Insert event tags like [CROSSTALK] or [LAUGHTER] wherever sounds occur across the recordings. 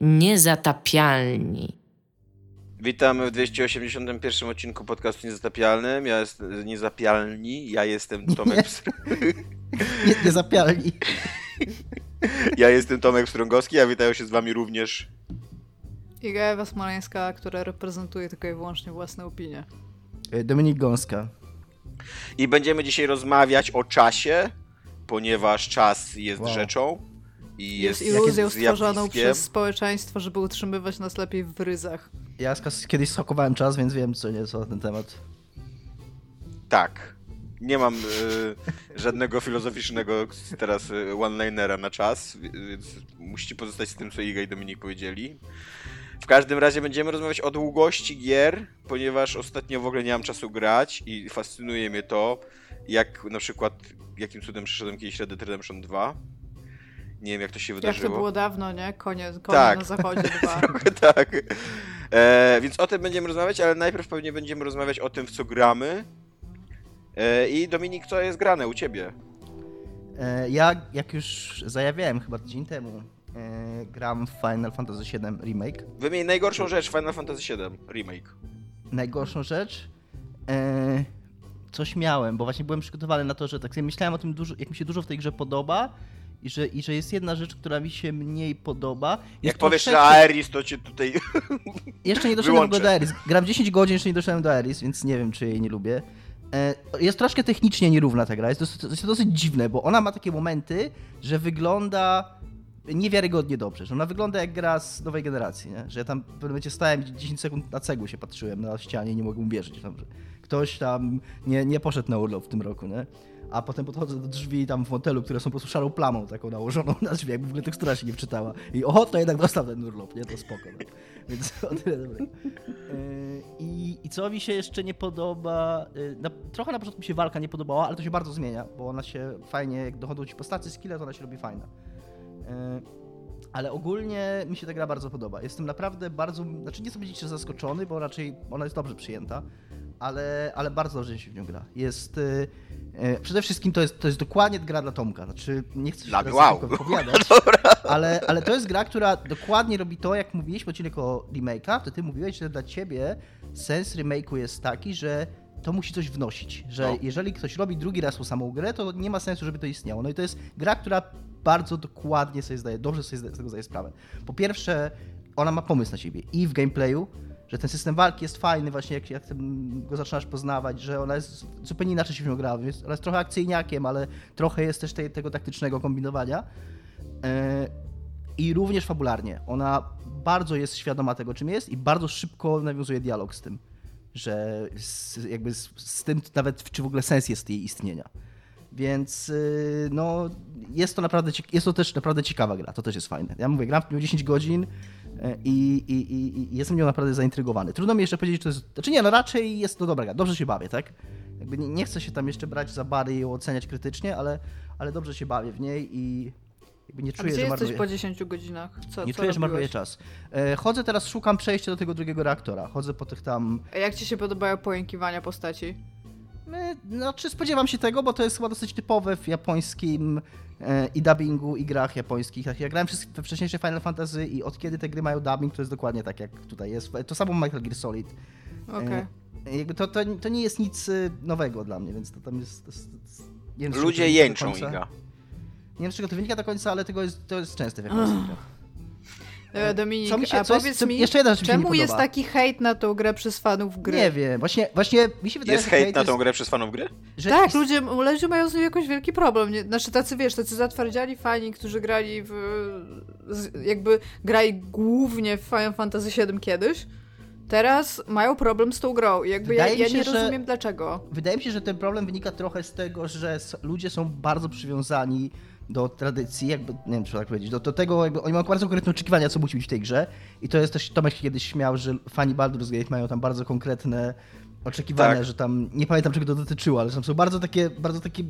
Niezatapialni. Witamy w 281 odcinku podcastu Niezatapialnym. Ja jestem Niezapialni. Ja jestem Tomek. [LAUGHS] Nie, niezapialni. ja jestem Tomek Strągowski, a witają się z wami również Iga Ewa Smoleńska, która reprezentuje tylko i wyłącznie własne opinie. E, Dominik Gąska. I będziemy dzisiaj rozmawiać o czasie, ponieważ czas jest wow. rzeczą i jest, jest iluzją stworzoną przez społeczeństwo, żeby utrzymywać nas lepiej w ryzach. Ja kiedyś schokowałem czas, więc wiem co nieco na ten temat. Tak. Nie mam y, [LAUGHS] żadnego filozoficznego teraz y, one-linera na czas, więc musicie pozostać z tym, co Iga i Dominik powiedzieli. W każdym razie będziemy rozmawiać o długości gier, ponieważ ostatnio w ogóle nie mam czasu grać i fascynuje mnie to, jak na przykład jakim cudem przeszedłem kiedyś Red Dead Redemption 2. Nie wiem, jak to się wydarzyło. Jak to było dawno, nie? Konie, konie tak. na zachodzie [LAUGHS] 2. tak. E, więc o tym będziemy rozmawiać, ale najpierw pewnie będziemy rozmawiać o tym, w co gramy. E, I Dominik, co jest grane u ciebie? E, ja, jak już zajawiałem chyba tydzień temu, e, gram w Final Fantasy VII Remake. Wymień najgorszą rzecz Final Fantasy VII Remake. Najgorszą rzecz? E, coś miałem, bo właśnie byłem przygotowany na to, że tak sobie myślałem o tym, dużo, jak mi się dużo w tej grze podoba i że, i że jest jedna rzecz, która mi się mniej podoba. Jak powiesz, że Aeris, to cię tutaj [LAUGHS] Jeszcze nie doszedłem do Aeris. Gram 10 godzin, jeszcze nie doszedłem do Aeris, więc nie wiem, czy jej nie lubię. E, jest troszkę technicznie nierówna ta gra, jest dosyć, jest dosyć dziwne, bo ona ma takie momenty, że wygląda niewiarygodnie dobrze, że ona wygląda jak gra z nowej generacji, nie? że ja tam w pewnym momencie stałem 10 sekund na cegły się patrzyłem na ścianie i nie mogłem uwierzyć, że ktoś tam nie, nie poszedł na urlop w tym roku, nie? A potem podchodzę do drzwi tam w motelu, które są po prostu szarą plamą taką nałożoną na drzwi, jakby w ogóle tekstura się nie wczytała. I o, to jednak dostał ten urlop, nie? To spoko. No. Więc [LAUGHS] o tyle dobre. I, I co mi się jeszcze nie podoba, e, na, trochę na początku mi się walka nie podobała, ale to się bardzo zmienia, bo ona się fajnie, jak dochodzą ci postaci, skille, to ona się robi fajna. E, ale ogólnie mi się ta gra bardzo podoba. Jestem naprawdę bardzo, znaczy nie chcę że zaskoczony, bo raczej ona jest dobrze przyjęta, ale, ale bardzo dobrze się w nią gra. Jest, e, przede wszystkim to jest, to jest dokładnie gra dla Tomka, znaczy nie chcę się dla wow. opowiadać, [LAUGHS] ale, ale to jest gra, która dokładnie robi to, jak mówiliśmy odcinek o remake'a, to ty mówiłeś, że dla ciebie sens remake'u jest taki, że to musi coś wnosić, że no. jeżeli ktoś robi drugi raz tą samą grę, to nie ma sensu, żeby to istniało. No i to jest gra, która bardzo dokładnie sobie zdaje, dobrze sobie z tego zdaje sprawę. Po pierwsze, ona ma pomysł na siebie i w gameplayu, że ten system walki jest fajny właśnie, jak, jak go zaczynasz poznawać, że ona jest zupełnie inaczej się w nią gra, więc ona jest trochę akcyjniakiem, ale trochę jest też tej, tego taktycznego kombinowania. E, I również fabularnie. Ona bardzo jest świadoma tego, czym jest i bardzo szybko nawiązuje dialog z tym, że z, jakby z, z tym nawet, czy w ogóle sens jest jej istnienia. Więc y, no, jest to naprawdę, jest to też naprawdę ciekawa gra, to też jest fajne. Ja mówię, gram w nią 10 godzin i, i, i, i jestem nią naprawdę zaintrygowany. Trudno mi jeszcze powiedzieć, że to jest, znaczy nie, no raczej jest to dobra gra, dobrze się bawię, tak? Jakby nie, nie chcę się tam jeszcze brać za bary i ją oceniać krytycznie, ale, ale dobrze się bawię w niej i jakby nie czuję, A gdzie że jesteś po 10 godzinach? Co, nie co czuję, że marnuję czas. E, chodzę teraz, szukam przejścia do tego drugiego reaktora. Chodzę po tych tam... A jak ci się podobają pojękiwania postaci? Znaczy spodziewam się tego, bo to jest chyba dosyć typowe w japońskim e, i dubbingu, i grach japońskich. Ja grałem we wcześniejsze Final Fantasy i od kiedy te gry mają dubbing, to jest dokładnie tak, jak tutaj jest. To samo Metal Gear Solid. Okay. E, to, to, to nie jest nic e, nowego dla mnie, więc to tam jest... To, to, nie wiem, Ludzie jęczą, Iga. Nie wiem, z czego to wynika do końca, ale tego jest, to jest częste w japońskich grach. E, Dominik, co mi się, a powiedz jest, mi, jeszcze jedna rzecz czemu jest taki hejt na tą grę przez fanów gry? Nie wiem, właśnie, właśnie mi się wydaje, Jest hejt na tą grę przez fanów gry? Że tak, jest... ludzie, ludzie mają z nią jakoś wielki problem. Nie? Znaczy tacy, wiesz, tacy zatwardziali fani, którzy grali w... jakby grali głównie w Final Fantasy VII kiedyś, teraz mają problem z tą grą. I jakby ja, ja się, nie rozumiem dlaczego. Wydaje mi się, że ten problem wynika trochę z tego, że ludzie są bardzo przywiązani do tradycji, jakby, nie wiem, czy tak powiedzieć, do, do tego, jakby oni mają bardzo konkretne oczekiwania, co musi być w tej grze. I to jest też, Tomek kiedyś śmiał, że fani Baldur's Gate mają tam bardzo konkretne oczekiwania, tak. że tam, nie pamiętam czego to dotyczyło, ale tam są bardzo takie, bardzo takie,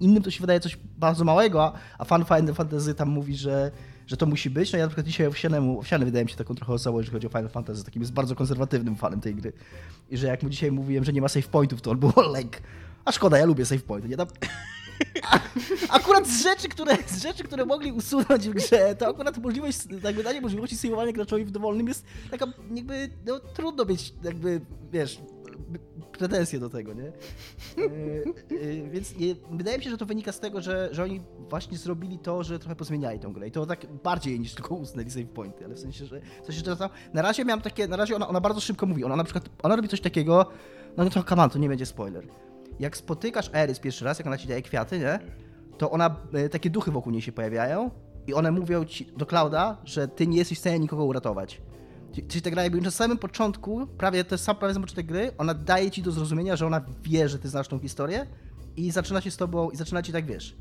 innym to się wydaje coś bardzo małego, a fan Final Fantasy tam mówi, że, że to musi być. No ja na przykład dzisiaj Owsianemu, Owsiany wydaje mi się taką trochę osobą, jeżeli chodzi o Final Fantasy, takim jest bardzo konserwatywnym fanem tej gry. I że jak mu dzisiaj mówiłem, że nie ma save pointów, to on był [LAUGHS] like, a szkoda, ja lubię save pointy, nie tam... [LAUGHS] Akurat z rzeczy, które, z rzeczy, które mogli usunąć w grze, to akurat możliwość, jakby danie możliwości sejmowania graczowi w dowolnym jest taka, jakby, no trudno mieć, jakby, wiesz, pretensje do tego, nie? Yy, yy, więc nie, wydaje mi się, że to wynika z tego, że, że oni właśnie zrobili to, że trochę pozmieniali tą grę i to tak bardziej niż tylko usunęli save pointy, ale w sensie, że sensie, że tam, na razie miałem takie, na razie ona, ona bardzo szybko mówi, ona na przykład, ona robi coś takiego, no to on, to nie będzie spoiler. Jak spotykasz Eris pierwszy raz, jak ona ci daje kwiaty, nie? To ona, e, takie duchy wokół niej się pojawiają i one mówią ci do Klauda, że ty nie jesteś w stanie nikogo uratować. Czyli- ta gra jakby już na samym początku, prawie to sam prawie początek gry, ona daje ci do zrozumienia, że ona wie, że ty znasz tą historię i zaczyna się z tobą, i zaczyna ci tak, wiesz,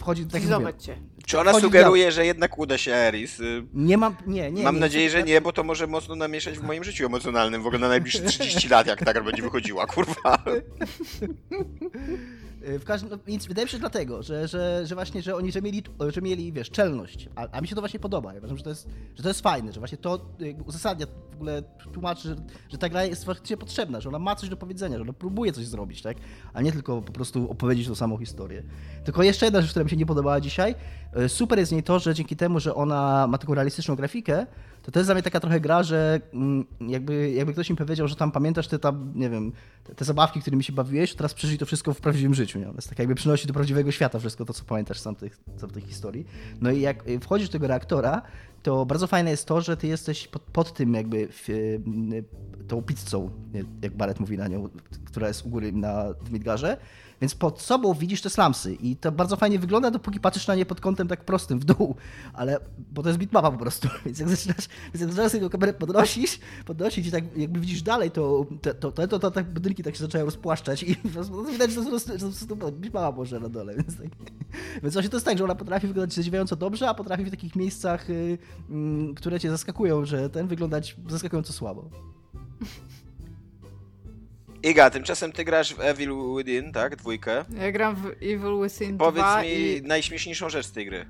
wchodzi tak jak mówię, Zobacz cię. Czy ona Wchodzi sugeruje, że jednak uda się Eris? Y, Nie mam, nie, nie. Mam nie, nadzieję, że to- nie, bo to może mocno namieszać w moim życiu emocjonalnym w ogóle na najbliższe 30 lat, jak ta gra będzie wychodziła, kurwa. [LAUGHS] Y, W każdym, no, więc wydaje mi się że dlatego, że, że, że właśnie, że oni, że mieli, że mieli, wiesz, czelność, a, a mi się to właśnie podoba. Ja uważam, że to jest, że to jest fajne, że właśnie to jakby uzasadnia, w ogóle tłumaczy, że, że ta gra jest faktycznie potrzebna, że ona ma coś do powiedzenia, że ona próbuje coś zrobić, tak? A nie tylko po prostu opowiedzieć tą samą historię. Tylko jeszcze jedna rzecz, która mi się nie podobała dzisiaj. y, Super jest w niej to, że dzięki temu, że ona ma taką realistyczną grafikę, to to jest dla mnie taka trochę gra, że mm, jakby, jakby ktoś mi powiedział, że tam pamiętasz te tam, nie wiem, te, zabawki, którymi się bawiłeś, teraz przeżyj to wszystko w prawdziwym życiu, nie? To jest tak jakby przynosi do prawdziwego świata wszystko to, co pamiętasz sam tych, sam tych historii. No i jak y, wchodzisz do tego reaktora, to bardzo fajne jest to, że ty jesteś pod, pod tym jakby w, y, tą pizzą, jak Barrett mówi na nią, która jest u góry na, w Midgarze, więc pod sobą widzisz te slamsy i to bardzo fajnie wygląda, dopóki patrzysz na nie pod kątem tak prostym w dół, ale, bo to jest bitmapa po prostu, [LAUGHS] więc jak zaczynasz, więc jak zaczynasz tą kamerę podnosisz, podnosić i tak jakby widzisz dalej, to to, to, to, to, to tak budynki tak się zaczynają rozpłaszczać i [LAUGHS] widać, że to jest po prostu- jest bitmapa może na dole, [LAUGHS] więc tak. Więc właśnie to jest tak, że ona potrafi wyglądać zadziwiająco dobrze, a potrafi w takich miejscach, y, mm, które cię zaskakują, że ten wyglądać zaskakująco słabo. Iga, tymczasem ty grasz w Evil Within, tak? Dwójkę. Ja gram w Evil Within Powiedz 2 mi i najśmieszniejszą rzecz z tej gry.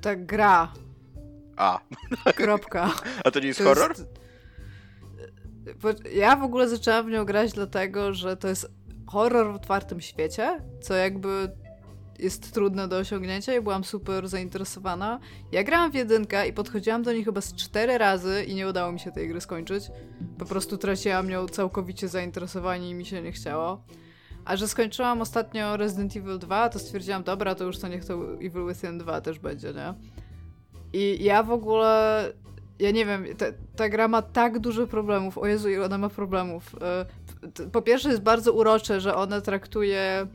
ta gra. A, Kropka. [LAUGHS] a to nie jest To horror? jest- Ja w ogóle zaczęłam w nią grać dlatego, że to jest horror w otwartym świecie, co jakby jest trudne do osiągnięcia i byłam super zainteresowana. Ja grałam w jedynkę i podchodziłam do niej chyba z cztery razy i nie udało mi się tej gry skończyć. Po prostu traciłam nią całkowicie zainteresowanie i mi się nie chciało. A że skończyłam ostatnio Resident Evil 2, to stwierdziłam, dobra, to już to niech to Evil Within 2 też będzie, nie? I ja w ogóle ja nie wiem, ta, ta gra ma tak dużo problemów. O Jezu, ile ona ma problemów. T- Po pierwsze jest bardzo urocze, że ona traktuje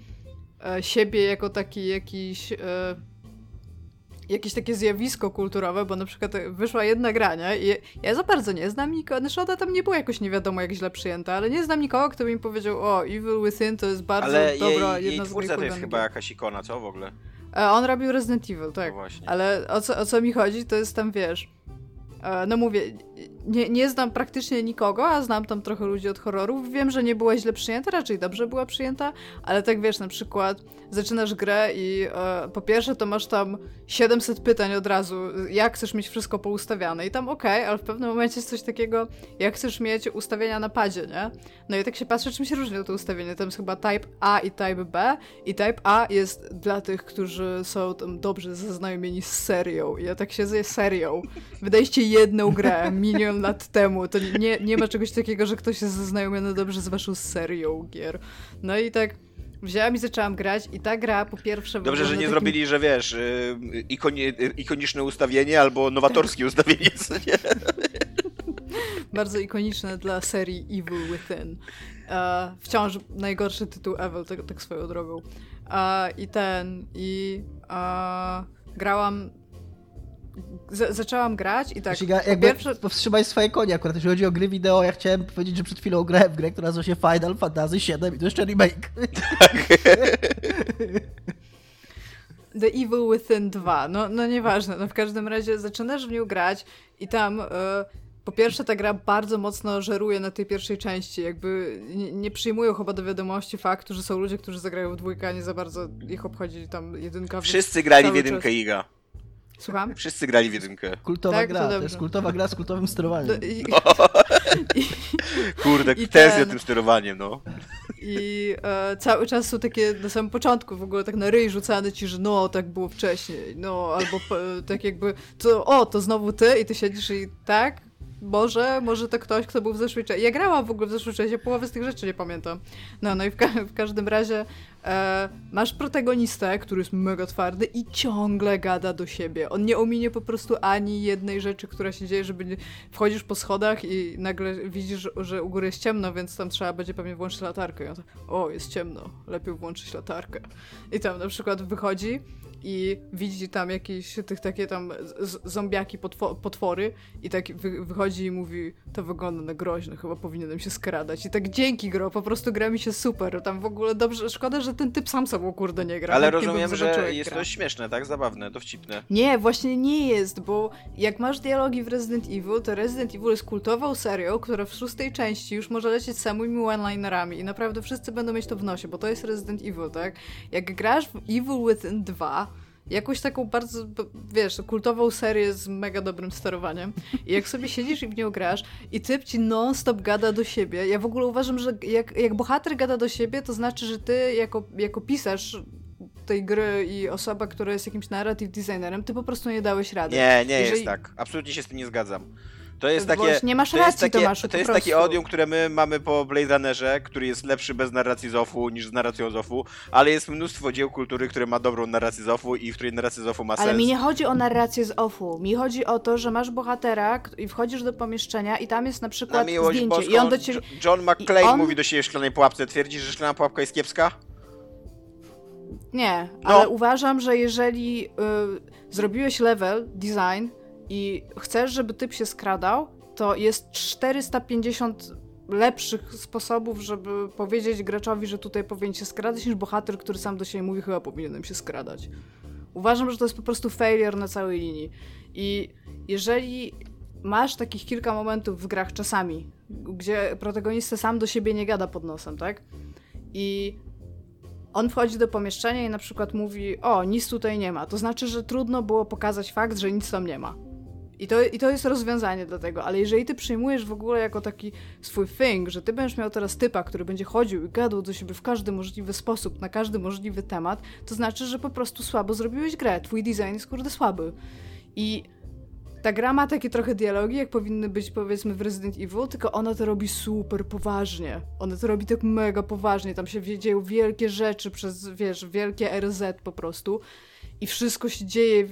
siebie jako taki jakiś... e, Jakieś takie zjawisko kulturowe, bo na przykład wyszła jedna grania i ja za bardzo nie znam nikogo, znaczy ona tam nie była jakoś nie wiadomo jak źle przyjęta, ale nie znam nikogo, kto by mi powiedział, o, Evil Within to jest bardzo Ale dobra, jej, jedna jej z twórca to jest chyba jakaś ikona, co w ogóle? E, On robił Resident Evil, tak. No właśnie. Ale o co, o co mi chodzi, to jest tam, wiesz... e, No mówię, nie, nie znam praktycznie nikogo, a znam tam trochę ludzi od horrorów. Wiem, że nie była źle przyjęta, raczej dobrze była przyjęta, ale tak wiesz, na przykład zaczynasz grę i e, po pierwsze to masz tam 700 pytań od razu, jak chcesz mieć wszystko poustawiane i tam okej, ale w pewnym momencie jest coś takiego, jak chcesz mieć ustawienia na padzie, nie? No i tak się patrzę, czym się różnią te ustawienia. Tam jest chyba Type A i Type B i Type A jest dla tych, którzy są tam dobrze zaznajomieni z serią. I ja tak siedzę z serią. Wydaliście jedną grę lat temu. To nie, nie ma czegoś takiego, że ktoś jest zaznajomiony dobrze z waszą serią gier. No i tak wzięłam i zaczęłam grać i ta gra po pierwsze... Dobrze, że nie takim- zrobili, że wiesz, y, ikoni, y, ikoniczne ustawienie albo nowatorskie ustawienie, co nie? bardzo ikoniczne dla serii Evil Within. E, wciąż najgorszy tytuł ever, tak, tak swoją drogą. E, I ten, i e, grałam. Z, zaczęłam grać i tak. Po jakby pierwsze, powstrzymaj swoje konie akurat, jeśli chodzi o gry wideo, ja chciałem powiedzieć, że przed chwilą grałem w grę, która nazywa się Final Fantasy VII i to jeszcze remake. [LAUGHS] The Evil Within 2. No, no nieważne, no w każdym razie zaczynasz w nią grać i tam. E, po pierwsze, ta gra bardzo mocno żeruje na tej pierwszej części. Jakby nie, nie przyjmują chyba do wiadomości faktu, że są ludzie, którzy zagrają w dwójkę, a nie za bardzo ich obchodzi tam jedynka. Wszyscy grali w jedynkę czas- Iga. Słucham? Wszyscy grali w jedynkę. Kultowa Tak, to gra, to, jest kultowa gra z kultowym sterowaniem. I- I, [LAUGHS] Kurde, I ten- tym sterowaniem, no. i e, cały czas są takie na samym początku w ogóle tak na ryj rzucane ci, że no, tak było wcześniej, no, albo e, tak jakby, to, o, to znowu ty i ty siedzisz i tak, może, może to ktoś, kto był w zeszłej części. Ja grałam w ogóle w zeszłej części, połowy z tych rzeczy nie pamiętam. No, no i w, ka w każdym razie e, masz protagonistę, który jest mega twardy i ciągle gada do siebie. On nie ominie po prostu ani jednej rzeczy, która się dzieje, żeby nie... wchodzisz po schodach i nagle widzisz, że u góry jest ciemno, więc tam trzeba będzie pewnie włączyć latarkę. I on tak, o, jest ciemno, lepiej włączyć latarkę. I tam na przykład wychodzi i widzi tam jakieś tych takie tam zombiaki, potwo- potwory i tak wy- wychodzi i mówi, to wygląda na groźne, chyba powinienem się skradać. I tak dzięki gro, po prostu gra mi się super. Tam w ogóle dobrze, szkoda, że ten typ sam sobą kurde nie gra. Ale rozumiem, że jest gra. to śmieszne, tak? Zabawne, dowcipne. Nie, właśnie nie jest, bo jak masz dialogi w Resident Evil, to Resident Evil jest kultową serią, która w szóstej części już może lecieć samymi one-linerami i naprawdę wszyscy będą mieć to w nosie, bo to jest Resident Evil, tak? Jak grasz w Evil Within 2, jakąś taką bardzo, wiesz, kultową serię z mega dobrym sterowaniem i jak sobie siedzisz i w nią grasz i typ ci non-stop gada do siebie, ja w ogóle uważam, że jak, jak bohater gada do siebie, to znaczy, że ty jako, jako pisarz tej gry i osoba, która jest jakimś narrative designerem, ty po prostu nie dałeś rady. Nie, nie Jeżeli- jest tak. Absolutnie się z tym nie zgadzam. To jest takie. Nie masz To jest racji, takie, Tomaszu, to jest prostu. takie odium, które my mamy po Blade Runnerze, który jest lepszy bez narracji Zofu niż z narracją Zofu, ale jest mnóstwo dzieł kultury, które ma dobrą narrację Zofu i w której narracja Zofu ma Ale sens. mi nie chodzi o narrację z OFU. Mi chodzi o to, że masz bohatera i wchodzisz do pomieszczenia i tam jest na Na przykład miłość zdjęcie boską, i on do ciebie... Jo- John McClane on- mówi do siebie w szklanej pułapce. Twierdzi, że szklana pułapka jest kiepska? Nie, No. ale uważam, że jeżeli y, zrobiłeś level, design i chcesz, żeby typ się skradał, to jest 450 lepszych sposobów, żeby powiedzieć graczowi, że tutaj powinien się skradać, niż bohater, który sam do siebie mówi, chyba powinienem się skradać. Uważam, że to jest po prostu failure na całej linii. I jeżeli masz takich kilka momentów w grach czasami, gdzie protagonista sam do siebie nie gada pod nosem, tak? I on wchodzi do pomieszczenia i na przykład mówi: O, nic tutaj nie ma. To znaczy, że trudno było pokazać fakt, że nic tam nie ma. I to, I to jest rozwiązanie do tego, ale jeżeli ty przyjmujesz w ogóle jako taki swój thing, że ty będziesz miał teraz typa, który będzie chodził i gadał do siebie w każdy możliwy sposób, na każdy możliwy temat, to znaczy, że po prostu słabo zrobiłeś grę. Twój design jest kurde słaby. I ta gra ma takie trochę dialogi, jak powinny być powiedzmy w Resident Evil, tylko ona to robi super poważnie. Ona to robi tak mega poważnie. Tam się dzieją wielkie rzeczy przez, wiesz, wielkie RZ po prostu. I wszystko się dzieje,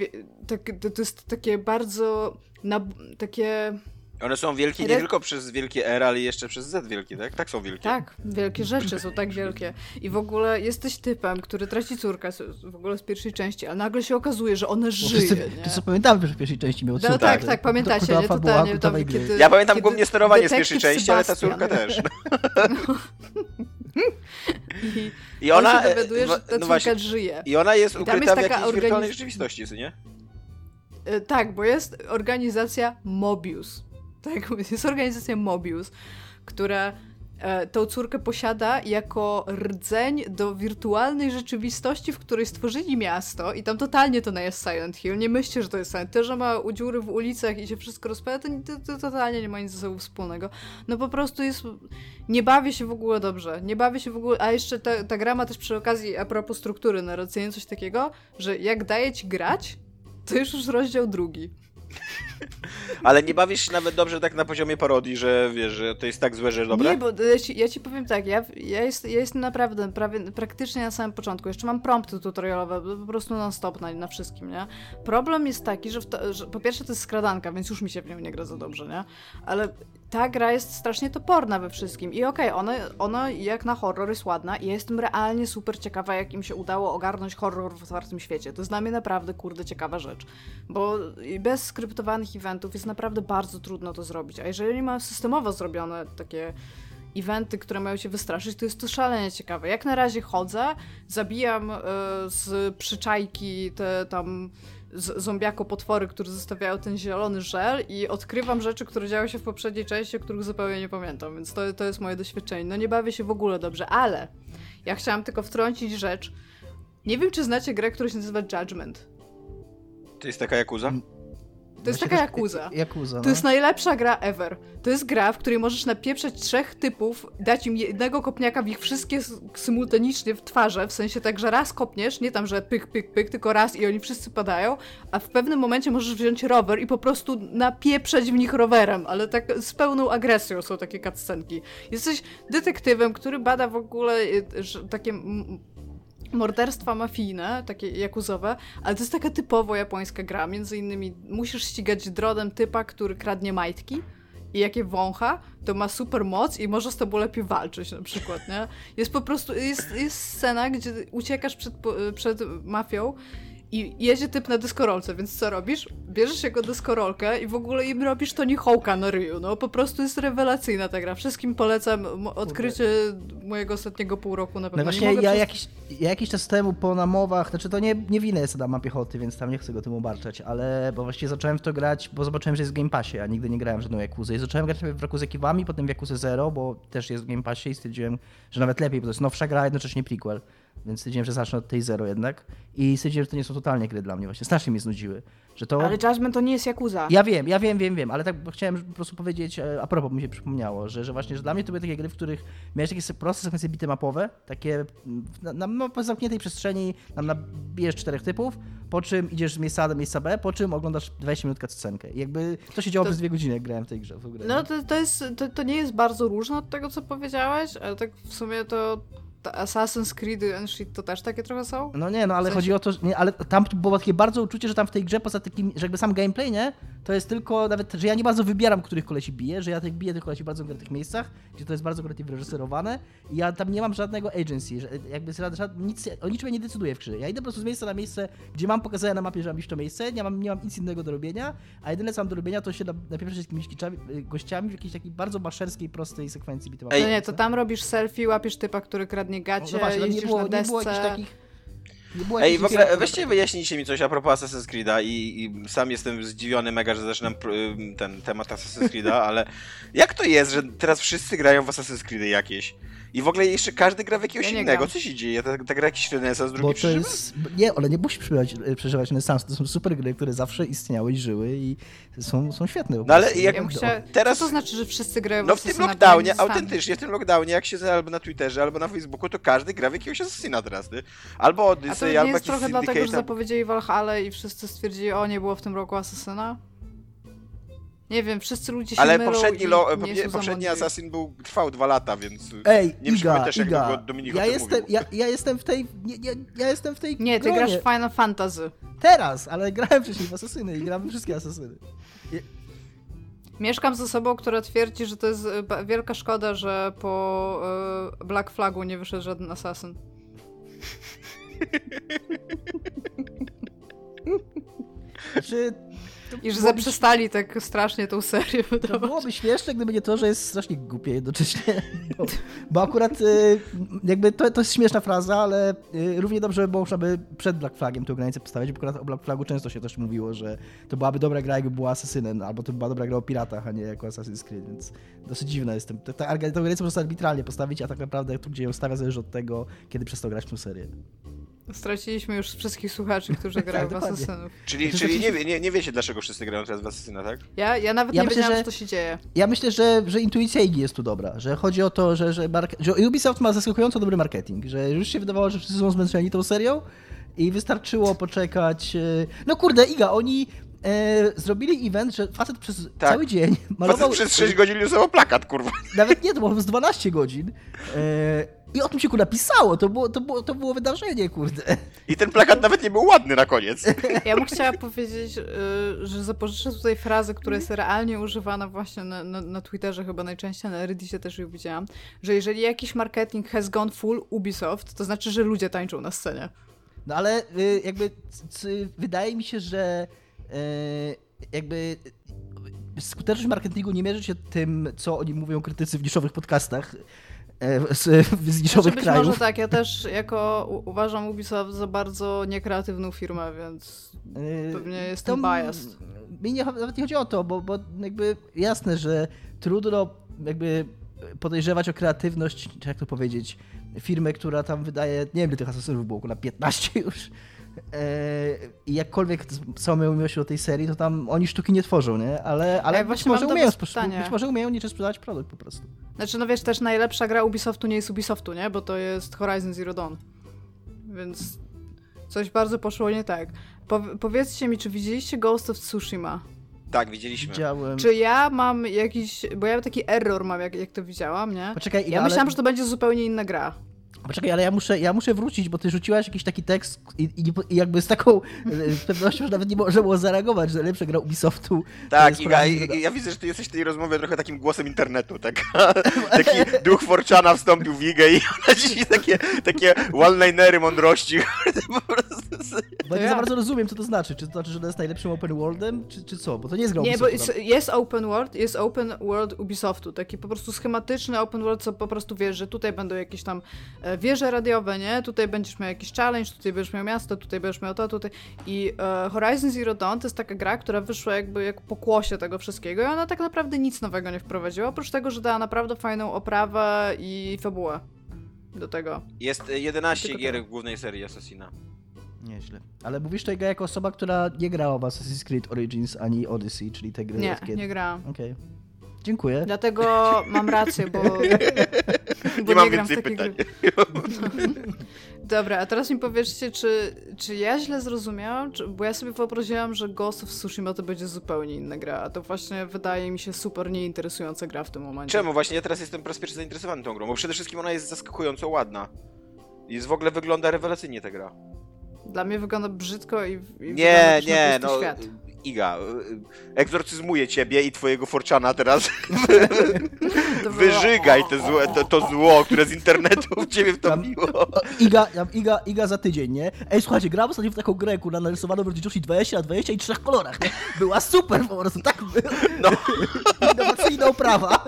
tak, to, to jest takie bardzo, na, takie, One są wielkie nie Re- tylko przez wielkie R, ale jeszcze przez Z wielkie, tak? Tak są wielkie. tak, wielkie rzeczy są tak wielkie. I w ogóle jesteś typem, który traci córkę w ogóle z pierwszej części, ale nagle się okazuje, że ona Bo żyje, nie? to co pamiętamy, że w pierwszej części miał No córkę. tak, To- tak, to- pamiętacie, to nie? fabuła Totalnie, tam, kiedy- Ja pamiętam kiedy głównie sterowanie z pierwszej części, ale ta córka też. [LAUGHS] I, [LAUGHS] I on ona. się dowiaduje, e, że ta no właśnie, żyje. I ona jest I ukryta jest w jakiejś wirtualnej organiz- rzeczywistości, co nie? E, Tak, bo jest organizacja Mobius. Tak, [LAUGHS] jest organizacja Mobius, która tą córkę posiada jako rdzeń do wirtualnej rzeczywistości, w której stworzyli miasto i tam totalnie to nie jest Silent Hill. Nie myślcie, że to jest Silent To, że ma dziury w ulicach i się wszystko rozpada, to, to, to totalnie nie ma nic ze sobą wspólnego. No po prostu jest... Nie bawię się w ogóle dobrze. Nie bawię się w ogóle... A jeszcze ta, ta gra ma też przy okazji, a propos struktury narracyjnej, coś takiego, że jak daje ci grać, to już już rozdział drugi. Ale nie bawisz się nawet dobrze tak na poziomie parodii, że wiesz, że to jest tak złe, że dobre? Nie, bo ja ci, ja ci powiem tak, ja, ja, jest, ja jestem naprawdę prawie, praktycznie na samym początku. Jeszcze mam prompty tutorialowe, po prostu non-stop na, na wszystkim, nie? Problem jest taki, że, to, że po pierwsze to jest skradanka, więc już mi się w nią nie gra za dobrze, nie? Ale ta gra jest strasznie toporna we wszystkim i okej, ona, ona jak na horror jest ładna i ja jestem realnie super ciekawa, jak im się udało ogarnąć horror w otwartym świecie. To jest dla mnie naprawdę, kurde, ciekawa rzecz. Bo bez skryptowanych eventów jest naprawdę bardzo trudno to zrobić. A jeżeli ma systemowo zrobione takie eventy, które mają się wystraszyć, to jest to szalenie ciekawe. Jak na razie chodzę, zabijam e, z przyczajki te tam zombiako potwory, które zostawiają ten zielony żel i odkrywam rzeczy, które działy się w poprzedniej części, o których zupełnie nie pamiętam, więc to, to jest moje doświadczenie. No nie bawię się w ogóle dobrze, ale ja chciałam tylko wtrącić rzecz. Nie wiem, czy znacie grę, która się nazywa Judgment. To jest taka Jakuza? To jest Właśnie taka Yakuza. Yakuza, To no. jest najlepsza gra ever. To jest gra, w której możesz napieprzeć trzech typów, dać im jednego kopniaka w ich wszystkie symultanicznie w twarze, w sensie tak, że raz kopniesz, nie tam, że pyk, pyk, pyk, tylko raz i oni wszyscy padają, a w pewnym momencie możesz wziąć rower i po prostu napieprzeć w nich rowerem, ale tak z pełną agresją są takie cutscenki. Jesteś detektywem, który bada w ogóle y, takie... morderstwa mafijne, takie jakuzowe, ale to jest taka typowo japońska gra. Między innymi musisz ścigać drodem typa, który kradnie majtki i jak je wącha, to ma super moc i może z tobą lepiej walczyć na przykład, nie? Jest po prostu, jest, jest scena, gdzie uciekasz przed, przed mafią i jedzie typ na dyskorolce, więc co robisz? Bierzesz jego dyskorolkę i w ogóle im robisz to hołka na ryju, no po prostu jest rewelacyjna ta gra. Wszystkim polecam odkrycie mojego ostatniego pół roku na pewno. No Nie właśnie ja przez- jakiś, ja jakiś czas temu po namowach, znaczy to nie, nie winę jest Adama Piechoty, więc tam nie chcę go tym obarczać, ale bo właściwie zacząłem w to grać, bo zobaczyłem, że jest w Game Passie, a nigdy nie grałem żadną Jakuzę i zacząłem grać w Jakuzę Kiwami, potem w Jakuzę Zero, bo też jest w Game Passie i stwierdziłem, że nawet lepiej, bo to jest nowsza gra, jednocześnie prequel, więc stwierdziłem, że zacznę od tej Zero jednak i stwierdziłem, że to nie są totalnie gry dla mnie właśnie, strasznie mnie znudziły, że to... Ale Judgment to nie jest Yakuza. Ja wiem, ja wiem, wiem, wiem, ale tak chciałem po prostu powiedzieć, e, a propos mi się przypomniało, że, że właśnie, że dla mnie to były takie gry, w których miałeś takie proste sekwencje bitemapowe, takie mm, na, na, no, po zamkniętej przestrzeni, tam nabijesz czterech typów, po czym idziesz z miejsca A do miejsca B, po czym oglądasz 20 minut cutscenkę. I jakby to się działo To- przez dwie godziny, jak grałem w tej grze. W grę. No to, to, jest, to, to nie jest bardzo różne od tego, co powiedziałeś, ale tak w sumie to Assassin's Creed and shit to też takie trochę są. No nie, no ale W sensie- chodzi o to, że, nie, ale tam było takie bardzo uczucie, że tam w tej grze poza takim, że jakby sam gameplay, nie, to jest tylko nawet, że ja nie bardzo wybieram, których kolesi biję, że ja tak biję tych kolesi bardzo w tych miejscach, gdzie to jest bardzo kreatywnie wyreżyserowane i ja tam nie mam żadnego agency, że jakby żad, nic, o niczym ja nie decyduję w grze. Ja idę po prostu z miejsca na miejsce, gdzie mam pokazane na mapie, że mam iść to miejsce, nie mam, nie mam nic innego do robienia, a jedyne co mam do robienia to się na- napieprzać z jakimiś y, gościami w jakiejś takiej bardzo maszerskiej, prostej sekwencji. Ej, No nie, to tam robisz selfie, łapiesz typa, który kradnie gacie, no nie było, na nie desce. było jakichś takich... Nie było Ej, jakichś w ogóle takich- weźcie wyjaśnijcie mi coś a propos Assassin's Creed'a i, i sam jestem zdziwiony mega, że zaczynam ten temat Assassin's Creed'a, ale jak to jest, że teraz wszyscy grają w Assassin's Creed'y jakieś? I w ogóle jeszcze każdy gra w jakiegoś Ja nie innego. gram. Co się dzieje? Ta, ta gra jakiś renesans, drugi Bo to przeżywa? jest. Nie, ale nie musi przeżywać, przeżywać renesansu. To są super gry, które zawsze istniały i żyły i są, są świetne. No ale jak- Ja chciała... Teraz- Co to znaczy, że wszyscy grają w No w tym Assassina, lockdownie, nie autentycznie w tym lockdownie, jak siedzę albo na Twitterze, albo na Facebooku, to każdy gra w jakiegoś Assassina teraz, ty? Albo A to Odyssey, nie albo jest jakiś trochę dlatego, że zapowiedzieli Valhalla i wszyscy stwierdzili, o nie było w tym roku Asasyna? Nie wiem, wszyscy ludzie się Ale mylą poprzedni, i lo, nie poprzedni, poprzedni. Assassin był, trwał dwa lata, więc Ej, nie Iga, też jak Iga, długo Dominik ja jestem, mówił. ja, ja jestem w tej, nie, nie, ja jestem w tej Nie, ty gronie. grasz w Final Fantasy. Teraz, ale grałem wcześniej w Asasyny i gram we wszystkie Asasyny. Mieszkam z osobą, która twierdzi, że to jest e, wielka szkoda, że po e, Black Flagu nie wyszedł żaden asasyn. Znaczy, to I że zaprzestali tak strasznie tą serię To wydawać. byłoby śmieszne, gdyby nie to, że jest strasznie głupie jednocześnie. Bo, bo akurat y, jakby to, to jest śmieszna fraza, ale y, równie dobrze by było, można by przed Black Flagiem tę granicę postawić, bo akurat o Black Flagu często się też mówiło, że to byłaby dobra gra, jakby była Asasynem, albo to była dobra gra o piratach, a nie jako Assassin's Creed, więc dosyć dziwne jest. Ta, ta, tę granicę można arbitralnie postawić, a tak naprawdę to, gdzie ją stawia, zależy od tego, kiedy przestał grać w tę serię. Straciliśmy już wszystkich słuchaczy, którzy [LAUGHS] grają w dokładnie. asasynów. Czyli, czyli nie, wie- nie, nie wiecie, dlaczego wszyscy grają teraz w Assassina, tak? Ja, ja nawet Ja nie myślę, wiedziałam, że- że to się dzieje. Ja myślę, że, że intuicja Igi jest tu dobra, że chodzi o to, że, że, mark- że Ubisoft ma zaskakująco dobry marketing, że już się wydawało, że wszyscy są zmęczeni tą serią i wystarczyło poczekać. e, No kurde, Iga, oni e, zrobili event, że facet przez Tak. cały dzień Facet malował... przez 6 godzin losował plakat, kurwa. Nawet nie, to było z 12 godzin. E, I o tym się kurwa pisało, to było, to, było, to było wydarzenie, kurde. I ten plakat nawet nie był ładny na koniec. Ja bym chciała powiedzieć, y, że zapożyczę tutaj frazę, która jest realnie używana właśnie na, na, na Twitterze chyba najczęściej, na Reddicie też ją widziałam, że jeżeli jakiś marketing has gone full Ubisoft, to znaczy, że ludzie tańczą na scenie. No ale y, jakby wydaje mi się, że y, jakby skuteczność marketingu nie mierzy się tym, co oni mówią krytycy w niszowych podcastach z, z niszowych Znaczy być krajów. może tak, ja też jako uważam Ubisoft za bardzo niekreatywną firmę, więc Y, pewnie jestem to biased. Mi nie, nawet nie chodzi o to, bo, bo jakby jasne, że trudno jakby podejrzewać o kreatywność, jak to powiedzieć, firmę, która tam wydaje, nie wiem ile tych asasynów było, na 15 już. I jakkolwiek z całą moją miłością do tej serii, to tam oni sztuki nie tworzą, nie? Ale, ale Ja być, może umieją, pytanie. być może umieją niczym sprzedać produkt po prostu. Znaczy, no wiesz, też najlepsza gra Ubisoftu nie jest Ubisoftu, nie? Bo to jest Horizon Zero Dawn. Więc coś bardzo poszło nie tak. Po powiedzcie mi, czy widzieliście Ghost of Tsushima? Tak, widzieliśmy. Widziałem... Czy ja mam jakiś... Bo ja taki error mam, jak, jak to widziałam, nie? Poczekaj, Ja Iga, myślałam, ale... że to będzie zupełnie inna gra. Poczekaj, ale ja muszę, ja muszę wrócić, bo ty rzuciłaś jakiś taki tekst i, i, i jakby z taką e, pewnością, że nawet nie można było zareagować, że najlepsza gra Ubisoftu. to Tak, Iga, i ja widzę, że ty jesteś w tej rozmowie trochę takim głosem internetu, tak? [LAUGHS] Taki duch Forczana wstąpił w Igę i ona ci takie, takie one-linery mądrości. Po prostu Bo ja nie Ja. za bardzo rozumiem, co to znaczy. Czy to znaczy, że to jest najlepszym open worldem, czy, czy co? Bo to nie jest gra Nie, bo jest, jest open world, jest open world Ubisoftu, taki po prostu schematyczny open world, co po prostu wiesz, że tutaj będą jakieś tam e, wieże radiowe, nie? Tutaj będziesz miał jakiś challenge, tutaj będziesz miał miasto, tutaj będziesz miał to, tutaj. I e, Horizon Zero Dawn to jest taka gra, która wyszła jakby jak pokłosie tego wszystkiego i ona tak naprawdę nic nowego nie wprowadziła, oprócz tego, że dała naprawdę fajną oprawę i fabułę do tego. Jest e, 11 Tylko gier w głównej serii Assassina. Nieźle. Ale mówisz Iga jako osoba, która nie grała w Assassin's Creed Origins ani Odyssey, czyli te gry Nie, od kiedy. nie grałam. Okej. Dziękuję. Dlatego mam rację, bo, [LAUGHS] bo Nie mam więcej pytań. gry. [LAUGHS] Dobra, a teraz mi powiedzcie, czy, czy ja źle zrozumiałam? Czy, bo ja sobie wyobraziłam, że Ghost of Tsushima to będzie zupełnie inna gra, a to właśnie wydaje mi się super nieinteresująca gra w tym momencie. Czemu? Właśnie ja teraz jestem po raz pierwszy zainteresowany tą grą, bo przede wszystkim ona jest zaskakująco ładna. I w ogóle wygląda rewelacyjnie ta gra. Dla mnie wygląda brzydko i, i wygląda Nie, nie, no. Świat. Iga, y, egzorcyzmuję ciebie i twojego Forczana teraz. Wyżygaj te złe, to, to zło, które z internetu w ciebie wtopiło. Iga, Iga, Iga za tydzień, nie? Ej, słuchajcie, grałem ostatnio w taką grę, kurwa, narysowaną w Joshi 20 na 20 i trzech kolorach, nie? Była super po prostu, tak No. [LAUGHS] innowacyjna oprawa.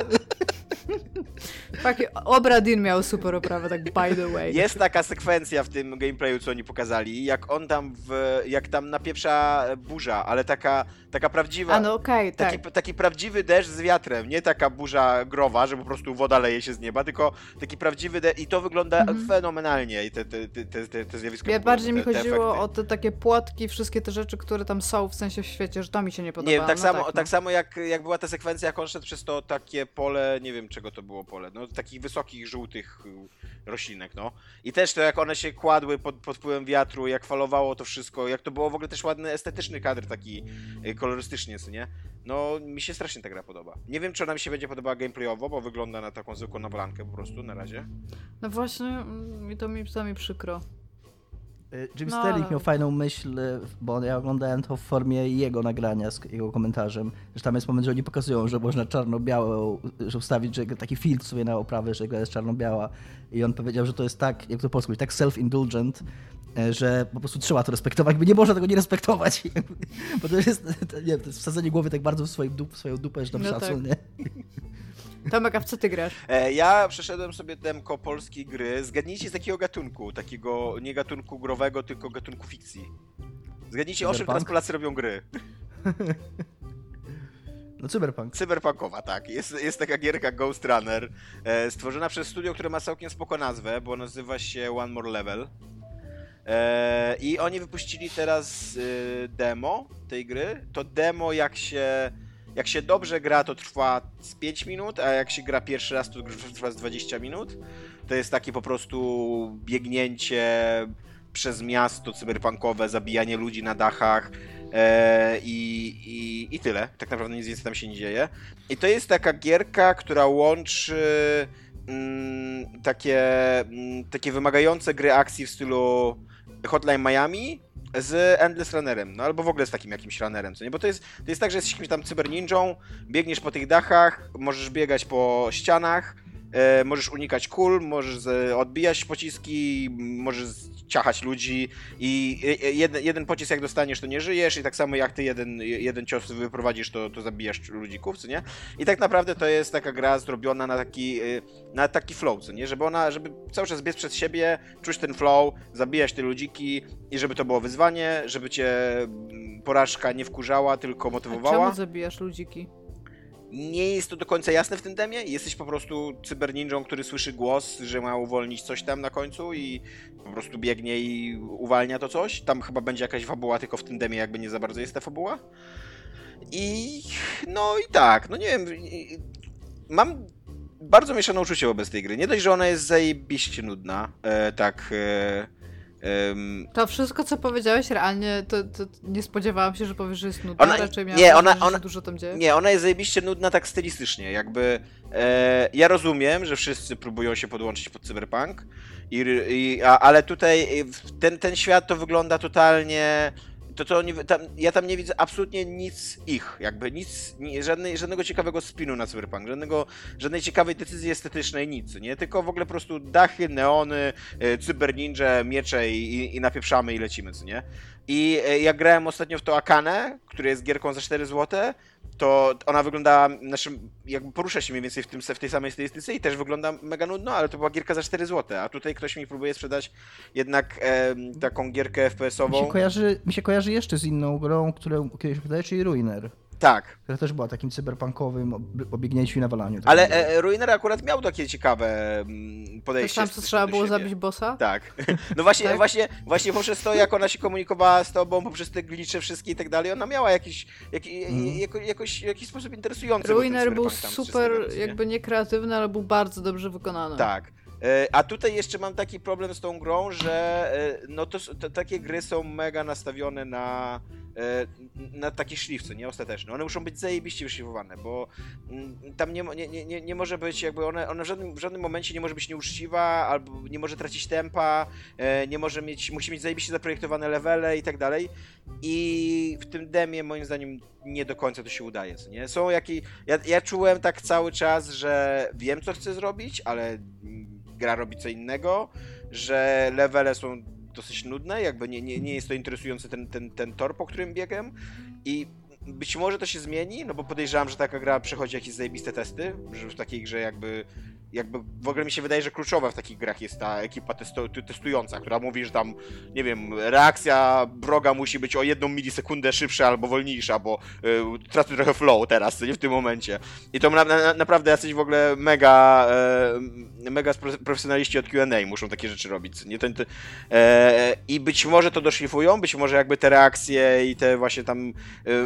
Taki Obradin miał super oprawę, tak by the way. Jest taka sekwencja w tym gameplayu, co oni pokazali, jak on tam w, jak tam napieprza burza, ale taka, taka prawdziwa, A no okej, tak. taki, taki prawdziwy deszcz z wiatrem, nie taka burza growa, że po prostu woda leje się z nieba, tylko taki prawdziwy deszcz i to wygląda Mhm. fenomenalnie i te, te, te, te, te, zjawiska. Ja bardziej mi chodziło o te takie płotki, wszystkie te rzeczy, które tam są w sensie w świecie, że to mi się nie podoba. Nie tak no samo, tak, tak, no. samo jak, jak była ta sekwencja, jak on szedł przez to takie pole, nie wiem czego to było pole, no takich wysokich, żółtych y, roślinek, no. I też to jak one się kładły pod, pod wpływem wiatru, jak falowało to wszystko, jak to było w ogóle też ładny, estetyczny kadr taki y, kolorystycznie, co nie? No, mi się strasznie ta gra podoba. Nie wiem, czy ona mi się będzie podobała gameplayowo, bo wygląda na taką zwykłą nawalankę po prostu na razie. No właśnie, mm, to mi, to mi przykro. Y, Jim No, Sterling ale- miał fajną myśl, y, bo ja oglądałem to w formie jego nagrania, z jego komentarzem, że tam jest moment, że oni pokazują, że można czarno-białą, że ustawić że taki filtr sobie na oprawę, że gra jest czarno-biała i on powiedział, że to jest tak, jak to po polsku, tak self-indulgent, y, że po prostu trzeba to respektować, bo nie można tego nie respektować. [LAUGHS] Bo to jest, to, nie to jest wsadzenie głowy tak bardzo w, swoim dup, w swoją dupę, że tam No szacun, tak. nie? [LAUGHS] Tomek, a w co ty grasz? E, ja przeszedłem sobie demko polskiej gry. Zgadnijcie z jakiego gatunku? Takiego nie gatunku growego, tylko gatunku fikcji. Zgadnijcie, o czym teraz Polacy robią gry. [LAUGHS] No cyberpunk. Cyberpunkowa, tak. Jest, jest taka gierka Ghost Runner, e, stworzona przez studio, które ma całkiem spoko nazwę, bo nazywa się One More Level. E, I oni wypuścili teraz e, demo tej gry. To demo, jak się, jak się dobrze gra, to trwa z 5 minut, a jak się gra pierwszy raz, to trwa z 20 minut. To jest takie po prostu biegnięcie przez miasto cyberpunkowe, zabijanie ludzi na dachach, E, i, i, I tyle. Tak naprawdę nic więcej tam się nie dzieje. I to jest taka gierka, która łączy mm, takie, mm, takie wymagające gry akcji w stylu Hotline Miami z Endless Runnerem, no albo w ogóle z takim jakimś runnerem, co nie? Bo to jest, to jest tak, że jesteś jakimś tam cyberninją, biegniesz po tych dachach, możesz biegać po ścianach, e, możesz unikać kul, możesz odbijać pociski, możesz ciachać ludzi i jeden, jeden pocisk jak dostaniesz, to nie żyjesz i tak samo jak ty jeden, jeden cios wyprowadzisz, to, to zabijasz ludzików, co nie? I tak naprawdę to jest taka gra zrobiona na taki, y, na taki flow, co nie? Żeby ona, żeby cały czas biec przed siebie, czuć ten flow, zabijać te ludziki i żeby to było wyzwanie, żeby cię mm, porażka nie wkurzała, tylko A motywowała. czemu zabijasz ludziki? Nie jest to do końca jasne w tym demie. Jesteś po prostu cyberninją, który słyszy głos, że ma uwolnić coś tam na końcu i po prostu biegnie i uwalnia to coś. Tam chyba będzie jakaś fabuła, tylko w tym demie jakby nie za bardzo jest ta fabuła. I no i tak, no nie wiem. Mam bardzo mieszane uczucie wobec tej gry. Nie dość, że ona jest zajebiście nudna, e, tak. E, em, To wszystko, co powiedziałeś, realnie to, to nie spodziewałam się, że powiesz, że jest nudna. Ona- Raczej miałam nie, ona- ona- dużo tam dzieje. Nie, ona jest zajebiście nudna tak stylistycznie, jakby e, ja rozumiem, że wszyscy próbują się podłączyć pod cyberpunk, i, i, a, ale tutaj ten, ten świat to wygląda totalnie, to, to oni, tam, ja tam nie widzę absolutnie nic ich, jakby nic, nie, żadnej, żadnego ciekawego spinu na cyberpunk, żadnego, żadnej ciekawej decyzji estetycznej, nic, nie, tylko w ogóle po prostu dachy, neony, e, cyberninja, miecze i, i, napieprzamy i lecimy, co nie? I e, jak grałem ostatnio w to Akane, które jest gierką za 4 zł, to ona wygląda, znaczy jakby porusza się mniej więcej w, tym, w tej samej stylistyce i też wygląda mega nudno, ale to była gierka za 4 zł, a tutaj ktoś mi próbuje sprzedać jednak em, taką gierkę Mi się, FPS-ową. kojarzy, mi się kojarzy jeszcze z inną grą, którą kiedyś pytałeś, czyli Ruiner. Tak, Która też była takim cyberpunkowym ob- obiegnięciu i nawalaniu. ale e, Ruiner akurat miał takie ciekawe mm, To podejście. tam, co z- trzeba było siebie. zabić bossa? Tak. [LAUGHS] No właśnie, Tak? właśnie, właśnie poprzez to, jak ona się komunikowała z tobą, poprzez te glicze wszystkie i tak dalej, ona miała jakiś, jak, Mhm. jako, jakoś, jakiś sposób interesujący. Ruiner był tam super, nie? jakby nie kreatywny, ale był bardzo dobrze wykonany. Tak. E, A tutaj jeszcze mam taki problem z tą grą, że e, no to, to takie gry są mega nastawione na, e, na takie szlifce, nie ostateczne. One muszą być zajebiście wyszlifowane, bo mm, tam nie, nie, nie, nie- może być jakby one, ona w żadnym, w żadnym momencie nie może być nieuczciwa, albo nie może tracić tempa, nie może mieć, musi mieć zajebiście zaprojektowane levele i tak dalej. I w tym demie moim zdaniem nie do końca to się udaje, nie? Są jakieś... Ja, ja czułem tak cały czas, że wiem co chcę zrobić, ale gra robi co innego, że levele są dosyć nudne, jakby nie, nie, nie jest to interesujący ten, ten, ten tor, po którym biegam i być może to się zmieni, no bo podejrzewam, że taka gra przechodzi jakieś zajebiste testy, że w takiej grze jakby jakby w ogóle mi się wydaje, że kluczowa w takich grach jest ta ekipa testu, testująca, która mówi, że tam, nie wiem, reakcja wroga musi być o jedną milisekundę szybsza albo wolniejsza, bo y, traci trochę flow teraz, nie w tym momencie. I to na, na, naprawdę jacyś w ogóle mega, e, mega profesjonaliści od Q&A muszą takie rzeczy robić. Nie ten, e, I być może to doszlifują, być może jakby te reakcje i te właśnie tam e,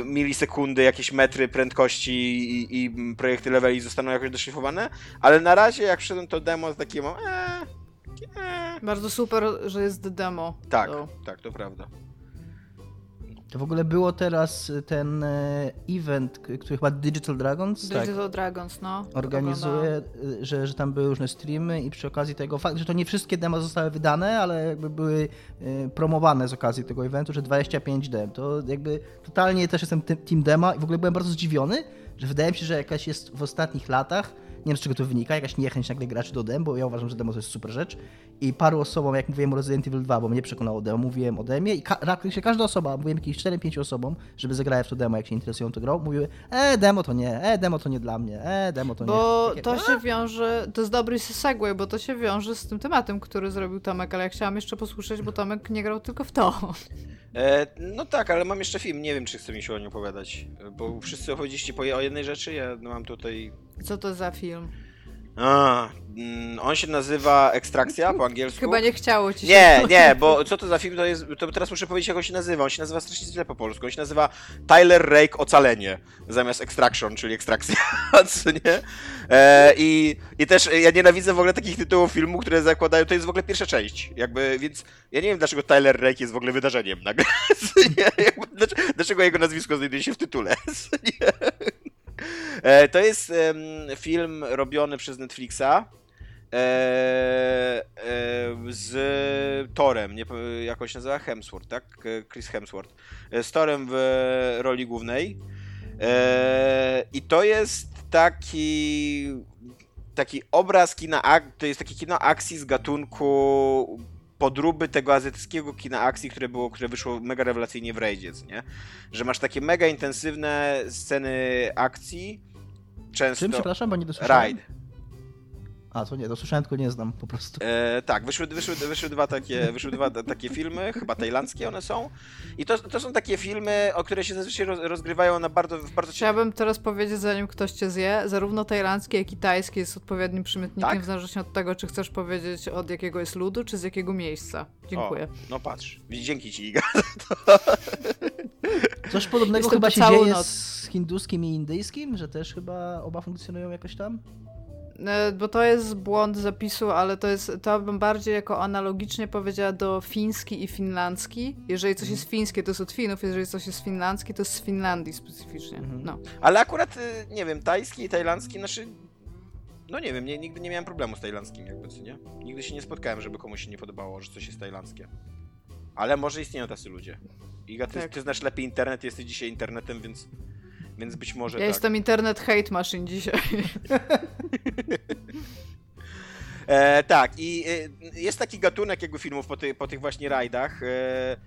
milisekundy, jakieś metry prędkości i, i projekty leveli zostaną jakoś doszlifowane, ale na razie jak wszedłem to demo, to takie mam, eee, eee. Bardzo super, że jest demo. Tak, To. tak, to prawda. To w ogóle było teraz ten e, event, który chyba Digital Dragons tak, Digital Dragons, no. organizuje, że, że tam były różne streamy i przy okazji tego, fakt, że to nie wszystkie demo zostały wydane, ale jakby były e, promowane z okazji tego eventu, że 25 dem. To jakby totalnie też jestem tym- team dema i w ogóle byłem bardzo zdziwiony, że wydaje mi się, że jakaś jest w ostatnich latach, nie wiem z czego to wynika, jakaś niechęć nagle graczy do dem, bo ja uważam, że demo to jest super rzecz. I paru osobom, jak mówiłem o Resident Evil 2, bo mnie przekonało demo, mówiłem o demie i ka- praktycznie każda osoba, mówiłem jakieś 4-5 osobom, żeby zagrały w to demo, jak się interesują tą grą, mówiły, e, demo to nie, e, demo to nie dla mnie, e, demo to nie. Bo Takie, to "A?" się wiąże, to jest dobry segue, bo to się wiąże z tym tematem, który zrobił Tomek, ale ja chciałam jeszcze posłyszeć, bo Tomek nie grał tylko w to. E, no tak, ale mam jeszcze film, nie wiem czy chce mi się o nim opowiadać, bo wszyscy opowiedzieliście po, o jednej rzeczy, ja mam tutaj... Co to za film? A, mm, on się nazywa Ekstrakcja po angielsku. Chyba nie chciało ci się. Nie, nie, bo co to za film to jest, to teraz muszę powiedzieć jak on się nazywa. On się nazywa strasznie źle po polsku. On się nazywa Tyler Rake Ocalenie zamiast Extraction, czyli ekstrakcja, [LAUGHS] co nie? E, i, I też ja nienawidzę w ogóle takich tytułów filmu, które zakładają, to jest w ogóle pierwsza część, jakby, więc ja nie wiem dlaczego Tyler Rake jest w ogóle wydarzeniem nagle, [LAUGHS] co nie? Jakby, dlaczego, dlaczego jego nazwisko znajduje się w tytule, [LAUGHS] co nie? E, to jest film robiony przez Netflixa e, e, z Torem, nie, p- jak on się nazywa? Hemsworth, tak? Chris Hemsworth. Z Torem w roli głównej. I to jest taki taki obraz kina, to jest takie kino akcji z gatunku podróby tego azjatyckiego kina akcji, które było, które wyszło mega rewelacyjnie w Raidzie, nie? Że masz takie mega intensywne sceny akcji, często... Czym, przepraszam, bo nie dosłyszałem. Raid. A, to nie, to słyszałem, tylko nie znam po prostu. E, tak, wyszły, wyszły, wyszły dwa, takie, wyszły dwa takie filmy, chyba tajlandzkie one są. I to, to są takie filmy, o które się zazwyczaj roz, rozgrywają na bardzo, w bardzo Chciałabym teraz powiedzieć, zanim ktoś cię zje, zarówno tajlandzkie, jak i tajskie jest odpowiednim przymiotnikiem Tak? w zależności od tego, czy chcesz powiedzieć od jakiego jest ludu, czy z jakiego miejsca. Dziękuję. O, no patrz, dzięki ci Iga. Coś podobnego Jestem chyba się dzieje noc. z hinduskim i indyjskim, że też chyba oba funkcjonują jakoś tam? E, Bo to jest błąd zapisu, ale to jest, to bym bardziej jako analogicznie powiedziała do fiński i finlandzki. Jeżeli coś jest fińskie, to jest od Finów, jeżeli coś jest finlandzki, to jest z Finlandii specyficznie. Mhm. No. Ale akurat, y, nie wiem, tajski i tajlandzki, znaczy... No nie wiem, nie, nigdy nie miałem problemu z tajlandzkim jakby, co nie? Nigdy się nie spotkałem, żeby komuś się nie podobało, że coś jest tajlandzkie. Ale może istnieją tacy ludzie. Iga, ty, Tak. ty znasz lepiej internet, jesteś dzisiaj internetem, więc... Więc być może Ja tak. jestem internet hate machine dzisiaj. [LAUGHS] E, tak, i e, jest taki gatunek jakby filmów po, ty, po tych właśnie rajdach. E,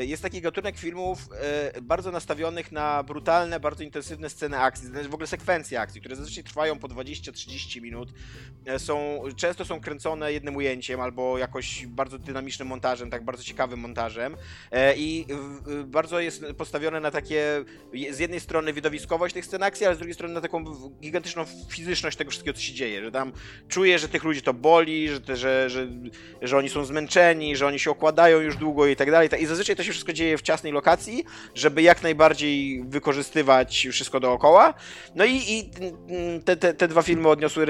jest taki gatunek filmów e, bardzo nastawionych na brutalne, bardzo intensywne sceny akcji, znaczy w ogóle sekwencje akcji, które zazwyczaj trwają po 20-30 minut. E, są, często są kręcone jednym ujęciem albo jakoś bardzo dynamicznym montażem, tak bardzo ciekawym montażem. E, I bardzo jest postawione na takie z jednej strony widowiskowość tych scen akcji, ale z drugiej strony na taką gigantyczną fizyczność tego wszystkiego, co się dzieje, że tam czuję, że tych ludzi to boli, że, te, że, że, że oni są zmęczeni, że oni się okładają już długo i tak dalej. I zazwyczaj to się wszystko dzieje w ciasnej lokacji, żeby jak najbardziej wykorzystywać wszystko dookoła. No i, i te, te, te dwa filmy odniosły e,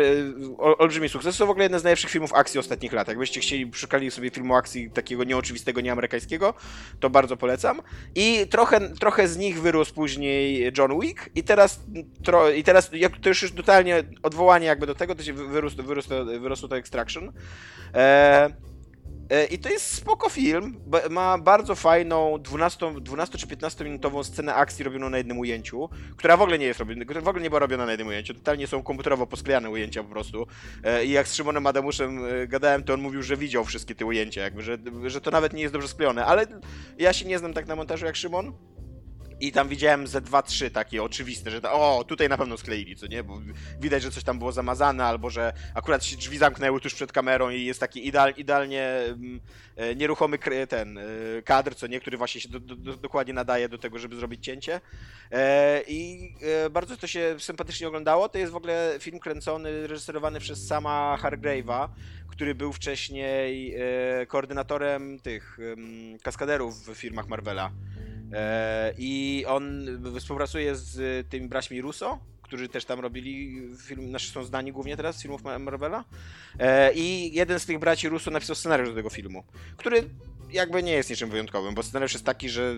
ol- olbrzymi sukces. To w ogóle jeden z najlepszych filmów akcji ostatnich lat. Jakbyście chcieli, szukali sobie filmu akcji takiego nieoczywistego, nieamerykańskiego, to bardzo polecam. I trochę, trochę z nich wyrósł później John Wick i teraz, tro, i teraz jak to już jest totalnie odwołanie jakby do tego, to się wy- wyrósł, wyrósł, to Extraction. E, e, I to jest spoko film, ma bardzo fajną 12, 12 czy 15 minutową scenę akcji robioną na jednym ujęciu, która w ogóle nie jest robiona, w ogóle nie była robiona na jednym ujęciu, totalnie są komputerowo posklejane ujęcia po prostu. E, I jak z Szymonem Adamuszem e, gadałem, to on mówił, że widział wszystkie te ujęcia, jakby, że, że to nawet nie jest dobrze sklejone, ale ja się nie znam tak na montażu jak Szymon. I tam widziałem ze dwa, trzy takie oczywiste, że o, tutaj na pewno skleili, co nie? Bo widać, że coś tam było zamazane, albo że akurat się drzwi zamknęły tuż przed kamerą i jest taki ideal, idealnie mm, e, nieruchomy ten e, kadr, co nie, który właśnie się do, do, do, dokładnie nadaje do tego, żeby zrobić cięcie. E, I bardzo to się sympatycznie oglądało. To jest w ogóle film kręcony, reżyserowany przez sama Hargrave'a, który był wcześniej koordynatorem tych kaskaderów w filmach Marvela. E, I on współpracuje z tymi braćmi Russo, którzy też tam robili film, znaczy są znani głównie teraz z filmów Ma- Marvela. E, I jeden z tych braci Russo napisał scenariusz do tego filmu, który jakby nie jest niczym wyjątkowym, bo scenariusz jest taki, że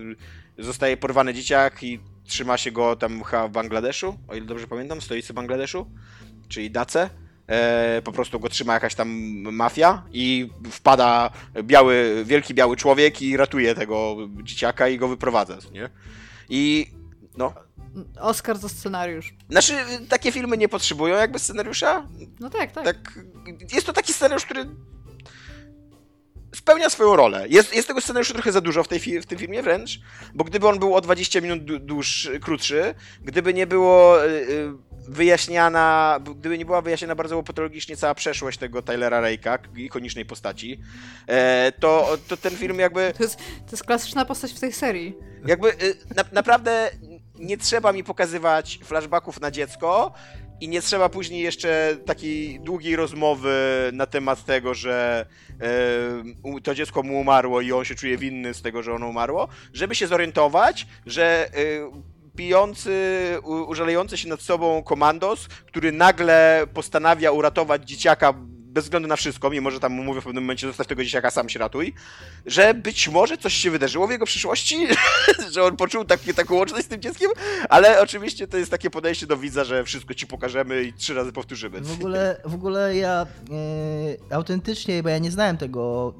zostaje porwany dzieciak i trzyma się go tam w Bangladeszu, o ile dobrze pamiętam, stolicy Bangladeszu, czyli Dace. E, po prostu go trzyma jakaś tam mafia i wpada biały, wielki biały człowiek i ratuje tego dzieciaka i go wyprowadza, nie? I no, Oscar za scenariusz. znaczy takie filmy nie potrzebują jakby scenariusza, No tak, tak. tak, jest to taki scenariusz, który spełnia swoją rolę. Jest, jest tego scenariusza trochę za dużo w, tej, w tym filmie wręcz, bo gdyby on był o 20 minut dłu- dłuższy, krótszy, gdyby nie było y, y, wyjaśniana, gdyby nie była wyjaśniana bardzo patologicznie cała przeszłość tego Tylera Rake'a, ikonicznej postaci, e, to, to ten film jakby To jest, to jest klasyczna postać w tej serii. jakby y, na, naprawdę nie trzeba mi pokazywać flashbacków na dziecko i nie trzeba później jeszcze takiej długiej rozmowy na temat tego, że u- to dziecko mu umarło i on się czuje winny z tego, że ono umarło, żeby się zorientować, że pijący, u- użalający się nad sobą komandos, który nagle postanawia uratować dzieciaka bez względu na wszystko, mimo że tam mówię w pewnym momencie zostaw tego dzieciaka, sam się ratuj, że być może coś się wydarzyło w jego przyszłości, [LAUGHS] że on poczuł takie, taką łączność z tym dzieckiem, ale oczywiście to jest takie podejście do widza, że wszystko ci pokażemy i trzy razy powtórzymy. W ogóle, w ogóle ja e, autentycznie, bo ja nie znałem tego,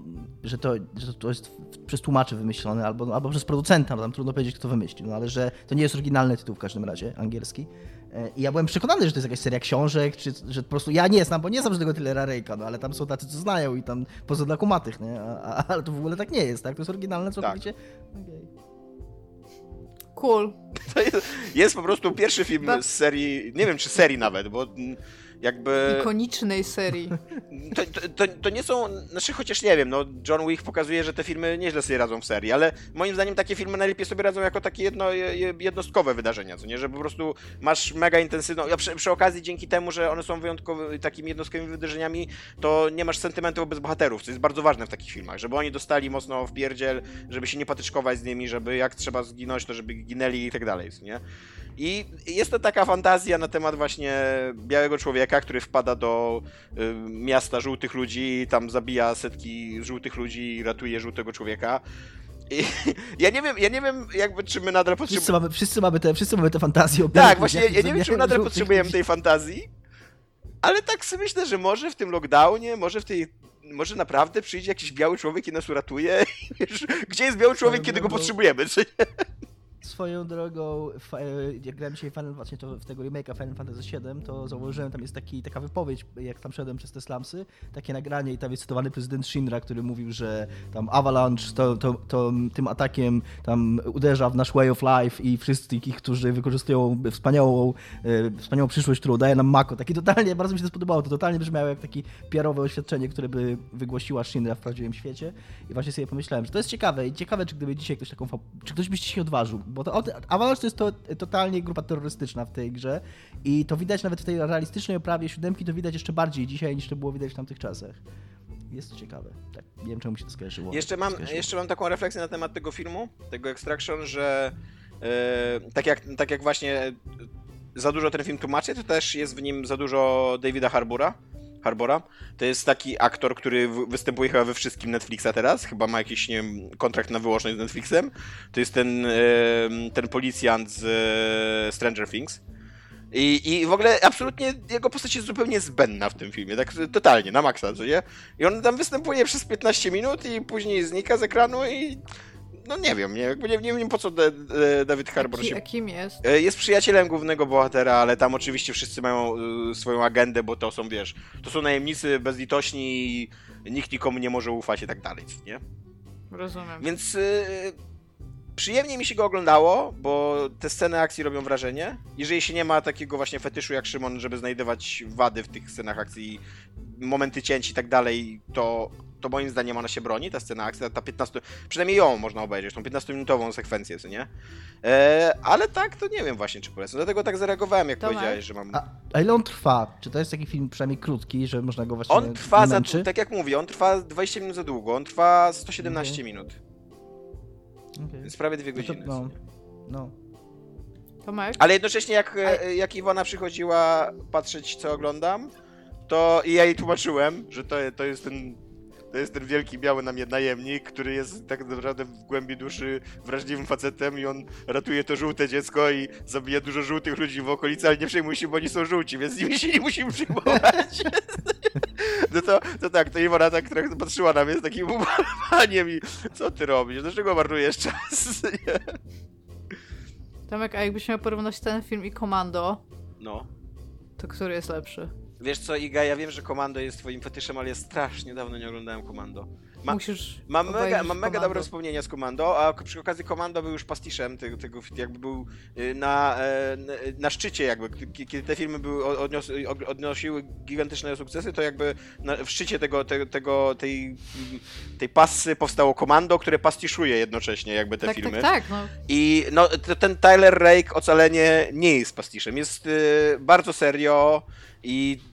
że to, że to jest przez tłumaczy wymyślone, albo, albo przez producenta, bo tam trudno powiedzieć, kto wymyślił, no ale że to nie jest oryginalny tytuł w każdym razie, angielski. E, I ja byłem przekonany, że to jest jakaś seria książek, czy że po prostu ja nie znam, bo nie znam żadnego Tylera Rejka, no ale tam są tacy, co znają i tam poza dla kumatych, nie? A, a, ale to w ogóle tak nie jest, tak? To jest oryginalne całkowicie. Okej. Cool. To jest, jest po prostu pierwszy film Ba- z serii, nie wiem czy serii nawet, bo jakby... Ikonicznej serii. To, to, to, nie są, znaczy chociaż nie wiem, no John Wick pokazuje, że te filmy nieźle sobie radzą w serii, ale moim zdaniem takie filmy najlepiej sobie radzą jako takie jedno, jednostkowe wydarzenia, co nie, że po prostu masz mega intensywną, a przy, przy okazji dzięki temu, że one są wyjątkowymi takimi jednostkowymi wydarzeniami, to nie masz sentymentu wobec bohaterów, co jest bardzo ważne w takich filmach, żeby oni dostali mocno w pierdziel, żeby się nie patyczkować z nimi, żeby jak trzeba zginąć, to żeby ginęli i tak dalej, nie? I jest to taka fantazja na temat właśnie białego człowieka, który wpada do y, miasta żółtych ludzi i tam zabija setki żółtych ludzi i ratuje żółtego człowieka. I [LAUGHS] ja nie wiem, ja nie wiem jakby czy my nadal potrzebujemy... Wszyscy mamy, wszyscy mamy te, wszyscy mamy te fantazje. Tak, właśnie, ja, ja nie wiem czy my nadal potrzebujemy tej fantazji, ale tak sobie myślę, że może w tym lockdownie, może w tej może naprawdę przyjdzie jakiś biały człowiek i nas uratuje? [LAUGHS] Gdzie jest biały człowiek, kiedy go potrzebujemy? Czy nie? Swoją drogą, jak grałem dzisiaj Final, właśnie to, w tego remake'a Final Fantasy VII, to zauważyłem, tam jest taki, taka wypowiedź, jak tam szedłem przez te slumsy, takie nagranie i tam jest cytowany prezydent Shinra, który mówił, że tam Avalanche to, to, to tym atakiem tam uderza w nasz way of life i wszystkich, którzy wykorzystują wspaniałą, e, wspaniałą przyszłość, którą daje nam Mako. Taki totalnie, bardzo mi się to spodobało, to totalnie brzmiało jak takie PR-owe oświadczenie, które by wygłosiła Shinra w prawdziwym świecie i właśnie sobie pomyślałem, że to jest ciekawe i ciekawe, czy gdyby dzisiaj ktoś taką, czy ktoś byście się odważył, bo to Avalanche to jest to totalnie grupa terrorystyczna w tej grze i to widać nawet w tej realistycznej oprawie siódemki, to widać jeszcze bardziej dzisiaj niż to było widać w tamtych czasach. Jest to ciekawe. Tak, nie wiem czemu się to skojarzyło. Jeszcze mam, skojarzyło. jeszcze mam taką refleksję na temat tego filmu, tego Extraction, że yy, tak, jak, tak jak właśnie za dużo ten film tłumaczy, to też jest w nim za dużo Davida Harbura Harbora. To jest taki aktor, który występuje chyba we wszystkim Netflixa teraz. Chyba ma jakiś, nie wiem, kontrakt na wyłączność z Netflixem. To jest ten, ten policjant z e, Stranger Things. I, I w ogóle absolutnie jego postać jest zupełnie zbędna w tym filmie, tak totalnie, na maksa, co nie? I on tam występuje przez 15 minut i później znika z ekranu i no nie wiem, nie, nie, nie wiem po co de, de, David Harbour się... A kim jest? E, jest przyjacielem głównego bohatera, ale tam oczywiście wszyscy mają y, swoją agendę, bo to są, wiesz, to są najemnicy bezlitośni i nikt nikomu nie może ufać i tak dalej, nie? Rozumiem. Więc y, przyjemnie mi się go oglądało, bo te sceny akcji robią wrażenie. Jeżeli się nie ma takiego właśnie fetyszu jak Szymon, żeby znajdować wady w tych scenach akcji, momenty cięć i tak dalej, to to moim zdaniem ona się broni, ta scena akcja, ta 15, przynajmniej ją można obejrzeć, tą 15-minutową sekwencję, co nie? E, ale tak, to nie wiem właśnie, czy polecam. Dlatego tak zareagowałem, jak Tomek. powiedziałeś, że mam... A, a, ile on trwa? Czy to jest taki film przynajmniej krótki, że można go właśnie On trwa, za, tak jak mówię, on trwa 20 minut za długo, on trwa 117 okay. minut. Okay. Więc prawie dwie godziny. No, no. Tomek? Ale jednocześnie jak, a... jak Iwona przychodziła patrzeć, co oglądam, to i ja jej tłumaczyłem, że to, to jest ten to jest ten wielki biały najemnik, który jest tak naprawdę w głębi duszy wrażliwym facetem i on ratuje to żółte dziecko i zabija dużo żółtych ludzi w okolicy, ale nie przejmuj się, bo oni są żółci, więc z nimi się nie musimy przejmować. No to, to tak, to Iwona tak trochę patrzyła na mnie z takim umalowaniem i co ty robisz? Dlaczego marnujesz czas? Tomek, a jakbyś miał porównać ten film i Komando, no. to który jest lepszy? Wiesz co, Iga, ja wiem, że Komando jest twoim fetyszem, ale ja strasznie dawno nie oglądałem Komando. Ma, Musisz mam mega, mam mega dobre wspomnienia z Komando, a przy okazji Komando był już pastiszem tego, tego jakby był y, na, e, na szczycie jakby, kiedy te filmy były, odnios, odnosiły gigantyczne sukcesy, to jakby na, w szczycie tego, te, tego, tej, tej pasy powstało Komando, które pastiszuje jednocześnie jakby te tak, filmy. Tak, tak, no. I no, ten Tyler Rake Ocalenie nie jest pastiszem, jest y, bardzo serio i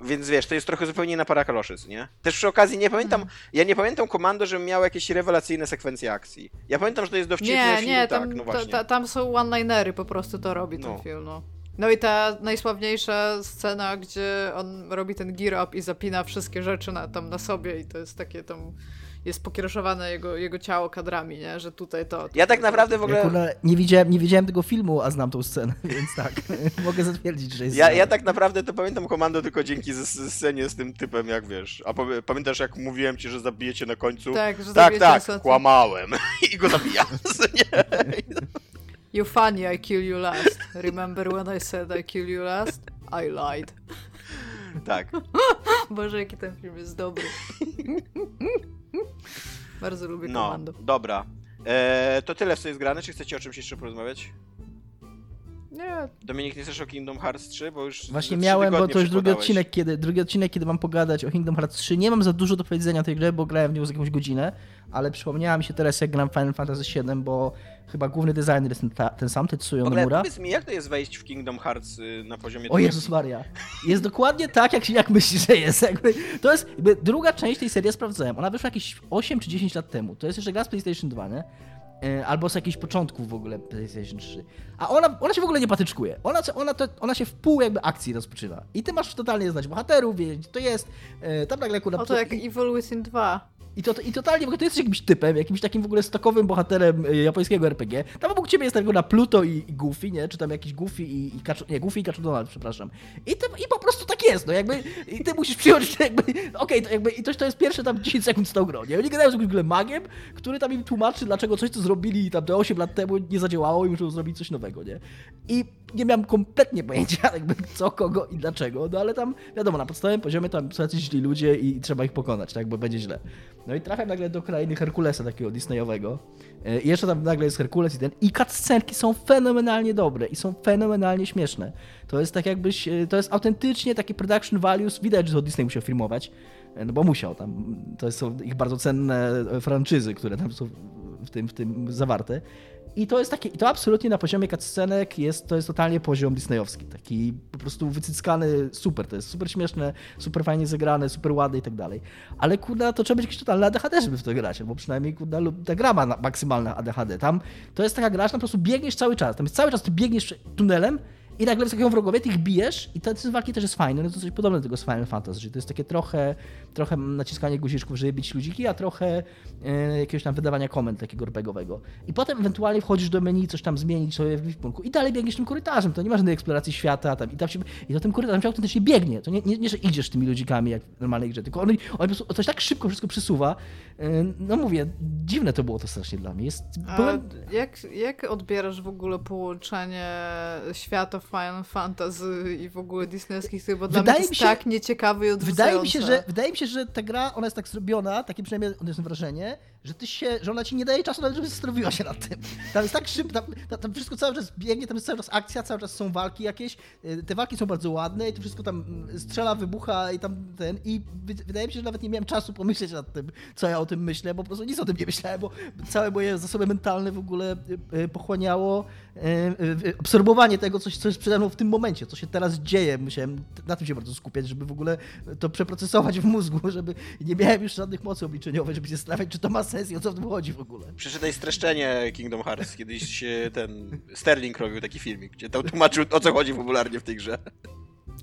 więc wiesz, to jest trochę zupełnie na para kaloszyc, nie? Też przy okazji nie pamiętam, mm. ja nie pamiętam komando, żebym miał jakieś rewelacyjne sekwencje akcji. Ja pamiętam, że to jest dowcipny nie, film, nie, tak, tam, no właśnie. Ta, tam są one-linery, po prostu to robi ten no. film, no. No i ta najsławniejsza scena, gdzie on robi ten gear up i zapina wszystkie rzeczy na, tam na sobie i to jest takie tam jest pokierowane jego, jego ciało kadrami, nie? Że tutaj to... ja tak naprawdę w ogóle... Ja, nie, widziałem, nie widziałem tego filmu, a znam tą scenę, [LAUGHS] więc tak, [LAUGHS] mogę zatwierdzić, że jest... Ja, ja tak naprawdę to pamiętam komando tylko dzięki scenie z tym typem, jak wiesz. A pamiętasz, jak mówiłem ci, że zabijecie na końcu? Tak, że Tak, tak, kłamałem. [LAUGHS] I go zabijam. You funny, I kill you last. Remember when I said I kill you last? I lied. Tak. Boże, jaki ten film jest dobry. Bardzo lubię no, komando. Dobra. Eee, to tyle w co jest grane. Czy chcecie o czymś jeszcze porozmawiać? Nie, Dominik, nie chcesz o Kingdom Hearts 3? Bo już Właśnie miałem, bo to już drugi odcinek, kiedy, drugi odcinek, kiedy mam pogadać o Kingdom Hearts 3. Nie mam za dużo do powiedzenia o tej grze, bo grałem w nią z jakąś godzinę, ale przypomniała mi się teraz, jak gram w Final Fantasy VII, bo chyba główny designer jest ten, ta- ten sam, ogóle Nomura. powiedz mi, jak to jest wejść w Kingdom Hearts y, na poziomie... O Jezus Maria. Jest dokładnie tak, jak, jak myślisz, że jest. Jakby, to jest jakby druga część tej serii, ja sprawdzałem. Ona wyszła jakieś 8 czy 10 lat temu. To jest jeszcze gra z PlayStation 2, nie? E, Albo z jakichś początków w ogóle PlayStation 3. A ona, ona się w ogóle nie patyczkuje. Ona, ona, to, ona się w pół jakby akcji rozpoczyna. I ty masz totalnie znać bohaterów, wiedzieć, gdzie to jest. E, Tam nagle kurwa... oto jak Evil Within 2. I, to, I totalnie, ogóle ty jesteś jakimś typem, jakimś takim w ogóle stokowym bohaterem y, japońskiego RPG. Tam obok ciebie jest tylko na Pluto i, i Goofy, nie? Czy tam jakiś Goofy i, i Kaczu, nie, Goofy i Kaczu Donald, przepraszam. I, ty, I po prostu tak jest, no jakby, i ty musisz przyjąć, jakby, okej, to jakby, i to, to jest pierwsze tam 10 sekund z tą grą, nie? Oni gadają z jakimś magiem, który tam im tłumaczy, dlaczego coś, co zrobili tam te 8 lat temu nie zadziałało i muszą zrobić coś nowego, nie? I nie miałem kompletnie pojęcia, [LAUGHS] jakby co, kogo i dlaczego, no ale tam, wiadomo, na podstawowym poziomie tam są jacyś źli ludzie i trzeba ich pokonać, tak, bo będzie źle. No i trafiam nagle do krainy Herkulesa takiego Disneyowego. E, I jeszcze tam nagle jest Herkules i ten. I cutscenki są fenomenalnie dobre i są fenomenalnie śmieszne. To jest tak jakbyś, e, to jest autentycznie takie production values. Widać, że to Disney musiał filmować, e, no bo musiał tam. To są ich bardzo cenne franczyzy, które tam są w tym, w tym zawarte. I to jest takie, to absolutnie na poziomie cutscenek jest, to jest totalnie poziom disneyowski, taki po prostu wycyckany, super, to jest super śmieszne, super fajnie zagrane, super ładne i tak dalej. Ale kurna, to trzeba być jakiś totalny ADHD, żeby w to grać, bo przynajmniej kurna, ta gra ma na- maksymalne ADHD. Tam to jest taka gra, że po prostu biegniesz cały czas, tam jest cały czas ty biegniesz tunelem i nagle wyskakują wrogowie, ty ich bijesz i system walki też jest fajny, no to coś podobne do tego z Final Fantasy, że to jest takie trochę, trochę naciskanie guziczków, żeby bić ludziki, a trochę e, jakiegoś tam wydawania komend takiego RPGowego. I potem ewentualnie wchodzisz do menu, coś tam zmienić sobie w ekwipunku i dalej biegniesz tym korytarzem, to nie ma żadnej eksploracji świata tam i tam się, i to tym korytarzem się autentycznie biegnie, to nie, nie, nie że idziesz tymi ludzikami jak w normalnej grze, tylko on, on po prostu coś tak szybko wszystko przesuwa, no mówię, dziwne to było to strasznie dla mnie, jest, byłem, jak, jak odbierasz w ogóle połączenie świata Final Fantasy i w ogóle disneyskich? Tych, bo dla mnie Wydaje jest mi się- tak nieciekawy i Wydaje mi, się, że, wydaje mi się, że ta gra, ona jest tak zrobiona, takie przynajmniej odniosłem wrażenie, że ty się, że ona ci nie daje czasu nawet, żeby zastanowiła się nad tym. Tam jest tak szybko, tam, tam, wszystko cały czas biegnie, tam jest cały czas akcja, cały czas są walki jakieś, y, te walki są bardzo ładne i to wszystko tam mm, strzela, wybucha i tam ten. I wy- wydaje mi się, że nawet nie miałem czasu pomyśleć nad tym, co ja o tym myślę, bo po prostu nic o tym nie myślałem, bo całe moje zasoby mentalne w ogóle y, y, pochłaniało absorbowanie tego, coś, co jest przede mną w tym momencie, co się teraz dzieje. Musiałem na tym się bardzo skupiać, żeby w ogóle to przeprocesować w mózgu, [LAUGHS] żeby nie miałem już żadnych mocy obliczeniowych, żeby się zastanawiać, czy to ma sens i o co w tym chodzi w ogóle. Przeczytaj streszczenie Kingdom Hearts. Kiedyś ten Sterling robił taki filmik, gdzie tam tłumaczył o co chodzi popularnie w tej grze.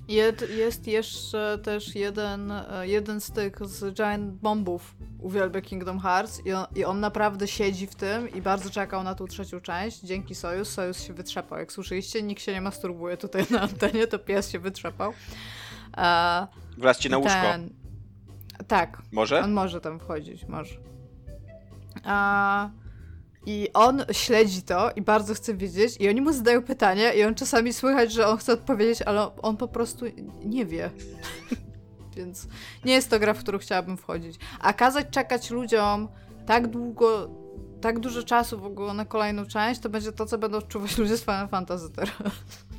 Jed, jest jeszcze też jeden, e, jeden z tych z Giant Bombów uwielbia Kingdom Hearts i on, i on naprawdę siedzi w tym i bardzo czekał na tą trzecią część. Dzięki Sojus. Sojus się wytrzepał. Jak słyszeliście, nikt się nie masturbuje tutaj na antenie, to pies się wytrzepał. E, Wlazł ci na łóżko. ten- Tak, Może? on może tam wchodzić, może. A, I on śledzi to i bardzo chce wiedzieć, i oni mu zadają pytania, i on czasami słychać, że on chce odpowiedzieć, ale on po prostu nie wie. [LAUGHS] Więc nie jest to gra, w którą chciałabym wchodzić. A kazać czekać ludziom tak długo, tak dużo czasu w ogóle na kolejną część, to będzie to, co będą odczuwać ludzie z Final Fantasy teraz.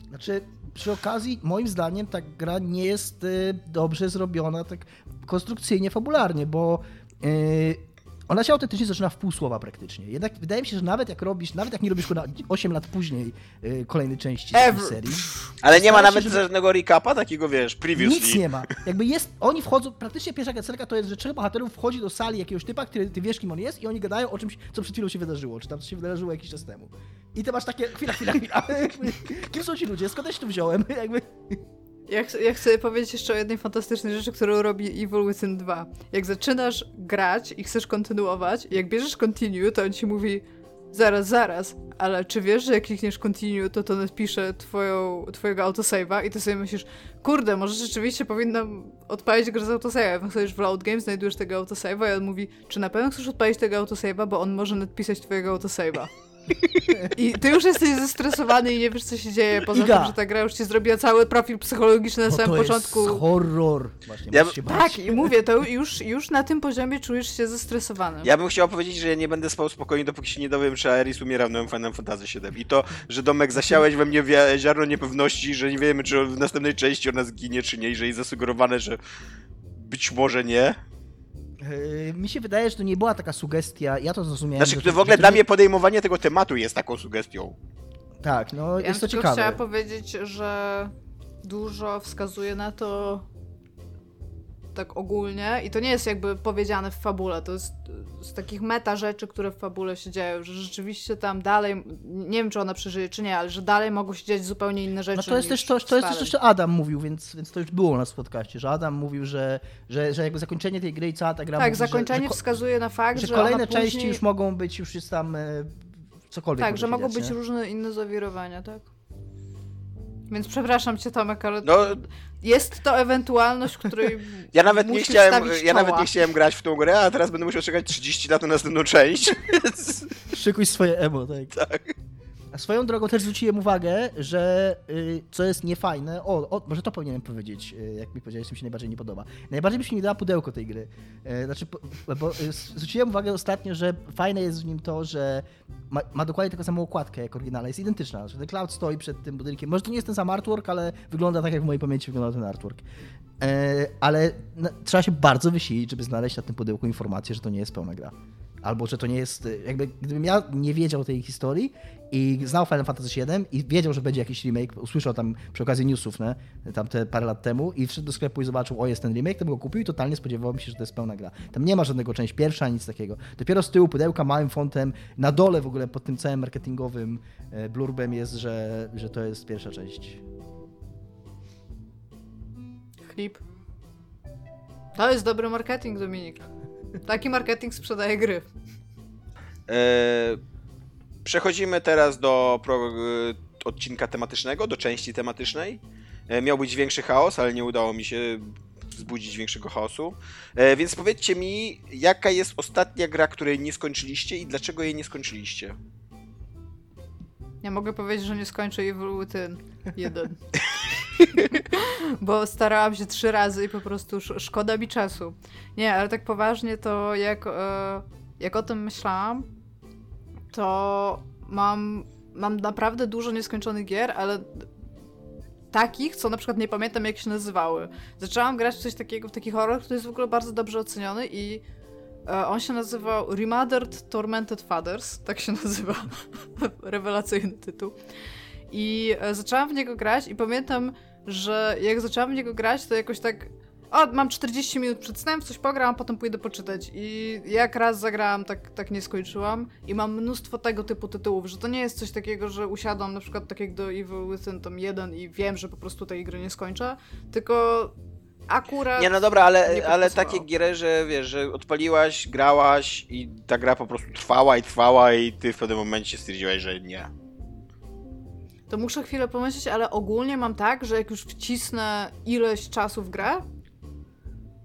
Znaczy, przy okazji, moim zdaniem, ta gra nie jest y, dobrze zrobiona tak konstrukcyjnie, fabularnie, bo y, ona się autentycznie zaczyna w pół słowa praktycznie. Jednak wydaje mi się, że nawet jak robisz, nawet jak nie robisz kurwa 8 lat później y, kolejnej części Ever. serii, Ale nie ma Stara się, nawet żeby- żadnego recapa takiego, wiesz, previously. nic nie ma. Jakby jest, oni wchodzą, praktycznie pierwsza kacelka to jest, że trzech bohaterów wchodzi do sali jakiegoś typa, który ty wiesz kim on jest i oni gadają o czymś, co przed chwilą się wydarzyło, czy tam co się wydarzyło jakiś czas temu. I ty masz takie, chwila, chwila, chwila, [LAUGHS] kim są ci ludzie, skąd ja się tu wziąłem, [LAUGHS] jakby... Ja, ch- ja chcę powiedzieć jeszcze o jednej fantastycznej rzeczy, którą robi Evil Within 2. Jak zaczynasz grać i chcesz kontynuować, jak bierzesz continue, to on ci mówi zaraz, zaraz, ale czy wiesz, że jak klikniesz continue, to to napisze twoją, twojego autosave'a i ty sobie myślisz, kurde, może rzeczywiście powinnam odpalić grę z autosave'a. Wchodzisz w load game, znajdujesz tego autosave'a i on mówi, czy na pewno chcesz odpalić tego autosave'a, bo on może napisać twojego autosave'a. I ty już jesteś zestresowany i nie wiesz, co się dzieje, poza Iga. tym, że ta gra już ci zrobiła cały profil psychologiczny na Bo samym to początku. jest horror. Właśnie, Ja- się bać. Tak, i mówię, to już, już na tym poziomie czujesz się zestresowany. Ja bym chciał powiedzieć, że ja nie będę spał spokojnie, dopóki się nie dowiem, czy Aeris umiera w nowym Final Fantasy VII. I to, że Domek zasiałeś we mnie ziarno niepewności, że nie wiemy, czy w następnej części ona zginie, czy nie, i że jest zasugerowane, że być może nie. Yy, Mi się wydaje, że to nie była taka sugestia, ja to zrozumiałem. Znaczy, to w ogóle dla nie- mnie podejmowanie tego tematu jest taką sugestią. Tak, no Ja jest to ciekawe. chciała powiedzieć, że dużo wskazuje na to tak ogólnie i to nie jest jakby powiedziane w fabule, to jest z takich meta rzeczy, które w fabule się dzieją, że rzeczywiście tam dalej, nie wiem czy ona przeżyje czy nie, ale że dalej mogą się dziać zupełnie inne rzeczy No to jest też to, to jest też co Adam mówił, więc, więc to już było u nas w podcaście, że Adam mówił, że, że, że jakby zakończenie tej gry i cała ta gra Tak, mówi, że- zakończenie że, ko- wskazuje na fakt, że, że, kolejne ona później... części już mogą być, już jest tam e, cokolwiek. Tak, że mogą dziać, być nie? różne inne zawirowania, tak? Więc przepraszam cię Tomek, ale No, jest to ewentualność, której [LAUGHS] ja nawet nie chciałem, ja nawet nie chciałem grać w tą grę, a teraz będę musiał czekać 30 lat na następną część. [LAUGHS] Więc Szykuj swoje emo, tak. tak. A swoją drogą też zwróciłem uwagę, że y, co jest niefajne, o, o, może to powinienem powiedzieć, y, jak mi powiedziałeś, co mi się najbardziej nie podoba. Najbardziej by się mi dała pudełko tej gry. Y, znaczy, bo y, zwróciłem uwagę ostatnio, że fajne jest w nim to, że ma, ma dokładnie taką samą okładkę jak oryginalna, jest identyczna, że ten Cloud stoi przed tym budynkiem. Może to nie jest ten sam artwork, ale wygląda tak, jak w mojej pamięci wyglądał ten artwork. E, ale trzeba się bardzo wysilić, żeby znaleźć na tym pudełku informację, że to nie jest pełna gra. Albo że to nie jest. Jakby gdybym ja nie wiedział tej historii i znał Final Fantasy VII i wiedział, że będzie jakiś remake, usłyszał tam przy okazji newsów, nie? tam te parę lat temu i wszedł do sklepu i zobaczył, o jest ten remake, to go kupił i totalnie spodziewałem się, że to jest pełna gra. Tam nie ma żadnego część pierwsza, nic takiego. Dopiero z tyłu pudełka małym fontem, na dole w ogóle pod tym całym marketingowym e, blurbem jest, że, że to jest pierwsza część. Chlip. To jest dobry marketing, Dominik. Taki marketing sprzedaje gry. E, przechodzimy teraz do pro, e, odcinka tematycznego, do części tematycznej. E, miał być większy chaos, ale nie udało mi się wzbudzić większego chaosu. E, więc powiedzcie mi, jaka jest ostatnia gra, której nie skończyliście i dlaczego jej nie skończyliście? Ja mogę powiedzieć, że nie skończę Evil Within 1. [LAUGHS] Bo starałam się trzy razy i po prostu sz- szkoda mi czasu. Nie, ale tak poważnie to jak, jak o tym myślałam, to mam, mam naprawdę dużo nieskończonych gier, ale takich, co na przykład nie pamiętam jak się nazywały. Zaczęłam grać w coś takiego, w taki horror, który jest w ogóle bardzo dobrze oceniony i e, on się nazywał Remothered Tormented Fathers, tak się [LAUGHS] nazywa. Rewelacyjny tytuł. I e, zaczęłam w niego grać i pamiętam, że jak zaczęłam w niego grać, to jakoś tak o, mam 40 minut przed snem, coś pogram, a potem pójdę poczytać. I jak raz zagrałam, tak, tak nie skończyłam. I mam mnóstwo tego typu tytułów, że to nie jest coś takiego, że usiadłam na przykład tak jak do Evil Within tam jeden i wiem, że po prostu tej gry nie skończę, tylko akurat... Nie, no dobra, ale, ale takie gry, że wiesz, że odpaliłaś, grałaś i ta gra po prostu trwała i trwała i ty w pewnym momencie stwierdziłaś, że nie. To muszę chwilę pomyśleć, ale ogólnie mam tak, że jak już wcisnę ileś czasu w grę,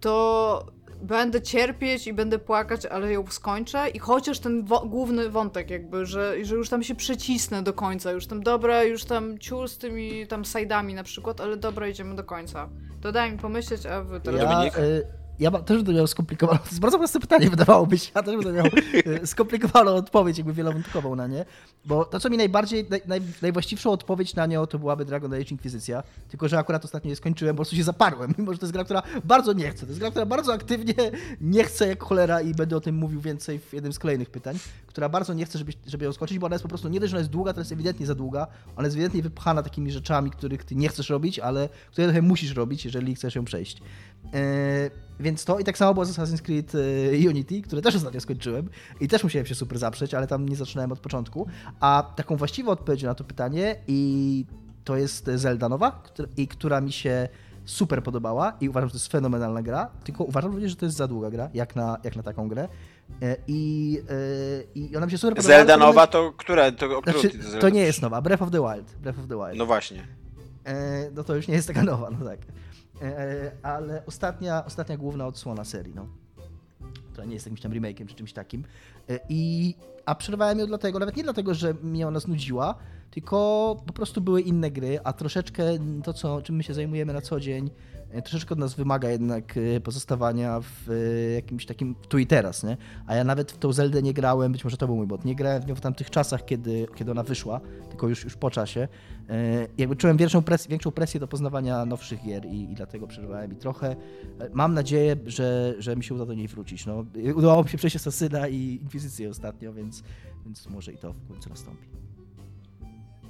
to będę cierpieć i będę płakać, ale ją skończę i chociaż ten wo- główny wątek jakby, że, że już tam się przycisnę do końca, już tam dobra, już tam ciul z tymi tam sajdami na przykład, ale dobra, idziemy do końca. To daj mi pomyśleć, a wy teraz... Ja, y, ja też będę miał skomplikowaną, to jest bardzo proste pytanie wydawałoby się, ja też będę miał [LAUGHS] y, skomplikowaną odpowiedź, jakby wielowątkową na nie, bo to, co mi najbardziej, naj, naj, najwłaściwszą odpowiedź na nią, to byłaby Dragon Age Inkwizycja, tylko, że akurat ostatnio je skończyłem, po prostu się zaparłem, [LAUGHS] mimo że to jest gra, która bardzo nie chce, to jest gra, która bardzo aktywnie nie chce jak cholera i będę o tym mówił więcej w jednym z kolejnych pytań, która bardzo nie chce, żeby, żeby ją skończyć, bo ona jest po prostu, nie dość, że ona jest długa, to jest ewidentnie za długa, ona jest ewidentnie wypchana takimi rzeczami, których ty nie chcesz robić, ale które trochę musisz robić, jeżeli chcesz ją przejść. E, więc to i tak samo było z Assassin's Creed e, Unity, które też ostatnio skończyłem i też musiałem się super zaprzeć, ale tam nie zaczynałem od początku. A taką właściwą odpowiedzią na to pytanie i to jest Zelda nowa, która, i która mi się super podobała i uważam, że to jest fenomenalna gra, tylko uważam również, że to jest za długa gra, jak na, jak na taką grę. E, I, I ona mi się super podobała. Zelda nowa to która? To, Znaczy, to nie jest nowa, Breath of the Wild. Breath of the Wild. No właśnie. No to już nie jest taka nowa, no tak. E, ale ostatnia, ostatnia główna odsłona serii, no. która nie jest jakimś tam remake'iem czy czymś takim. E, I, a przerwałem ją dlatego, nawet nie dlatego, że mnie ona znudziła, tylko po prostu były inne gry, a troszeczkę to, co, czym my się zajmujemy na co dzień, e, troszeczkę od nas wymaga jednak e, pozostawania w e, jakimś takim tu i teraz, nie? A ja nawet w tą Zeldę nie grałem, być może to był mój bot, nie grałem w nią w tamtych czasach, kiedy, kiedy ona wyszła, tylko już, już po czasie. Jakby czułem większą presję, większą presję do poznawania nowszych gier i, i dlatego przerwałem i trochę mam nadzieję, że, że mi się uda do niej wrócić. No, udało mi się przejść Asasyna i Inkwizycję ostatnio, więc, więc może i to w końcu nastąpi.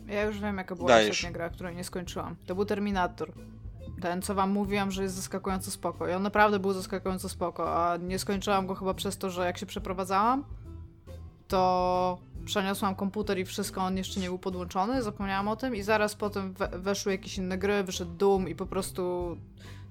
Ja już wiem, jaka była Dajesz. ostatnia gra, której nie skończyłam. To był Terminator. Ten, co wam mówiłam, że jest zaskakująco spoko. I on naprawdę był zaskakująco spoko, a nie skończyłam go chyba przez to, że jak się przeprowadzałam, to przeniosłam komputer i wszystko, on jeszcze nie był podłączony, zapomniałam o tym i zaraz potem we weszły jakieś inne gry, wyszedł Doom i po prostu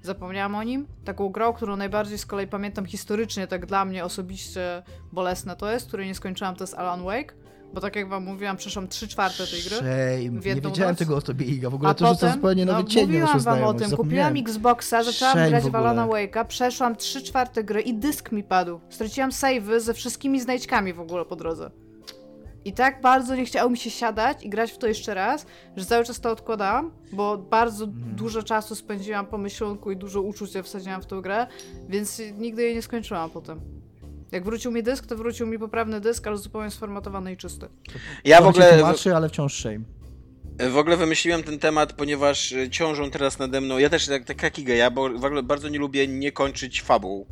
zapomniałam o nim. Taką grą, którą najbardziej z kolei pamiętam historycznie, tak dla mnie osobiście bolesne to jest, której nie skończyłam, to jest Alan Wake bo tak jak wam mówiłam, przeszłam 3 czwarte tej gry. Shame. Nie wiedziałem noc. tego o tobie, Iga. W ogóle A to potem, zupełnie nowy no, cień Mówiłam wam o tym. Kupiłam Xboxa, zaczęłam Shame grać w Alana Wake'a, przeszłam 3 czwarte gry i dysk mi padł. Straciłam savey ze wszystkimi znajdźkami w ogóle po drodze. I tak bardzo nie chciało mi się siadać i grać w to jeszcze raz, że cały czas to odkładałam, bo bardzo mm. dużo czasu spędziłam po myślunku i dużo uczucia wsadziłam w tę grę, więc nigdy jej nie skończyłam potem. Jak wrócił mi dysk, to wrócił mi poprawny dysk, ale zupełnie sformatowany i czysty. Ja w ogóle... Tłumaczy, ale wciąż shame. W ogóle wymyśliłem ten temat, ponieważ e, ciążą teraz nade mną. Ja też tak, tak jak Iga, ja bo w ogóle bardzo nie lubię nie kończyć fabuł.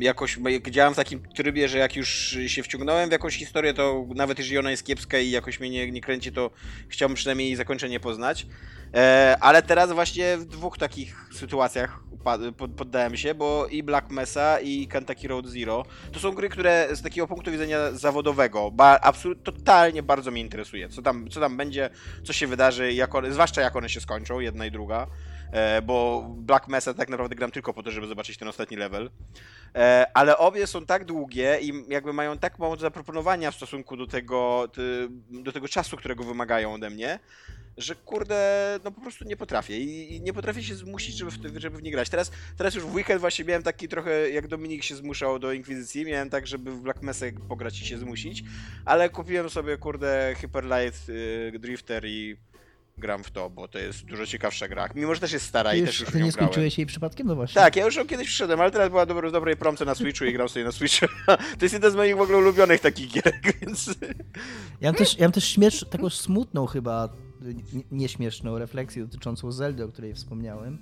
Jakoś jak działam w takim trybie, że jak już się wciągnąłem w jakąś historię, to nawet jeżeli ona jest kiepska i jakoś mnie nie, nie kręci, to chciałbym przynajmniej jej zakończenie poznać. Yy, ale teraz właśnie w dwóch takich sytuacjach poddałem się, bo i Black Mesa i Kentucky Road Zero to są gry, które z takiego punktu widzenia zawodowego ba, totalnie bardzo mnie interesuje. Co tam, co tam będzie, co się wydarzy, jak one, zwłaszcza jak one się skończą, jedna i druga. E, bo Black Mesa tak naprawdę gram tylko po to, żeby zobaczyć ten ostatni level. E, ale obie są tak długie i jakby mają tak mało zaproponowania w stosunku do tego, do tego czasu, którego wymagają ode mnie, że kurde, no po prostu nie potrafię i, nie potrafię się zmusić, żeby w, żeby w nie grać. Teraz, teraz już w weekend właśnie miałem taki trochę, jak Dominik się zmuszał do Inkwizycji, miałem tak, żeby w Black Mesa pograć i się zmusić, ale kupiłem sobie kurde Hyper Light y, Drifter i gram w to, bo to jest dużo ciekawsza gra. Mimo, że też jest stara ty i też już Ty nie skończyłeś jej przypadkiem? No właśnie. Tak, ja już ją kiedyś przyszedłem, ale teraz była dobro, w dobrej promce na Switchu i gram sobie na Switchu. [LAUGHS] to jest jeden z moich w ogóle ulubionych takich gier, [LAUGHS] więc... Ja mam też, ja mam też śmiesz, taką smutną chyba, nieśmieszną refleksję dotyczącą Zeldy, o której wspomniałem,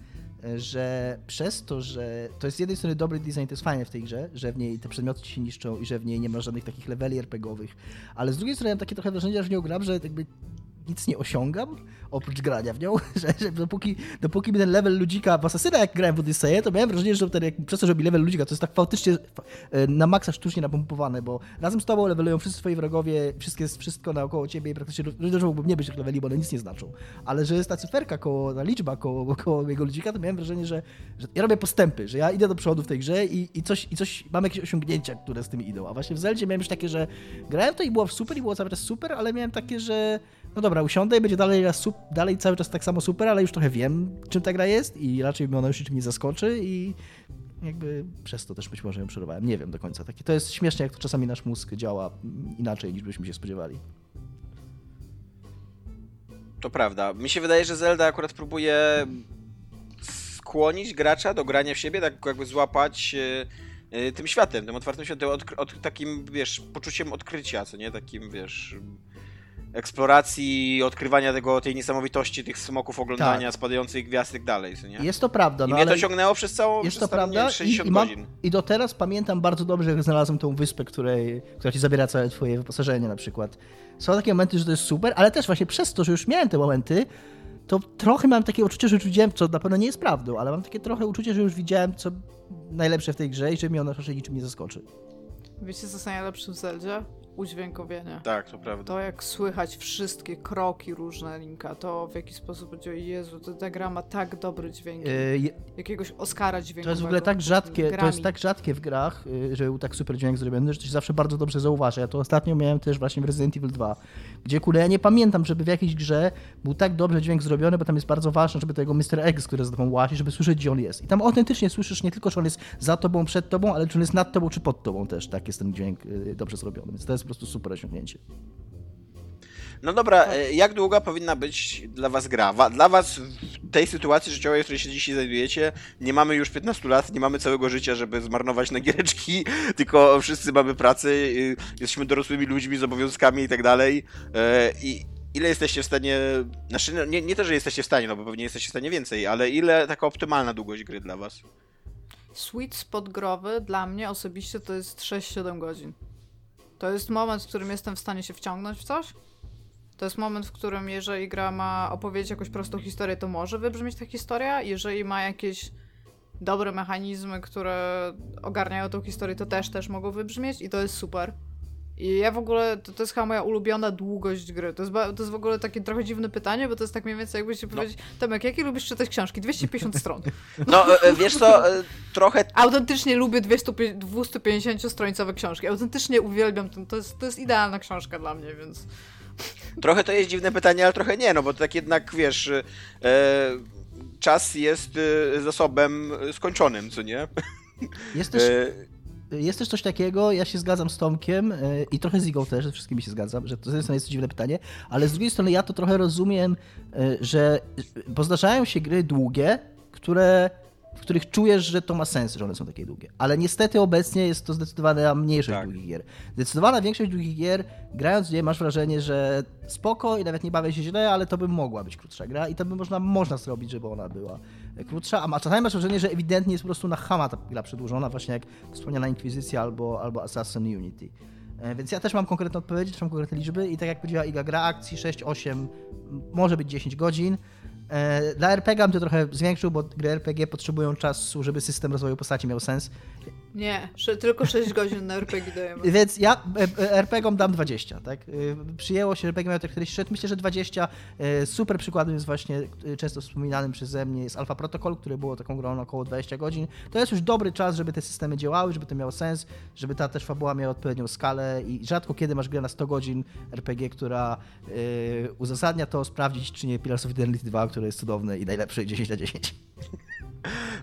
że przez to, że to jest z jednej strony dobry design, to jest fajne w tej grze, że w niej te przedmioty się niszczą i że w niej nie ma żadnych takich leveli RPGowych, ale z drugiej strony mam takie trochę wrażenie, że w nią gram, że jakby nic nie osiągam, oprócz grania w nią, [LAUGHS] że, że dopóki, dopóki ten level ludzika w Asasyna, jak grałem w Odyseję, to miałem wrażenie, że ten, jak, przez to, że mi level ludzika to jest tak faktycznie e, na maksa sztucznie napompowane, bo razem z tobą levelują wszyscy twoi wrogowie, wszystkie, wszystko naokoło ciebie i praktycznie że mógłbym nie być tych leveli, bo one nic nie znaczą. Ale że jest ta cyferka, koło, ta liczba koło, [LAUGHS] koło jego ludzika, to miałem wrażenie, że, że ja robię postępy, że ja idę do przodu w tej grze i, i, coś, i coś, mam jakieś osiągnięcia, które z tym idą. A właśnie w Zeldzie miałem już takie, że grałem to i było super, i było cały czas super, ale miałem takie, że no dobra, usiądę i będzie dalej, dalej cały czas tak samo super, ale już trochę wiem, czym ta gra jest i raczej ona już niczym nie zaskoczy i jakby przez to też być może ją przerwałem. Nie wiem do końca. Takie, to jest śmieszne, jak to czasami nasz mózg działa inaczej, niż byśmy się spodziewali. To prawda. Mi się wydaje, że Zelda akurat próbuje skłonić gracza do grania w siebie, tak jakby złapać e, tym światem, tym otwartym światem, od, od, takim, wiesz, poczuciem odkrycia, co nie? Takim, wiesz, eksploracji, odkrywania tego, tej niesamowitości tych smoków, oglądania tak. spadających gwiazd i tak dalej, nie? Jest to prawda. I no, mnie to ciągnęło przez całą jest to prawda. 60 I, i, mam, godzin. I do teraz pamiętam bardzo dobrze, jak znalazłem tą wyspę, której, która ci zabiera całe twoje wyposażenie na przykład. Są takie momenty, że to jest super, ale też właśnie przez to, że już miałem te momenty, to trochę mam takie uczucie, że już widziałem, co na pewno nie jest prawdą, ale mam takie trochę uczucie, że już widziałem, co najlepsze w tej grze i że mnie ona raczej niczym nie zaskoczy. Wiecie, co jest najlepsze w Zeldzie? Udźwiękowienie. Tak, to prawda. To jak słychać wszystkie kroki różne Linka, to w jaki sposób będzie, Jezu, to ta gra ma tak dobry dźwięk. Y, je- Jakiegoś Oscara dźwiękowego. To jest w ogóle tak rzadkie, to jest tak rzadkie w grach, y, że był tak super dźwięk zrobiony, że to się zawsze bardzo dobrze zauważa. Ja to ostatnio miałem też właśnie w Resident Evil 2, gdzie kurde, ja nie pamiętam, żeby w jakiejś grze był tak dobrze dźwięk zrobiony, bo tam jest bardzo ważne, żeby tego Mr. X, który za tobą łazi, żeby słyszeć, gdzie on jest. I tam autentycznie słyszysz nie tylko, czy on jest za tobą, przed tobą, ale czy on jest nad tobą, czy pod tobą też. Tak jest ten dźwięk y, dobrze zrobiony, więc to jest po prostu super osiągnięcie. No dobra, e, jak długa powinna być dla was gra? Wa- Dla was w tej sytuacji życiowej, w której się dzisiaj znajdujecie, nie mamy już 15 lat, nie mamy całego życia, żeby zmarnować na giereczki, [LAUGHS] tylko wszyscy mamy pracę, y, jesteśmy dorosłymi ludźmi z obowiązkami i tak dalej. E, I ile jesteście w stanie, znaczy no, nie, nie to, że jesteście w stanie, no bo pewnie jesteście w stanie więcej, ale ile taka optymalna długość gry dla was? Sweet spot growy dla mnie osobiście to jest 6-7 godzin. To jest moment, w którym jestem w stanie się wciągnąć w coś. To jest moment, w którym jeżeli gra ma opowiedzieć jakąś prostą historię, to może wybrzmieć ta historia. Jeżeli ma jakieś dobre mechanizmy, które ogarniają tą historię, to też też mogą wybrzmieć i to jest super. I ja w ogóle, to, to jest chyba moja ulubiona długość gry. To jest, to jest w ogóle takie trochę dziwne pytanie, bo to jest tak mniej więcej jakbyście powiedzieć, Tomek, jakie lubisz czytać książki? 250 stron. [LAUGHS] No, e, e, wiesz co, e, trochę [LAUGHS] Autentycznie lubię 200 250-stronicowe książki. Autentycznie uwielbiam to. To jest, to jest idealna książka dla mnie, więc. Trochę to jest dziwne pytanie, ale trochę nie, no bo tak jednak wiesz, e, czas jest zasobem skończonym, co nie? Jest też, E, Jest też coś takiego, ja się zgadzam z Tomkiem y, i trochę z Igą też, ze wszystkimi się zgadzam, że to z jednej strony jest to dziwne pytanie, ale z drugiej strony ja to trochę rozumiem, y, że bo zdarzają się gry długie, które, w których czujesz, że to ma sens, że one są takie długie. Ale niestety obecnie jest to zdecydowana mniejszość Tak. długich gier. Zdecydowana większość długich gier, grając w nie masz wrażenie, że spoko i nawet nie bawię się źle, ale to by mogła być krótsza gra i to by można, można zrobić, żeby ona była krótsza, a czasami masz wrażenie, że ewidentnie jest po prostu na chama ta gra przedłużona, właśnie jak wspomniana Inkwizycja albo, albo Assassin Unity. E, Więc ja też mam konkretne odpowiedzi, też mam konkretne liczby i tak jak powiedziała Iga, gra akcji 6, 8, m, może być 10 godzin. E, Dla RPG bym to trochę zwiększył, bo gry RPG potrzebują czasu, żeby system rozwoju postaci miał sens. Nie, tylko 6 [LAUGHS] godzin na RPG dajemy. Więc ja e, e, RPG-om dam 20, tak? Y, Przyjęło się, RPG tak 46, myślę, że 20. e, Super przykładem jest właśnie e, często wspominanym przeze mnie jest Alpha Protocol, które było taką grą około 20 godzin. To jest już dobry czas, żeby te systemy działały, żeby to miało sens, żeby ta też fabuła miała odpowiednią skalę i rzadko kiedy masz grę na 100 godzin RPG, która e, uzasadnia to, sprawdzić czy nie Pillars of Eternity 2, które jest cudowne i najlepsze 10 na 10.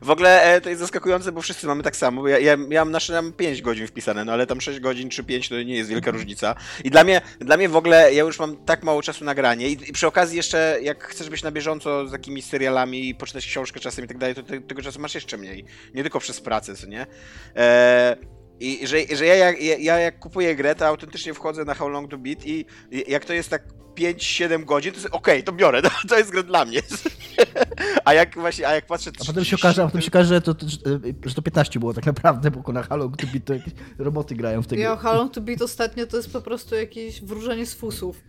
W ogóle e, to jest zaskakujące, bo wszyscy mamy tak samo. Ja, ja, ja mam nasze mam 5 godzin wpisane, no ale tam 6 godzin czy 5 to nie jest wielka różnica. I dla mnie, dla mnie w ogóle, ja już mam tak mało czasu na granie i, i przy okazji jeszcze, jak chcesz być na bieżąco z jakimiś serialami i poczytać książkę czasem i tak dalej, to te, tego czasu masz jeszcze mniej. Nie tylko przez pracę, co nie? E, i że, że ja, jak, ja, ja jak kupuję grę, to autentycznie wchodzę na How Long to Beat i jak to jest tak 5-7 godzin, to jest okej, to biorę, to, [LAUGHS] to jest gra dla mnie. [LAUGHS] A jak właśnie, a jak patrzę... A potem się okaże, a potem się okaże że, to, że to 15 było tak naprawdę, bo na Halo to Beat to jakieś roboty grają w tej Ja. How Long to Beat ostatnio to jest po prostu jakieś wróżenie z fusów.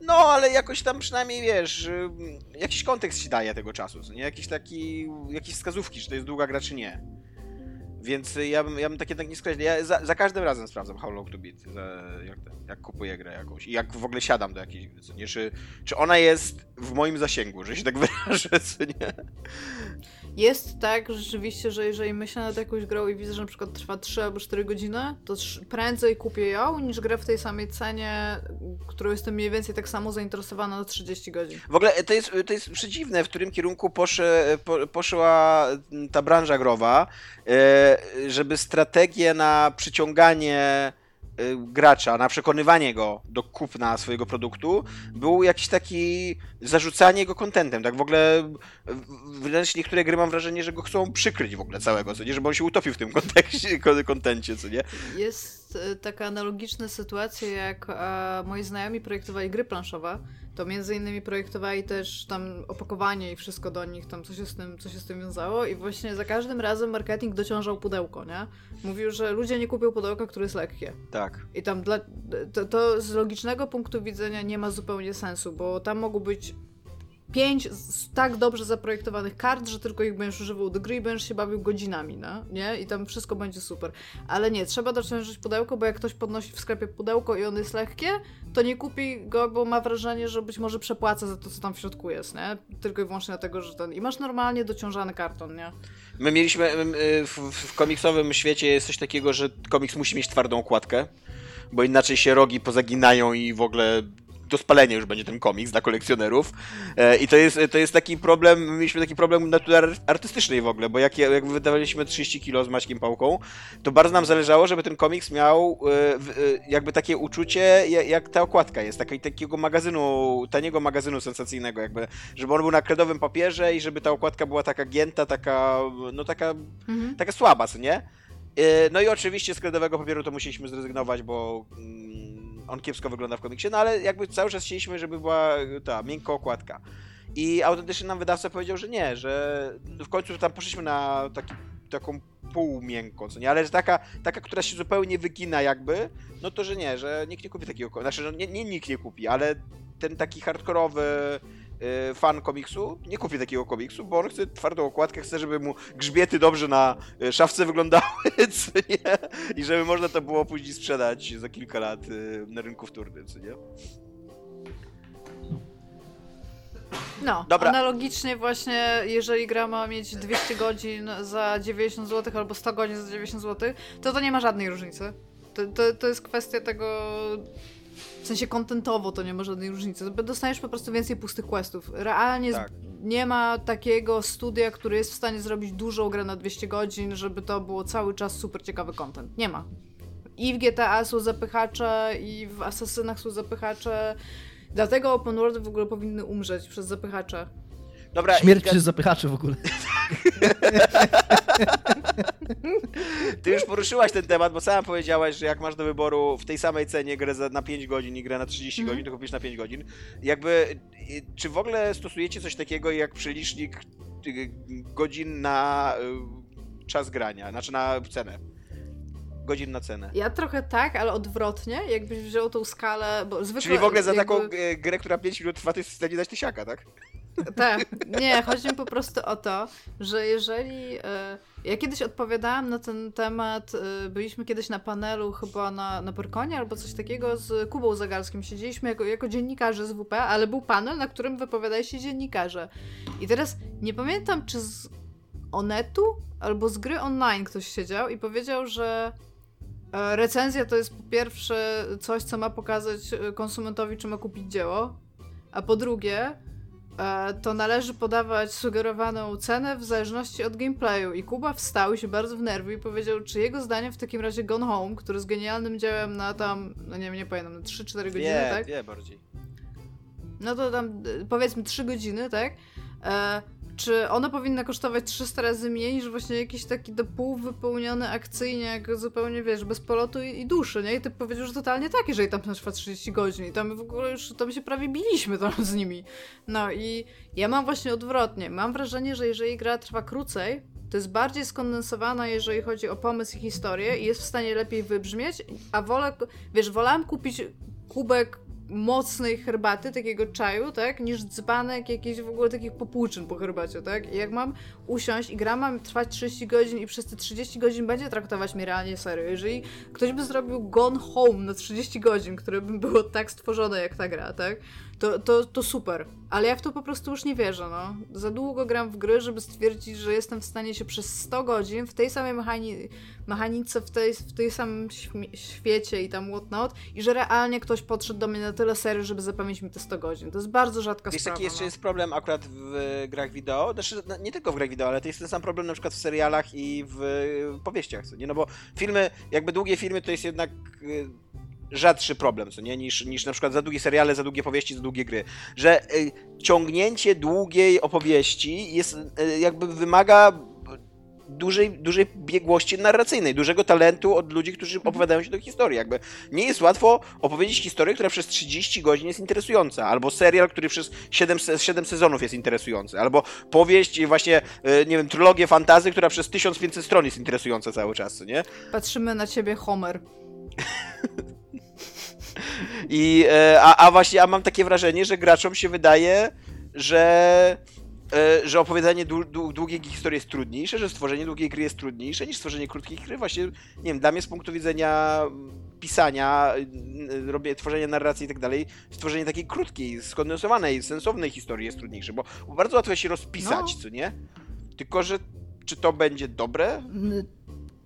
No, ale jakoś tam przynajmniej, wiesz, ym, jakiś kontekst ci daje tego czasu, nie? Jakiś taki, jakieś wskazówki, czy to jest długa gra, czy nie. Więc y, ja bym, ja bym tak jednak nie skreślił. Ja za, za każdym razem sprawdzam How Long to Beat, za, jak, jak kupuję grę jakąś i jak w ogóle siadam do jakiejś gry, co nie? Czy, czy ona jest w moim zasięgu, że się tak [LAUGHS] wyrażę, co nie? Jest tak rzeczywiście, że jeżeli myślę nad jakąś grą i widzę, że na przykład trwa 3 albo 4 godziny, to prędzej kupię ją niż grę w tej samej cenie, którą jestem mniej więcej tak samo zainteresowana na 30 godzin. W ogóle to jest, to jest przedziwne, w którym kierunku posze, po, poszła ta branża growa, e, żeby strategię na przyciąganie e, gracza, na przekonywanie go do kupna swojego produktu, był jakiś taki zarzucanie go kontentem, tak w ogóle wręcz niektóre gry mam wrażenie, że go chcą przykryć w ogóle całego, co nie, żeby on się utopił w tym kontekście, kon- [LAUGHS] kontencie, co nie? Jest e, taka analogiczna sytuacja, jak e, moi znajomi projektowali gry planszowe, to między innymi projektowali też tam opakowanie i wszystko do nich, tam co się z tym, co się z tym wiązało i właśnie za każdym razem marketing dociążał pudełko, nie? Mówił, że ludzie nie kupią pudełka, które jest lekkie. Tak. I tam dla, to, to z logicznego punktu widzenia nie ma zupełnie sensu, bo tam mogą być pięć tak dobrze zaprojektowanych kart, że tylko ich będziesz używał do gry i będziesz się bawił godzinami, no? nie? I tam wszystko będzie super. Ale nie, trzeba dociążyć pudełko, bo jak ktoś podnosi w sklepie pudełko i ono jest lekkie, to nie kupi go, bo ma wrażenie, że być może przepłaca za to, co tam w środku jest, nie? Tylko i wyłącznie dlatego, że ten... I masz normalnie dociążany karton, nie? My mieliśmy w, w komiksowym świecie jest coś takiego, że komiks musi mieć twardą okładkę, bo inaczej się rogi pozaginają i w ogóle do spalenia już będzie ten komiks dla kolekcjonerów. E, I to jest, to jest taki problem, mieliśmy taki problem natury artystycznej w ogóle, bo jak, jak wydawaliśmy 30 kilo z Maćkiem Pałką, to bardzo nam zależało, żeby ten komiks miał e, e, jakby takie uczucie, jak ta okładka jest, taki, takiego magazynu, taniego magazynu sensacyjnego jakby, żeby on był na kredowym papierze i żeby ta okładka była taka gięta, taka, no taka, mhm. taka słaba, co nie? No i oczywiście z kredowego papieru to musieliśmy zrezygnować, bo mm, on kiepsko wygląda w komiksie, no ale jakby cały czas chcieliśmy, żeby była ta miękka okładka. I autentycznie nam wydawca powiedział, że nie, że w końcu tam poszliśmy na taki, taką półmiękką, co nie, ale że taka, taka, która się zupełnie wygina jakby, no to że nie, że nikt nie kupi takiego, znaczy, że nie, nie nikt nie kupi, ale ten taki hardkorowy fan komiksu nie kupi takiego komiksu, bo on chce twardą okładkę, chce, żeby mu grzbiety dobrze na y, szafce wyglądały, [LAUGHS] co nie? I żeby można to było później sprzedać za kilka lat y, na rynku wtórnym, co nie? No, Dobra. analogicznie właśnie, jeżeli gra ma mieć 200 godzin za 90 zł albo 100 godzin za 90 zł, to to nie ma żadnej różnicy. To, to, to jest kwestia tego, w sensie kontentowo to nie ma żadnej różnicy. Dostajesz po prostu więcej pustych questów. Realnie tak. nie ma takiego studia, który jest w stanie zrobić dużą grę na 200 godzin, żeby to było cały czas super ciekawy content. Nie ma. I w GTA są zapychacze, i w Asasynach są zapychacze. Dlatego open world w ogóle powinny umrzeć przez zapychacze. Dobra, Śmierć i... przez zapychaczy w ogóle. [LAUGHS] [LAUGHS] Ty już poruszyłaś ten temat, bo sama powiedziałaś, że jak masz do wyboru w tej samej cenie grę na 5 godzin i grę na 30 mm. godzin, to kupisz na 5 godzin. Jakby, czy w ogóle stosujecie coś takiego jak przelicznik y, godzin na y, czas grania, znaczy na cenę? godzin na cenę. Ja trochę tak, ale odwrotnie, jakbyś wziął tą skalę, bo zwykle... Czyli w ogóle za jakby... taką y, grę, która 5 minut trwa, to jest w stanie dać tysiaka, tak? Tak, nie, chodzi mi po prostu o to, że jeżeli. E, ja kiedyś odpowiadałam na ten temat, e, byliśmy kiedyś na panelu chyba na, na Pyrkonie albo coś takiego z Kubą Zagalskim. Siedzieliśmy jako, jako dziennikarze z WP, ale był panel, na którym wypowiadali się dziennikarze. I teraz nie pamiętam, czy z Onetu albo z gry online ktoś siedział i powiedział, że e, recenzja to jest po pierwsze coś, co ma pokazać konsumentowi, czy ma kupić dzieło, a po drugie to należy podawać sugerowaną cenę w zależności od gameplayu. I Kuba wstał i się bardzo wnerwił i powiedział, czy jego zdaniem w takim razie Gone Home, który z genialnym dziełem na tam, no nie wiem, nie pamiętam, na 3-4 godziny, nie, tak? Nie, bardziej. No to tam e, powiedzmy 3 godziny, tak? E, czy one powinny kosztować 300 razy mniej niż właśnie jakiś taki do pół wypełniony akcyjniak, zupełnie wiesz, bez polotu i, i duszy, nie? I ty powiedział, że totalnie tak, jeżeli tam trwa 30 godzin i tam w ogóle już tam się prawie biliśmy tam z nimi. No i ja mam właśnie odwrotnie. Mam wrażenie, że jeżeli gra trwa krócej, to jest bardziej skondensowana, jeżeli chodzi o pomysł i historię i jest w stanie lepiej wybrzmieć, a wolę, wiesz, wolałam kupić kubek mocnej herbaty, takiego czaju, tak, niż dzbanek jakiś w ogóle takich popłuczyn po herbacie, tak? I jak mam usiąść i gra ma trwać 30 godzin i przez te 30 godzin będzie traktować mnie realnie serio, jeżeli ktoś by zrobił Gone Home na 30 godzin, które by było tak stworzone jak ta gra, tak? To, to, to super. Ale ja w to po prostu już nie wierzę, no. Za długo gram w gry, żeby stwierdzić, że jestem w stanie się przez 100 godzin w tej samej mechani mechanice, w tej, w tej samym świecie i tam whatnot i że realnie ktoś podszedł do mnie na tyle serio, żeby zapamiętać mi te 100 godzin. To jest bardzo rzadka Wiesz, sprawa. Jaki jeszcze no. jest problem akurat w grach wideo? Znaczy, no, nie tylko w grach wideo, ale to jest ten sam problem na przykład w serialach i w powieściach, nie? No bo filmy, jakby długie filmy to jest jednak y, rzadszy problem, co nie? Niż, niż na przykład za długie seriale, za długie powieści, za długie gry. Że y, ciągnięcie długiej opowieści jest y, jakby wymaga dużej, dużej biegłości narracyjnej, dużego talentu od ludzi, którzy mhm. opowiadają się do historii. Jakby nie jest łatwo opowiedzieć historię, która przez 30 godzin jest interesująca, albo serial, który przez 7, 7 sezonów jest interesujący, albo powieść, właśnie, y, nie wiem, trylogię fantazy, która przez 1500 stron jest interesująca cały czas, nie? Patrzymy na ciebie, Homer. [LAUGHS] I, e, a, a właśnie, a mam takie wrażenie, że graczom się wydaje, że, e, że opowiadanie dłu, dłu, długiej historii jest trudniejsze, że stworzenie długiej gry jest trudniejsze niż stworzenie krótkiej gry. Właśnie, nie wiem, dla mnie z punktu widzenia pisania, robię, tworzenia narracji i tak dalej, stworzenie takiej krótkiej, skondensowanej, sensownej historii jest trudniejsze, bo, bo bardzo łatwo się rozpisać, No. co nie? Tylko, że czy to będzie dobre?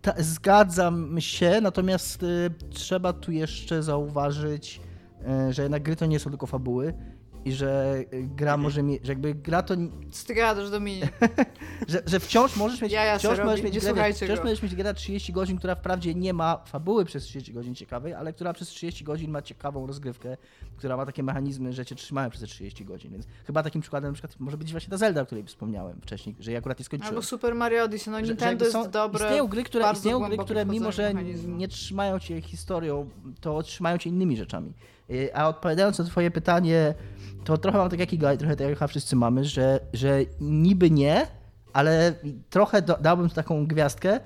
Ta, zgadzam się, natomiast y, trzeba tu jeszcze zauważyć, y, że jednak gry to nie są tylko fabuły i że y, gra może mieć, że jakby gra to, Co ty gadasz, Dominik? że, że wciąż możesz mieć, Ja, ja wciąż możesz robię, mieć grę, wciąż go. możesz mieć grę na 30 godzin, która wprawdzie nie ma fabuły przez 30 godzin ciekawej, ale która przez 30 godzin ma ciekawą rozgrywkę, która ma takie mechanizmy, że cię trzymają przez te 30 godzin, więc chyba takim przykładem na przykład może być właśnie ta Zelda, o której wspomniałem wcześniej, że ja akurat nie skończyłem. Albo Super Mario Odyssey, no Że- że Nintendo jakby jest są- dobre. Istnieją gry, które, istnieją gry, które mimo, że nie trzymają cię historią, to trzymają cię innymi rzeczami. Y, A odpowiadając na twoje pytanie, to trochę mam tak jak Iga, trochę tak jak wszyscy mamy, że, że niby nie, ale trochę do, dałbym taką gwiazdkę,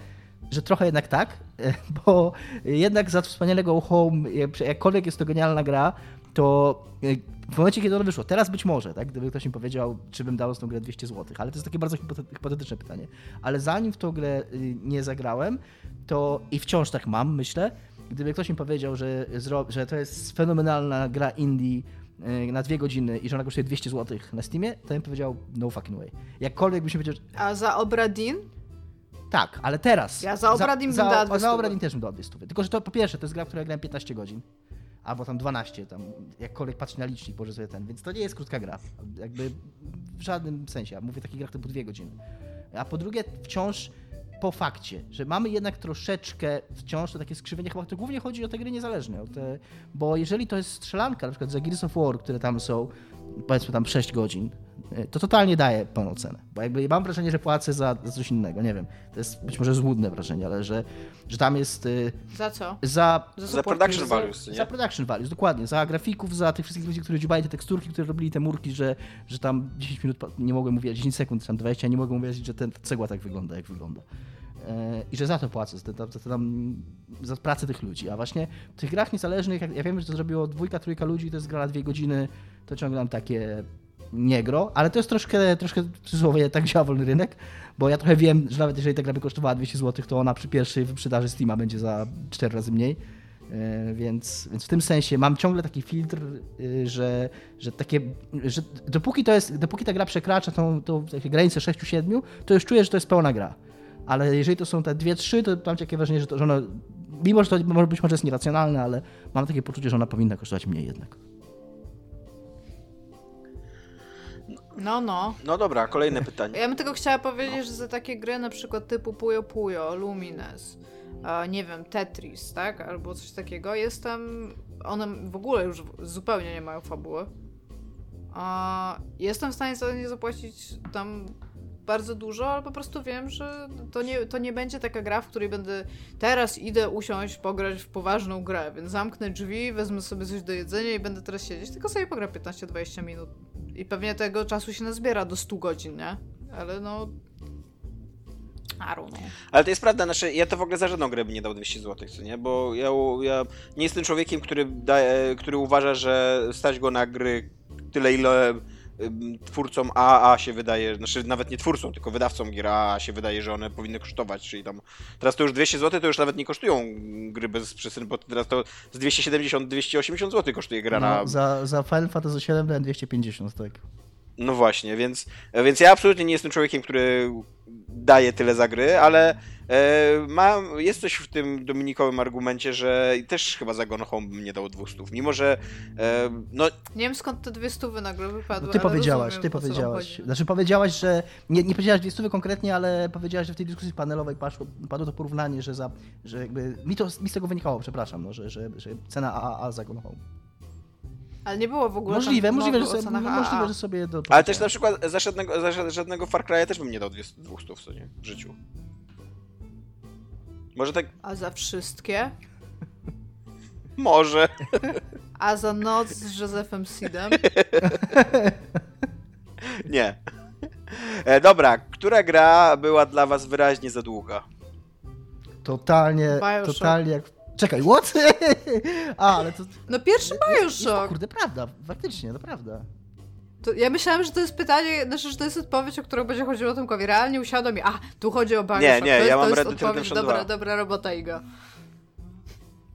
że trochę jednak tak, [LAUGHS] bo jednak za wspaniałego Home, jak- jakkolwiek jest to genialna gra, to y, w momencie, kiedy ono wyszło, teraz być może, tak, gdyby ktoś mi powiedział, czy bym dał za tą grę 200 zł, ale to jest takie bardzo hipote- hipotetyczne pytanie. Ale zanim w tą grę y, nie zagrałem, to i wciąż tak mam, myślę, gdyby ktoś mi powiedział, że, że to jest fenomenalna gra indie y, na dwie godziny i że ona kosztuje 200 zł na Steamie, to bym powiedział no fucking way. Jakkolwiek byś mi powiedział, że A za Obradin? tak, ale teraz. Ja za Obradin bym za, dała za, dwie za stówy. Obradin też bym dał dwie stówy. Tylko, że to po pierwsze, to jest gra, w której grałem 15 godzin. Albo tam 12, tam jakkolwiek patrzę na licznik, może sobie ten. Więc to nie jest krótka gra. Jakby w żadnym sensie. Ja mówię o takich grach typu dwie godziny. A po drugie, wciąż po fakcie, że mamy jednak troszeczkę wciąż to takie skrzywienie, chyba to głównie chodzi o te gry niezależne, o te, bo jeżeli to jest strzelanka, na przykład za Gears of War, które tam są, powiedzmy tam 6 godzin, y, to totalnie daje pełną cenę, bo jakby mam wrażenie, że płacę za, za coś innego, nie wiem, to jest być może złudne wrażenie, ale że, że tam jest y, Za co? za Za płacisz? production values, co za nie? production values, dokładnie. Za grafików, za tych wszystkich ludzi, którzy dziubali te teksturki, które robili te murki, że, że tam 10 minut nie mogłem mówić, 10 sekund, tam 20, nie mogłem mówić, że ten, cegła tak wygląda, jak wygląda. E, I że za to płacę, za, za, za, za pracę tych ludzi. A właśnie w tych grach niezależnych, jak, ja wiem, że to zrobiło dwójka, trójka ludzi, to jest gra na dwie godziny, to ciągle mam takie niegro, ale to jest troszkę, troszkę w cudzysłowie tak działa wolny rynek, bo ja trochę wiem, że nawet jeżeli ta gra by kosztowała 200 zł, to ona przy pierwszej wyprzedaży Steama będzie za 4 razy mniej. E, Więc, więc w tym sensie mam ciągle taki filtr, y, że, że takie, że dopóki to jest, dopóki ta gra przekracza tą, tą takie granice 6-7, to już czuję, że to jest pełna gra. Ale jeżeli to są te 2-3, to mam takie wrażenie, że, to, że ona, mimo że to może być może jest nieracjonalne, ale mam takie poczucie, że ona powinna kosztować mniej jednak. No, no. No dobra, kolejne pytanie. Ja bym tylko chciała powiedzieć, że za takie gry na przykład typu Puyo Puyo, Lumines, nie wiem, Tetris, tak? Albo coś takiego, jestem... One w ogóle już zupełnie nie mają fabuły. Jestem w stanie za nie zapłacić tam bardzo dużo, ale po prostu wiem, że to nie, to nie będzie taka gra, w której będę teraz idę usiąść, pograć w poważną grę, więc zamknę drzwi, wezmę sobie coś do jedzenia i będę teraz siedzieć, tylko sobie pogram 15-20 minut. I pewnie tego czasu się nazbiera do 100 godzin, nie? Ale no... Ale to jest prawda, znaczy ja to w ogóle za żadną grę bym nie dał 200 zł, co nie? Bo ja, ja nie jestem człowiekiem, który, daje, który uważa, że stać go na gry tyle, ile twórcom AAA się wydaje, znaczy nawet nie twórcom, tylko wydawcom gier AAA się wydaje, że one powinny kosztować, czyli tam teraz to już 200 zł to już nawet nie kosztują gry bez przesyn, bo teraz to z 270-280 zł kosztuje gra na... No, za, za Final Fantasy VII dałem 250, tak. No właśnie, więc, więc ja absolutnie nie jestem człowiekiem, który daje tyle za gry, ale e, ma, jest coś w tym Dominikowym argumencie, że też chyba za Gone Home bym nie dał 200, mimo że e, no Nie wiem skąd te dwie stówy nagle wypadły, No ty powiedziałaś, rozumiem, ty powiedziałaś. Znaczy powiedziałaś, że. Nie, nie powiedziałaś dwie stówy konkretnie, ale powiedziałaś, że w tej dyskusji panelowej padło, padło to porównanie, że za. że jakby. Mi to mi z tego wynikało, przepraszam, no, że, że, że cena AAA za Gone Home. Ale nie było w ogóle Możliwe, możliwe, że sobie, możliwe, że sobie do. ale też na przykład za żadnego, za ża- żadnego Far Cry'a też bym nie dał 200, 200 co nie, w życiu. Może tak, A za wszystkie? [LAUGHS] może. A za noc z Józefem Sidem? [LAUGHS] Nie. E, dobra, która gra była dla was wyraźnie za długa? Totalnie, Bioshock. totalnie jak. Czekaj, what? [LAUGHS] A, ale to. No pierwszy Jest, jest to, Bioshock! kurde, prawda, faktycznie, to prawda. To ja myślałam, że to jest pytanie, znaczy, że to jest odpowiedź, o którą będzie chodziło Tomkowi. Realnie usiadłem i a, tu chodzi o Bioshock. Nie, nie, to jest, ja mam to jest Red Dead odpowiedź. Redemption Dobra, 2. dobra robota, Iga.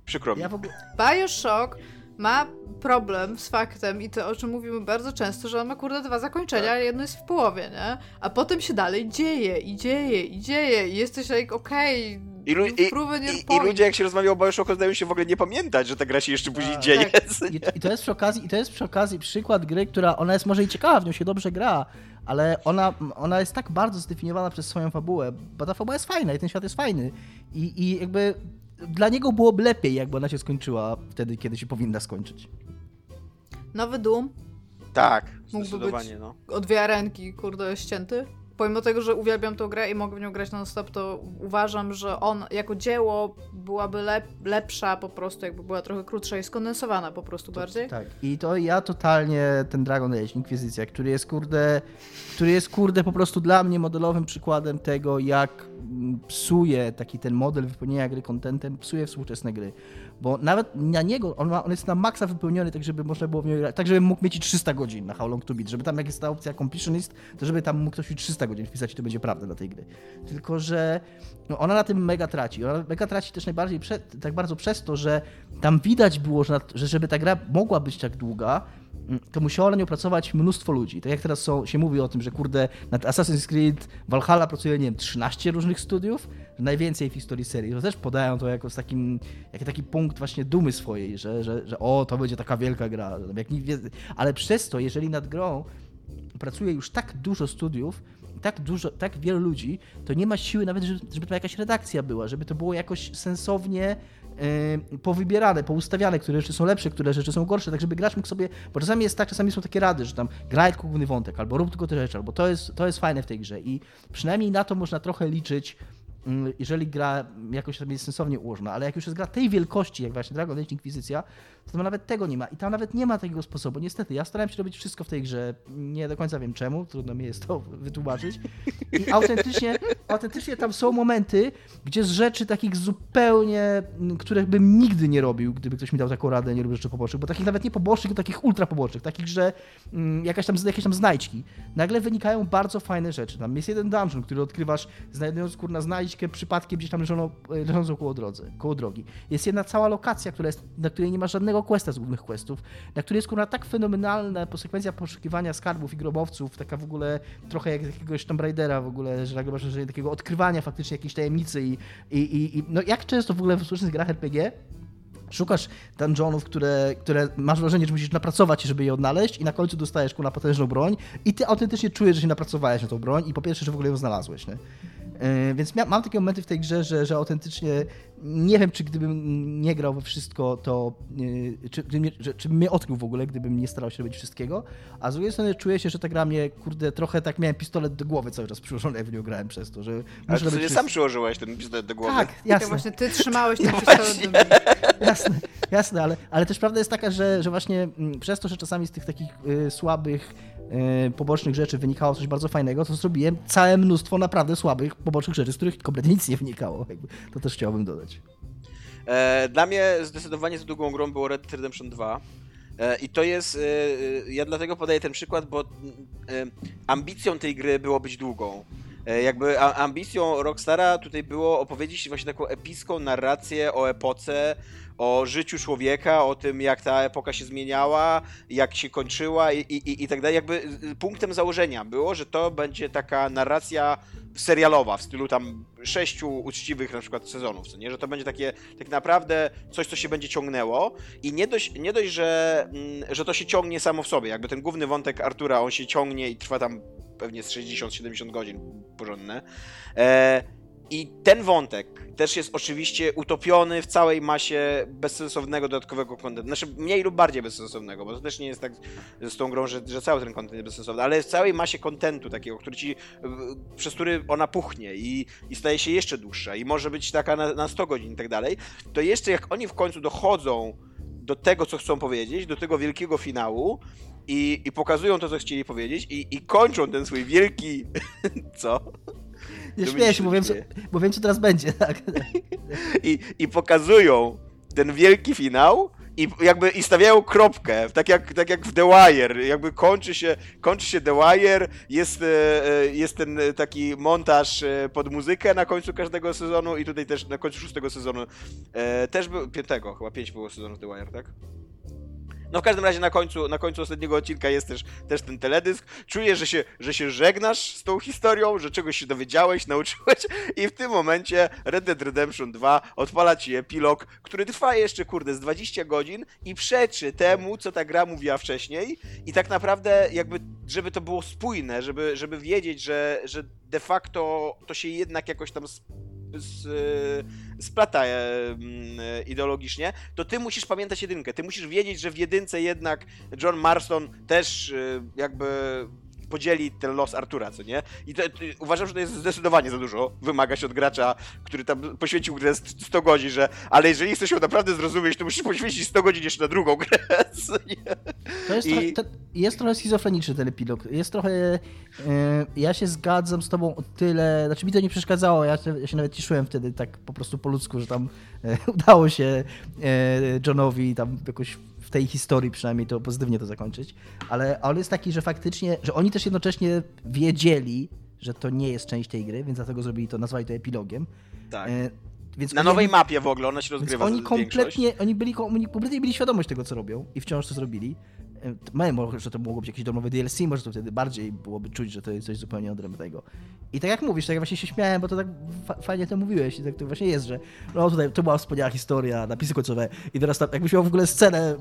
Przykro mi. Ja w ogóle... Bioshock ma problem z faktem i to, o czym mówimy bardzo często, że on ma kurde dwa zakończenia, Tak. ale jedno jest w połowie, nie? A potem się dalej dzieje i dzieje i dzieje i jesteś like, okej, I, lu- i, your i, I point. ludzie, jak się rozmawia o Bioshocku, zdają się w ogóle nie pamiętać, że ta gra się jeszcze później Tak. dzieje. [LAUGHS] I, I to jest przy okazji, i to jest przy okazji przykład gry, która ona jest może i ciekawa, w nią się dobrze gra, ale ona, ona jest tak bardzo zdefiniowana przez swoją fabułę, bo ta fabuła jest fajna i ten świat jest fajny. I, i jakby dla niego byłoby lepiej, jakby ona się skończyła wtedy, kiedy się powinna skończyć. Nowy Doom Tak, Mógłby zdecydowanie, być- no. od wiarenki, kurde, ścięty. Pomimo tego, że uwielbiam tą grę i mogę w nią grać non-stop, to uważam, że on jako dzieło byłaby lep- lepsza po prostu, jakby była trochę krótsza i skondensowana po prostu bardziej. Tak. I to ja totalnie ten Dragon Age, Inkwizycja, który jest kurde, który jest kurde po prostu dla mnie modelowym przykładem tego, jak psuje taki ten model wypełnienia gry contentem, psuje współczesne gry. Bo nawet na niego, on, ma, on jest na maksa wypełniony, tak żeby można było w niego tak żeby mógł mieć i 300 godzin na How Long To Beat, żeby tam jak jest ta opcja completionist, to żeby tam mógł ktoś i 300 godzin wpisać i to będzie prawda dla tej gry. Tylko, że no ona na tym mega traci. Ona mega traci też najbardziej tak bardzo przez to, że tam widać było, że, że żeby ta gra mogła być tak długa, mm, to musiało na nią pracować mnóstwo ludzi. Tak jak teraz są, się mówi o tym, że kurde, nad Assassin's Creed Valhalla pracuje, nie wiem, 13 różnych studiów, najwięcej w historii serii. To też podają to jako takim, jako taki punkt właśnie dumy swojej, że, że, że o, to będzie taka wielka gra. Jak ale przez to, jeżeli nad grą pracuje już tak dużo studiów, tak dużo, tak wielu ludzi, to nie ma siły nawet, żeby, żeby to jakaś redakcja była, żeby to było jakoś sensownie yy, powybierane, poustawiane, które rzeczy są lepsze, które rzeczy są gorsze, tak żeby gracz mógł sobie, bo czasami jest tak, czasami są takie rady, że tam graj tylko główny wątek, albo rób tylko te rzeczy, albo to jest, to jest fajne w tej grze i przynajmniej na to można trochę liczyć, jeżeli gra jakoś tam jest sensownie ułożona, ale jak już jest gra tej wielkości, jak właśnie Dragon Age Inkwizycja, tam nawet tego nie ma. I tam nawet nie ma takiego sposobu. Niestety, ja starałem się robić wszystko w tej grze. Nie do końca wiem czemu, trudno mi jest to [LAUGHS] wytłumaczyć. I autentycznie, autentycznie tam są momenty, gdzie z rzeczy takich zupełnie, m, których bym nigdy nie robił, gdyby ktoś mi dał taką radę, nie robię rzeczy pobocznych, bo takich nawet nie pobocznych, tylko takich ultra pobocznych, takich, że mm, jakaś tam, jakieś tam znajdźki. Nagle wynikają bardzo fajne rzeczy. Tam jest jeden dungeon, który odkrywasz, znajdując kurna znajdźkę przypadkiem gdzieś tam leżoną, e, leżącą koło, koło drogi. Jest jedna cała lokacja, która jest, na której nie ma żadnego questa z głównych questów, na której jest kurna tak fenomenalna sekwencja poszukiwania skarbów i grobowców, taka w ogóle trochę jak jakiegoś Tomb Raidera w ogóle, że nagle masz wrażenie takiego odkrywania faktycznie jakiejś tajemnicy i, i, i, i no jak często w ogóle w współczesnych grach RPG Szukasz dungeonów, które, które masz wrażenie, że musisz napracować, żeby je odnaleźć i na końcu dostajesz kurna potężną broń i ty autentycznie czujesz, że się napracowałeś na tą broń i po pierwsze, że w ogóle ją znalazłeś, nie? Yy, Więc mia- mam takie momenty w tej grze, że, że autentycznie nie wiem, czy gdybym nie grał we wszystko, to yy, czy, czy, mnie, czy odkrył w ogóle, gdybym nie starał się robić wszystkiego. A z drugiej strony czuję się, że ta gra mnie, kurde, trochę tak miałem pistolet do głowy cały czas przyłożony, jak w nią grałem przez to, że Ale muszę ty robić sobie sam przyłożyłeś ten pistolet do głowy. Tak, Ja jasne. właśnie ty trzymałeś ten pistolet do mnie. [LAUGHS] Jasne, jasne, ale, ale też prawda jest taka, że, że właśnie mm, przez to, że czasami z tych takich y, słabych, y, pobocznych rzeczy wynikało coś bardzo fajnego, to zrobiłem całe mnóstwo naprawdę słabych, pobocznych rzeczy, z których kompletnie nic nie wynikało. To też chciałbym dodać. E, dla mnie zdecydowanie za długą grą było Red Dead Redemption 2. E, I to jest. e, Ja dlatego podaję ten przykład, bo ambicją tej gry było być długą. Jakby ambicją Rockstara tutaj było opowiedzieć właśnie taką epicką narrację o epoce, o życiu człowieka, o tym jak ta epoka się zmieniała, jak się kończyła i, i, i tak dalej. Jakby y, punktem założenia było, że to będzie taka narracja serialowa w stylu tam sześciu uczciwych na przykład sezonów, co nie? Że to będzie takie tak naprawdę coś, co się będzie ciągnęło i nie dość, nie dość że, mm, że to się ciągnie samo w sobie, jakby ten główny wątek Artura, on się ciągnie i trwa tam pewnie z 60-70 godzin porządne. E, I ten wątek też jest oczywiście utopiony w całej masie bezsensownego dodatkowego kontentu. Znaczy mniej lub bardziej bezsensownego, bo to też nie jest tak z tą grą, że, że cały ten kontent jest bezsensowny, ale w całej masie kontentu takiego, który ci, przez który ona puchnie i, i staje się jeszcze dłuższa i może być taka na, na 100 godzin i tak dalej, to jeszcze jak oni w końcu dochodzą do tego, co chcą powiedzieć, do tego wielkiego finału i, i pokazują to, co chcieli powiedzieć i, i kończą ten swój wielki... [LAUGHS] co? Nie śmieję mi się, się bo wiem, co, śmieje. bo wiem, co teraz będzie. [LAUGHS] Tak. i, i pokazują ten wielki finał i jakby i stawiają kropkę, tak jak, tak jak w The Wire, jakby kończy się, kończy się The Wire, jest, e, e, jest ten taki montaż e, pod muzykę na końcu każdego sezonu i tutaj też na końcu szóstego sezonu też był, piątego, chyba pięć było sezonów The Wire, tak? No w każdym razie na końcu, na końcu ostatniego odcinka jest też, też ten teledysk. Czuję, że się, że się żegnasz z tą historią, że czegoś się dowiedziałeś, [LAUGHS] nauczyłeś i w tym momencie Red Dead Redemption 2 odpala ci epilog, który trwa jeszcze, kurde, z 20 godzin i przeczy temu, co ta gra mówiła wcześniej i tak naprawdę jakby, żeby to było spójne, żeby, żeby wiedzieć, że, że de facto to się jednak jakoś tam z, splata e, ideologicznie, to ty musisz pamiętać jedynkę. Ty musisz wiedzieć, że w jedynce jednak John Marston też e, jakby podzieli ten los Artura, co nie? I to, to, uważam, że to jest zdecydowanie za dużo wymagać od gracza, który tam poświęcił grę 100 godzin, że ale jeżeli chcesz ją naprawdę zrozumieć, to musisz poświęcić 100 godzin jeszcze na drugą grę. [LAUGHS] To jest, I... trochę, to jest trochę schizofreniczny ten epilog. Jest trochę... Yy, ja się zgadzam z tobą o tyle... Znaczy mi to nie przeszkadzało, ja, ja się nawet cieszyłem wtedy tak po prostu po ludzku, że tam yy, [LAUGHS] udało się yy, Johnowi tam jakoś tej historii przynajmniej to pozytywnie to zakończyć, ale on jest taki, że faktycznie, że oni też jednocześnie wiedzieli, że to nie jest część tej gry, więc dlatego zrobili to, nazwali to epilogiem. Tak. E, więc Na nowej mapie w ogóle ona się rozgrywa. Oni kompletnie, oni byli, oni kompletnie mieli świadomość tego, co robią i wciąż to zrobili. Mają może, że to mogło być jakieś domowe DLC, może to wtedy bardziej byłoby czuć, że to jest coś zupełnie odrębnego. I tak jak mówisz, tak jak właśnie się śmiałem, bo to tak fajnie to mówiłeś i tak to właśnie jest, że no tutaj to była wspaniała historia, napisy końcowe i teraz tam, jakbyś miał w ogóle scenę,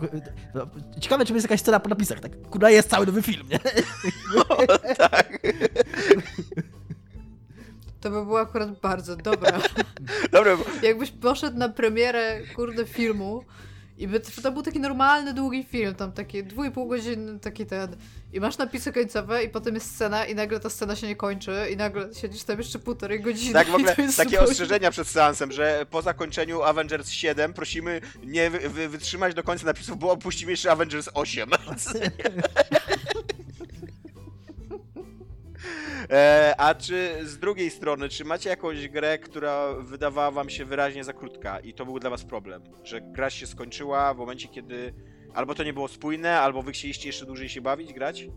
no, ciekawe czy jest jakaś scena po napisach, tak kurwa jest cały nowy film, nie? [LAUGHS] No, tak. To by było akurat bardzo dobre. Dobre. Jakbyś poszedł na premierę, kurde, filmu i by, to był taki normalny, długi film, tam takie dwójpół godziny, taki ten. I masz napisy końcowe i potem jest scena i nagle ta scena się nie kończy i nagle siedzisz tam jeszcze półtorej godziny. Tak, w ogóle takie zupełnie... ostrzeżenia przed seansem, że po zakończeniu Avengers 7 prosimy nie wy, wy, wytrzymać do końca napisów, bo opuścimy jeszcze Avengers 8. [LAUGHS] E, a czy z drugiej strony, czy macie jakąś grę, która wydawała wam się wyraźnie za krótka i to był dla was problem? Że gra się skończyła w momencie, kiedy albo to nie było spójne, albo wy chcieliście jeszcze dłużej się bawić, grać?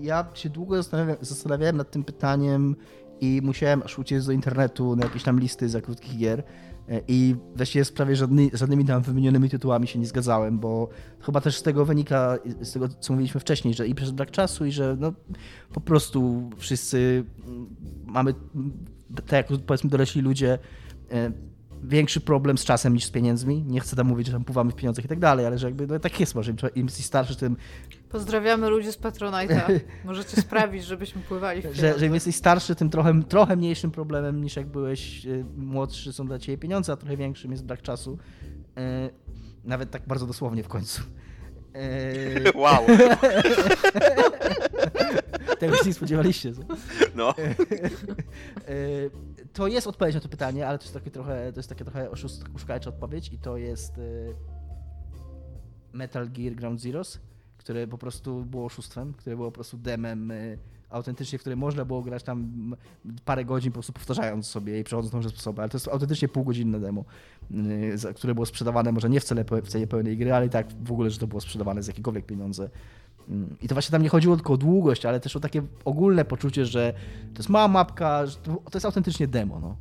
Ja się długo zastanawiałem, zastanawiałem nad tym pytaniem i musiałem aż uciec do internetu na jakieś tam listy za krótkich gier. E, I właściwie z prawie żadny, żadnymi tam wymienionymi tytułami się nie zgadzałem, bo chyba też z tego wynika, z tego co mówiliśmy wcześniej, że i przez brak czasu, i że no, po prostu wszyscy mamy, tak jak powiedzmy dorośli ludzie, e, większy problem z czasem niż z pieniędzmi. Nie chcę tam mówić, że tam pływamy w pieniądzach i tak dalej, ale że jakby no, tak jest może, im, starszy, tym... Pozdrawiamy ludzi z Patronite'a. [LAUGHS] Możecie sprawić, żebyśmy pływali w pieniądzach. Że, że im jesteś starszy, tym trochę, trochę mniejszym problemem niż jak byłeś y, młodszy, są dla ciebie pieniądze, a trochę większym jest brak czasu. Y, nawet tak bardzo dosłownie w końcu. Y, [LAUGHS] wow. [LAUGHS] Tego się nie spodziewaliście. No to jest odpowiedź na to pytanie, ale to jest takie trochę, to jest takie trochę oszukajcza odpowiedź i to jest y, Metal Gear Ground Zeroes, które po prostu było oszustwem, które było po prostu demem y, autentycznie, w które można było grać tam parę godzin po prostu powtarzając sobie i przechodząc różne sposoby, ale to jest autentycznie półgodzinne demo, y, które było sprzedawane może nie w cenie, w cenie pełnej gry, ale i tak w ogóle, że to było sprzedawane za jakiekolwiek pieniądze I to właśnie tam nie chodziło tylko o długość, ale też o takie ogólne poczucie, że to jest mała mapka, że to, jest autentycznie demo. No.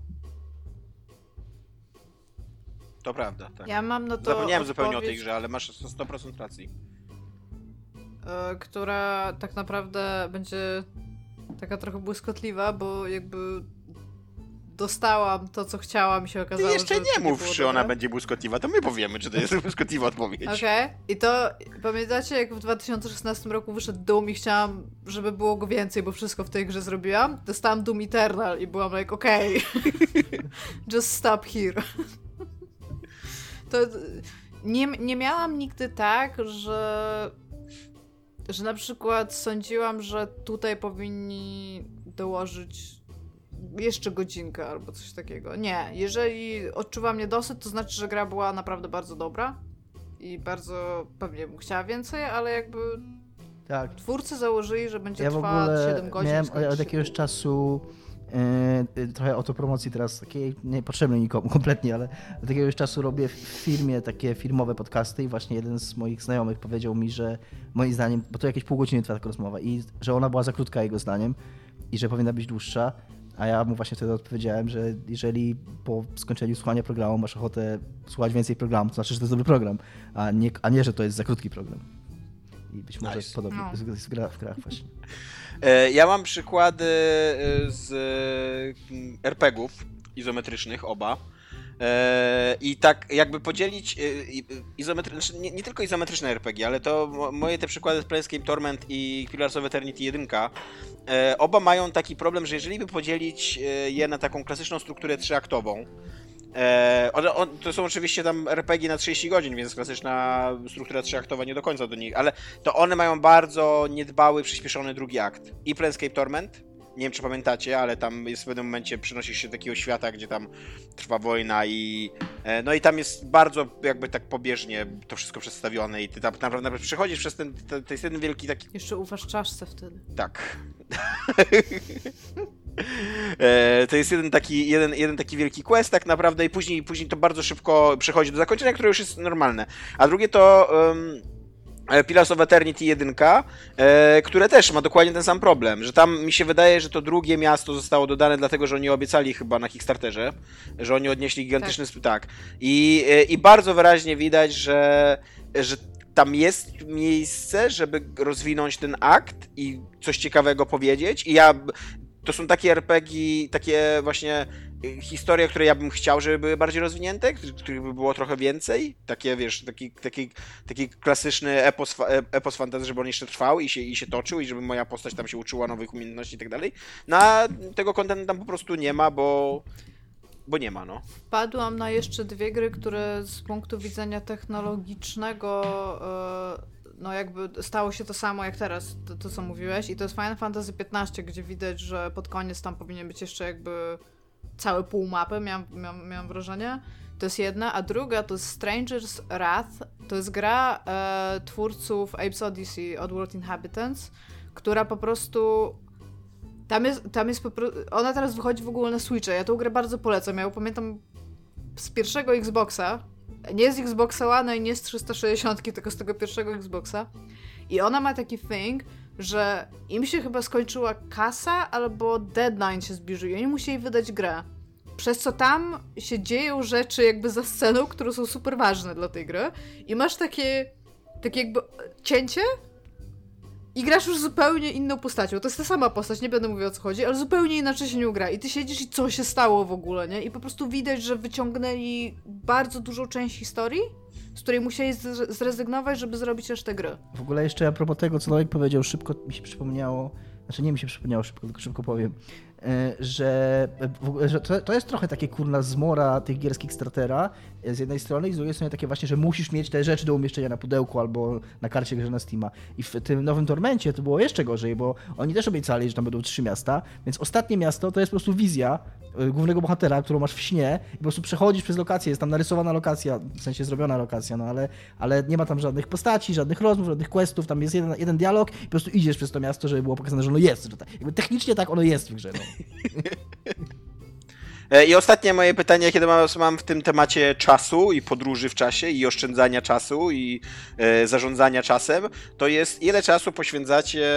To prawda, tak. Ja mam no to Zapomniałem zupełnie o tej grze, ale masz 100% racji. Yy, która tak naprawdę będzie taka trochę błyskotliwa, bo jakby dostałam to, co chciałam i się okazało, Ty jeszcze że nie mów, czy ona będzie błyskotliwa, to my powiemy, czy to jest [LAUGHS] błyskotliwa odpowiedź. Okej. Okay. I to pamiętacie, jak w 2016 roku wyszedł Doom i chciałam, żeby było go więcej, bo wszystko w tej grze zrobiłam? Dostałam Doom Eternal i byłam like, okej. Okay. [LAUGHS] Just stop here. [LAUGHS] to nie, nie miałam nigdy tak, że że na przykład sądziłam, że tutaj powinni dołożyć jeszcze godzinkę albo coś takiego. Nie, jeżeli odczuwam niedosyt, to znaczy, że gra była naprawdę bardzo dobra i bardzo pewnie bym chciała więcej, ale jakby tak. twórcy założyli, że będzie ja trwała 7 godzin. Miałem od jakiegoś czasu Yy, trochę autopromocji teraz, takiej niepotrzebnej nikomu kompletnie, ale od jakiegoś czasu robię w firmie takie filmowe podcasty i właśnie jeden z moich znajomych powiedział mi, że moim zdaniem, bo to jakieś pół godziny trwa taka rozmowa i że ona była za krótka jego zdaniem i że powinna być dłuższa, a ja mu właśnie wtedy odpowiedziałem, że jeżeli po skończeniu słuchania programu masz ochotę słuchać więcej programu, to znaczy, że to jest dobry program, a nie, a nie że to jest za krótki program. I być może Nice. podobnie No. jest w grach, w grach właśnie. E, Ja mam przykłady e, z mm, RPG-ów izometrycznych, oba. E, I tak jakby podzielić e, i- izometry... znaczy nie, nie tylko izometryczne RPG, ale to mo- moje te przykłady z Planescape Torment i Pillars of Eternity 1 e, oba mają taki problem, że jeżeli by podzielić e, je na taką klasyczną strukturę trzyaktową, E, to są oczywiście tam RPG na 30 godzin, więc klasyczna struktura trzyaktowa nie do końca do nich, ale to one mają bardzo niedbały, przyspieszony drugi akt. I Planescape Torment, nie wiem czy pamiętacie, ale tam jest w pewnym momencie przenosisz się do takiego świata, gdzie tam trwa wojna i e, no i tam jest bardzo jakby tak pobieżnie to wszystko przedstawione i ty tam naprawdę przechodzisz przez ten, to, to jest jeden wielki taki Jeszcze ufasz czaszce wtedy. tak. [LAUGHS] E, to jest jeden taki, jeden, jeden taki wielki quest tak naprawdę i później, później to bardzo szybko przechodzi do zakończenia, które już jest normalne. A drugie to um, Pillars of Eternity 1, e, które też ma dokładnie ten sam problem, że tam mi się wydaje, że to drugie miasto zostało dodane dlatego, że oni obiecali chyba na Kickstarterze, że oni odnieśli gigantyczny... Tak. tak. I, e, I bardzo wyraźnie widać, że, że tam jest miejsce, żeby rozwinąć ten akt i coś ciekawego powiedzieć. I ja. To są takie RPG, takie właśnie y, historie, które ja bym chciał, żeby były bardziej rozwinięte, których by było trochę więcej. Takie, wiesz, taki, taki, taki klasyczny epos, e- epos fantasy, żeby on jeszcze trwał i się, i się toczył i żeby moja postać tam się uczyła nowych umiejętności i tak dalej. No a tego kontentu tam po prostu nie ma, bo, bo nie ma, no. Wpadłam na jeszcze dwie gry, które z punktu widzenia technologicznego e, no jakby stało się to samo jak teraz, to, to co mówiłeś i to jest Final Fantasy XV, gdzie widać, że pod koniec tam powinien być jeszcze jakby całe pół mapy, miałam, miałam, miałam wrażenie. To jest jedna, a druga to jest Stranger's Wrath. To jest gra e, twórców Apes Odyssey, Oddworld Inhabitants, która po prostu tam jest, tam jest po prostu. Ona teraz wychodzi w ogóle na Switcha. Ja tą grę bardzo polecam. Ja ją pamiętam z pierwszego Xboxa. Nie z Xboxa One i nie z 360, tylko z tego pierwszego Xboxa. I ona ma taki thing, że im się chyba skończyła kasa albo deadline się zbliżył i oni musieli wydać grę. Przez co tam się dzieją rzeczy jakby za sceną, które są super ważne dla tej gry. I masz takie, takie jakby cięcie i grasz już zupełnie inną postacią. To jest ta sama postać, nie będę mówiła o co chodzi, ale zupełnie inaczej się nią gra. I ty siedzisz i co się stało w ogóle, nie? I po prostu widać, że wyciągnęli bardzo dużą część historii, z której musieli zrezygnować, żeby zrobić resztę gry. W ogóle jeszcze a propos tego, co Nowek powiedział, szybko mi się przypomniało, znaczy nie mi się przypomniało szybko, tylko szybko powiem, e, że, w ogóle, że to, to jest trochę takie kurna zmora tych gier z Kickstartera e, z jednej strony i z drugiej strony takie właśnie, że musisz mieć te rzeczy do umieszczenia na pudełku albo na karcie grze na Steama. I w tym nowym Tormencie to było jeszcze gorzej, bo oni też obiecali, że tam będą trzy miasta, więc ostatnie miasto to jest po prostu wizja e, głównego bohatera, którą masz w śnie i po prostu przechodzisz przez lokację, jest tam narysowana lokacja, w sensie zrobiona lokacja, no ale, ale nie ma tam żadnych postaci, żadnych rozmów, żadnych questów, tam jest jeden, jeden dialog i po prostu idziesz przez to miasto, żeby było pokazane, że ono jest, że tak, technicznie tak ono jest w grze. No. [LAUGHS] E, I ostatnie moje pytanie, kiedy mam, mam w tym temacie czasu i podróży w czasie i oszczędzania czasu i e, zarządzania czasem, to jest ile czasu poświęcacie,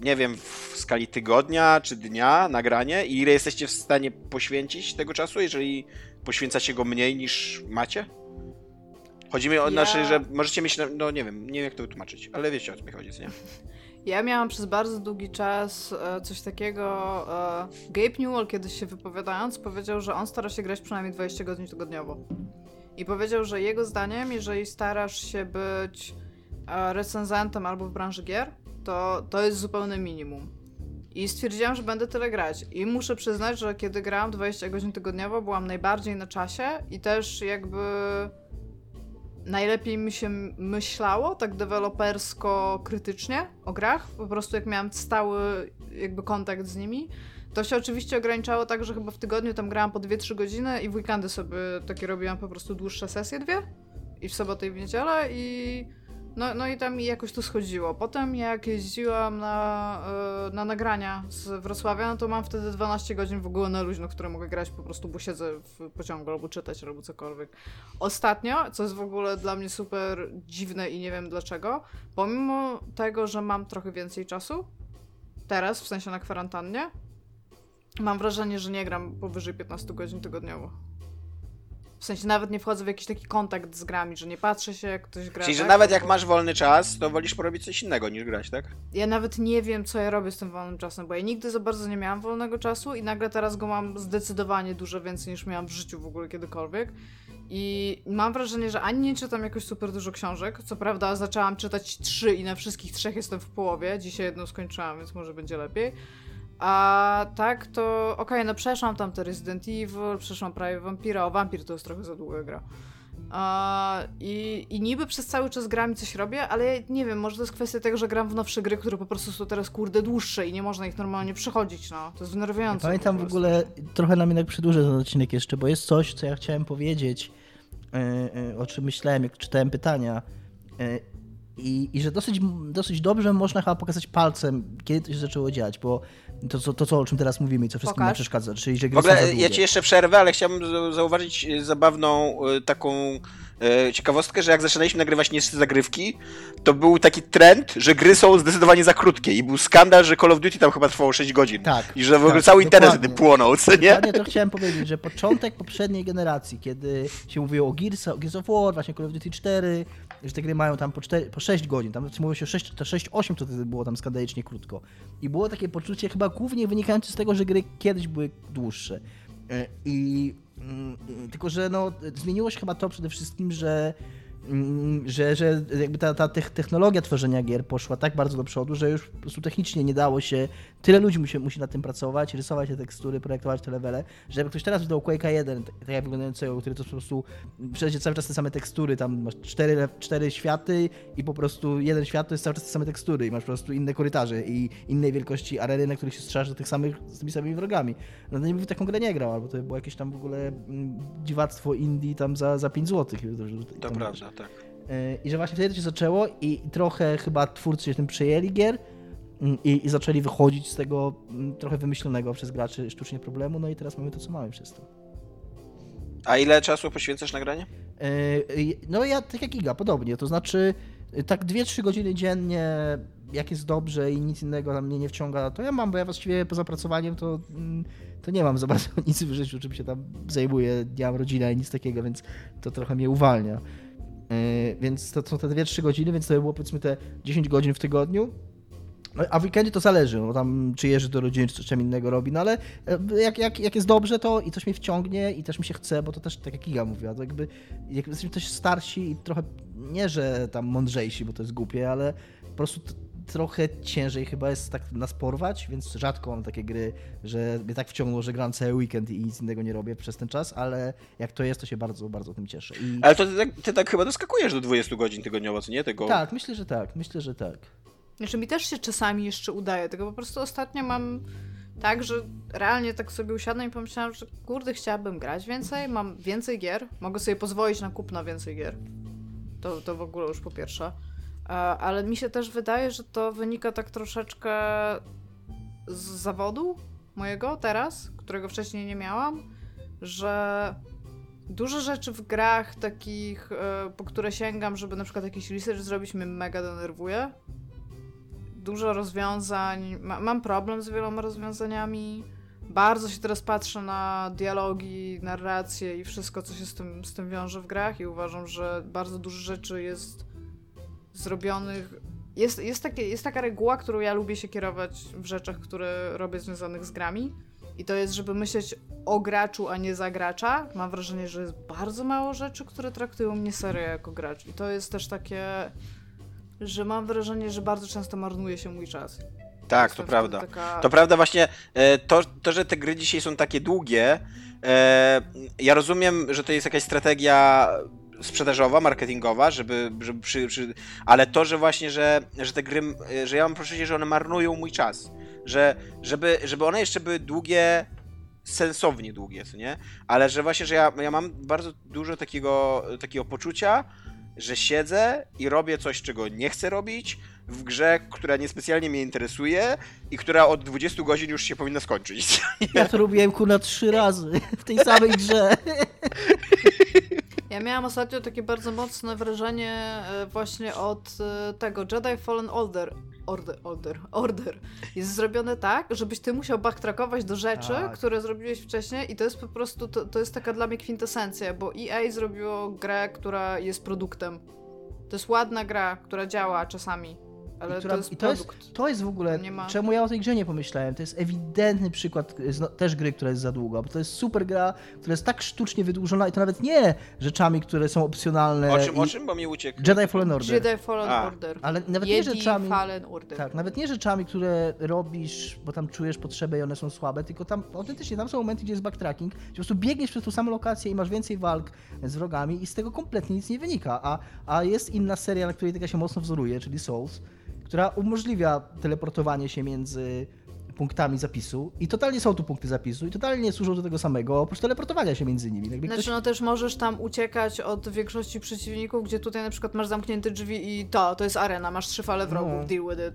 nie wiem, w skali tygodnia czy dnia na granie i ile jesteście w stanie poświęcić tego czasu, jeżeli poświęcacie go mniej niż macie? Chodzi mi o, Ja- znaczy, że możecie mieć, no nie wiem, nie wiem jak to wytłumaczyć, ale wiecie o co mi chodzi, nie? Ja miałam przez bardzo długi czas e, coś takiego. E, Gabe Newell kiedyś się wypowiadając powiedział, że on stara się grać przynajmniej 20 godzin tygodniowo. I powiedział, że jego zdaniem, jeżeli starasz się być e, recenzentem albo w branży gier, to to jest zupełne minimum. I stwierdziłam, że będę tyle grać. I muszę przyznać, że kiedy grałam 20 godzin tygodniowo, byłam najbardziej na czasie i też jakby najlepiej mi się myślało, tak dewelopersko, krytycznie o grach. Po prostu jak miałam stały jakby kontakt z nimi. To się oczywiście ograniczało tak, że chyba w tygodniu tam grałam po 2-3 godziny i w weekendy sobie takie robiłam po prostu dłuższe sesje dwie. I w sobotę i w niedzielę i No, no i tam jakoś to schodziło. Potem jak jeździłam na, e, na nagrania z Wrocławia, no to mam wtedy 12 godzin w ogóle na luźno, które mogę grać po prostu, bo siedzę w pociągu albo czytać, albo cokolwiek. Ostatnio, co jest w ogóle dla mnie super dziwne i nie wiem dlaczego, pomimo tego, że mam trochę więcej czasu, teraz, w sensie na kwarantannie, mam wrażenie, że nie gram powyżej 15 godzin tygodniowo. W sensie nawet nie wchodzę w jakiś taki kontakt z grami, że nie patrzę się, jak ktoś gra. Czyli, że tak? nawet jak masz wolny czas, to wolisz porobić coś innego niż grać, tak? Ja nawet nie wiem, co ja robię z tym wolnym czasem, bo ja nigdy za bardzo nie miałam wolnego czasu i nagle teraz go mam zdecydowanie dużo więcej niż miałam w życiu w ogóle kiedykolwiek. I mam wrażenie, że ani nie czytam jakoś super dużo książek. Co prawda zaczęłam czytać trzy i na wszystkich trzech jestem w połowie. Dzisiaj jedną skończyłam, więc może będzie lepiej. A tak to okej, no przeszłam tam te Resident Evil, przeszłam prawie Vampira. O, Vampir to jest trochę za długa gra. A, i, I niby przez cały czas gram i coś robię, ale ja nie wiem, może to jest kwestia tego, że gram w nowsze gry, które po prostu są teraz kurde dłuższe i nie można ich normalnie przechodzić, no. To jest denerwujące. Pamiętam po w ogóle, trochę nam jednak przedłużę ten odcinek jeszcze, bo jest coś, co ja chciałem powiedzieć, e, e, o czym myślałem, jak czytałem pytania. I, I że dosyć, dosyć dobrze można chyba pokazać palcem, kiedy to się zaczęło dziać, bo to, co- to, co, o czym teraz mówimy i co wszystkim nam Pokaż. przeszkadza, czyli że W gry są za ogóle ja ci jeszcze przerwę, ale chciałbym zauważyć e, zabawną e, taką e, ciekawostkę, że jak zaczynaliśmy nagrywać niższe zagrywki, to był taki trend, że gry są zdecydowanie za krótkie i był skandal, że Call of Duty tam chyba trwało 6 godzin. Tak, I że w ogóle tak, cały internet wtedy płonął, co nie? Dokładnie to chciałem powiedzieć, że początek poprzedniej generacji, kiedy się mówiło o Gears, o Gears of War, właśnie Call of Duty 4, że te gry mają tam po, 4, po 6 godzin, tam mówiło się o 6, to 6-8 to wtedy było tam skandalicznie krótko. I było takie poczucie chyba głównie wynikające z tego, że gry kiedyś były dłuższe. E, I mm, tylko, że no, zmieniło się chyba to przede wszystkim, że mm, że, że jakby ta, ta tech- technologia tworzenia gier poszła tak bardzo do przodu, że już po prostu technicznie nie dało się, tyle ludzi musi, musi nad tym pracować, rysować te tekstury, projektować te levele, że jakby ktoś teraz wydał Quake'a 1, tak jak wyglądającego, który to po prostu przejdzie cały czas te same tekstury, tam masz cztery, cztery światy i po prostu jeden świat to jest cały czas te same tekstury i masz po prostu inne korytarze i innej wielkości areny, na których się strzelasz do tych samych, z tymi samymi wrogami. No to nie by w taką grę nie grał, albo to by było jakieś tam w ogóle mm, dziwactwo indie tam za, za 5 zł. To prawda, tak. E, I że właśnie wtedy to się zaczęło i trochę chyba twórcy się tym przejęli gier i, i zaczęli wychodzić z tego mm, trochę wymyślonego przez graczy sztucznie problemu, no i teraz mamy to, co mamy przez to. A ile czasu poświęcasz na granie? E, i- No ja tak jak Iga, podobnie, to znaczy e, tak 2-3 godziny dziennie, jak jest dobrze i nic innego tam mnie nie wciąga, to ja mam, bo ja właściwie poza pracowaniem to, mm, to nie mam za bardzo [LAUGHS] nic w życiu, czym się tam zajmuję, nie mam rodziny i nic takiego, więc to trochę mnie uwalnia. E, Więc to są te 2-3 godziny, więc to by było powiedzmy te 10 godzin w tygodniu. No, A w weekendzie to zależy, no tam czy jeżdżę do rodziny, czy coś czym innego robi, no ale e, jak, jak, jak jest dobrze, to i coś mnie wciągnie i też mi się chce, bo to też tak jak Iga mówiła, to jakby jak jesteśmy też starsi i trochę, nie że tam mądrzejsi, bo to jest głupie, ale po prostu trochę ciężej chyba jest tak nas porwać, więc rzadko mam takie gry, że mnie tak wciągną, że gram cały weekend i nic innego nie robię przez ten czas, ale jak to jest, to się bardzo, bardzo tym cieszę. I... Ale to ty tak, ty tak chyba doskakujesz do 20 godzin tygodniowo, co nie? Tego... Tak, myślę, że tak, myślę, że tak. Znaczy mi też się czasami jeszcze udaje, tylko po prostu ostatnio mam tak, że realnie tak sobie usiadłem i pomyślałam, że kurde, chciałabym grać więcej, mam więcej gier, mogę sobie pozwolić na kupno więcej gier. To, to w ogóle już po pierwsze. E, Ale mi się też wydaje, że to wynika tak troszeczkę z zawodu mojego teraz, którego wcześniej nie miałam, że dużo rzeczy w grach takich, e, po które sięgam, żeby na przykład jakiś research zrobić, mnie mega denerwuje. Dużo rozwiązań, ma, mam problem z wieloma rozwiązaniami. Bardzo się teraz patrzę na dialogi, narrację i wszystko, co się z tym, z tym wiąże w grach i uważam, że bardzo dużo rzeczy jest zrobionych. Jest, jest, takie, jest taka reguła, którą ja lubię się kierować w rzeczach, które robię związanych z grami. I to jest, żeby myśleć o graczu, a nie za gracza. Mam wrażenie, że jest bardzo mało rzeczy, które traktują mnie serio jako gracz. I to jest też takie, że mam wrażenie, że bardzo często marnuje się mój czas. Tak, to prawda. Taka... To prawda właśnie, e, to, to, że te gry dzisiaj są takie długie, e, ja rozumiem, że to jest jakaś strategia sprzedażowa, marketingowa, żeby, żeby przy, przy, ale to, że właśnie, że, że te gry, e, że ja mam poczucie, że one marnują mój czas, że żeby, żeby one jeszcze były długie, sensownie długie, co nie? Ale że właśnie, że ja, ja mam bardzo dużo takiego, takiego poczucia, że siedzę i robię coś, czego nie chcę robić, w grze, która niespecjalnie mnie interesuje i która od 20 godzin już się powinna skończyć. [LAUGHS] Ja to robiłem kurna trzy razy w tej samej grze. Ja miałam ostatnio takie bardzo mocne wrażenie e, właśnie od e, tego Jedi Fallen Order. Order, order, order. Jest zrobione tak, żebyś ty musiał backtrackować do rzeczy, Tak. które zrobiłeś wcześniej i to jest po prostu, to, to jest taka dla mnie kwintesencja, bo EA zrobiło grę, która jest produktem. To jest ładna gra, która działa czasami, ale która- to jest i to jest-. To jest w ogóle, Nie ma- czemu ja o tej grze nie pomyślałem, to jest ewidentny przykład zno- też gry, która jest za długa, bo to jest super gra, która jest tak sztucznie wydłużona i to nawet nie rzeczami, które są opcjonalne. O czym, i... o czym? Bo mi uciekł. Jedi Fallen Order. Jedi Fallen A. Order. Ale nawet nie Jedi rzeczami... Fallen Order. Tak, nawet nie rzeczami, które robisz, bo tam czujesz potrzebę i one są słabe, tylko tam autentycznie tam są momenty, gdzie jest backtracking, gdzie po prostu biegniesz przez tą samą lokację i masz więcej walk z wrogami i z tego kompletnie nic nie wynika. A, a jest inna seria, na której taka się mocno wzoruje, czyli Souls, która umożliwia teleportowanie się między punktami zapisu i totalnie są tu punkty zapisu i totalnie nie służą do tego samego, oprócz teleportowania się między nimi. Jakby Znaczy, ktoś... no też możesz tam uciekać od większości przeciwników, gdzie tutaj na przykład masz zamknięte drzwi i to, to jest arena, masz trzy fale wrogów, No. deal with it.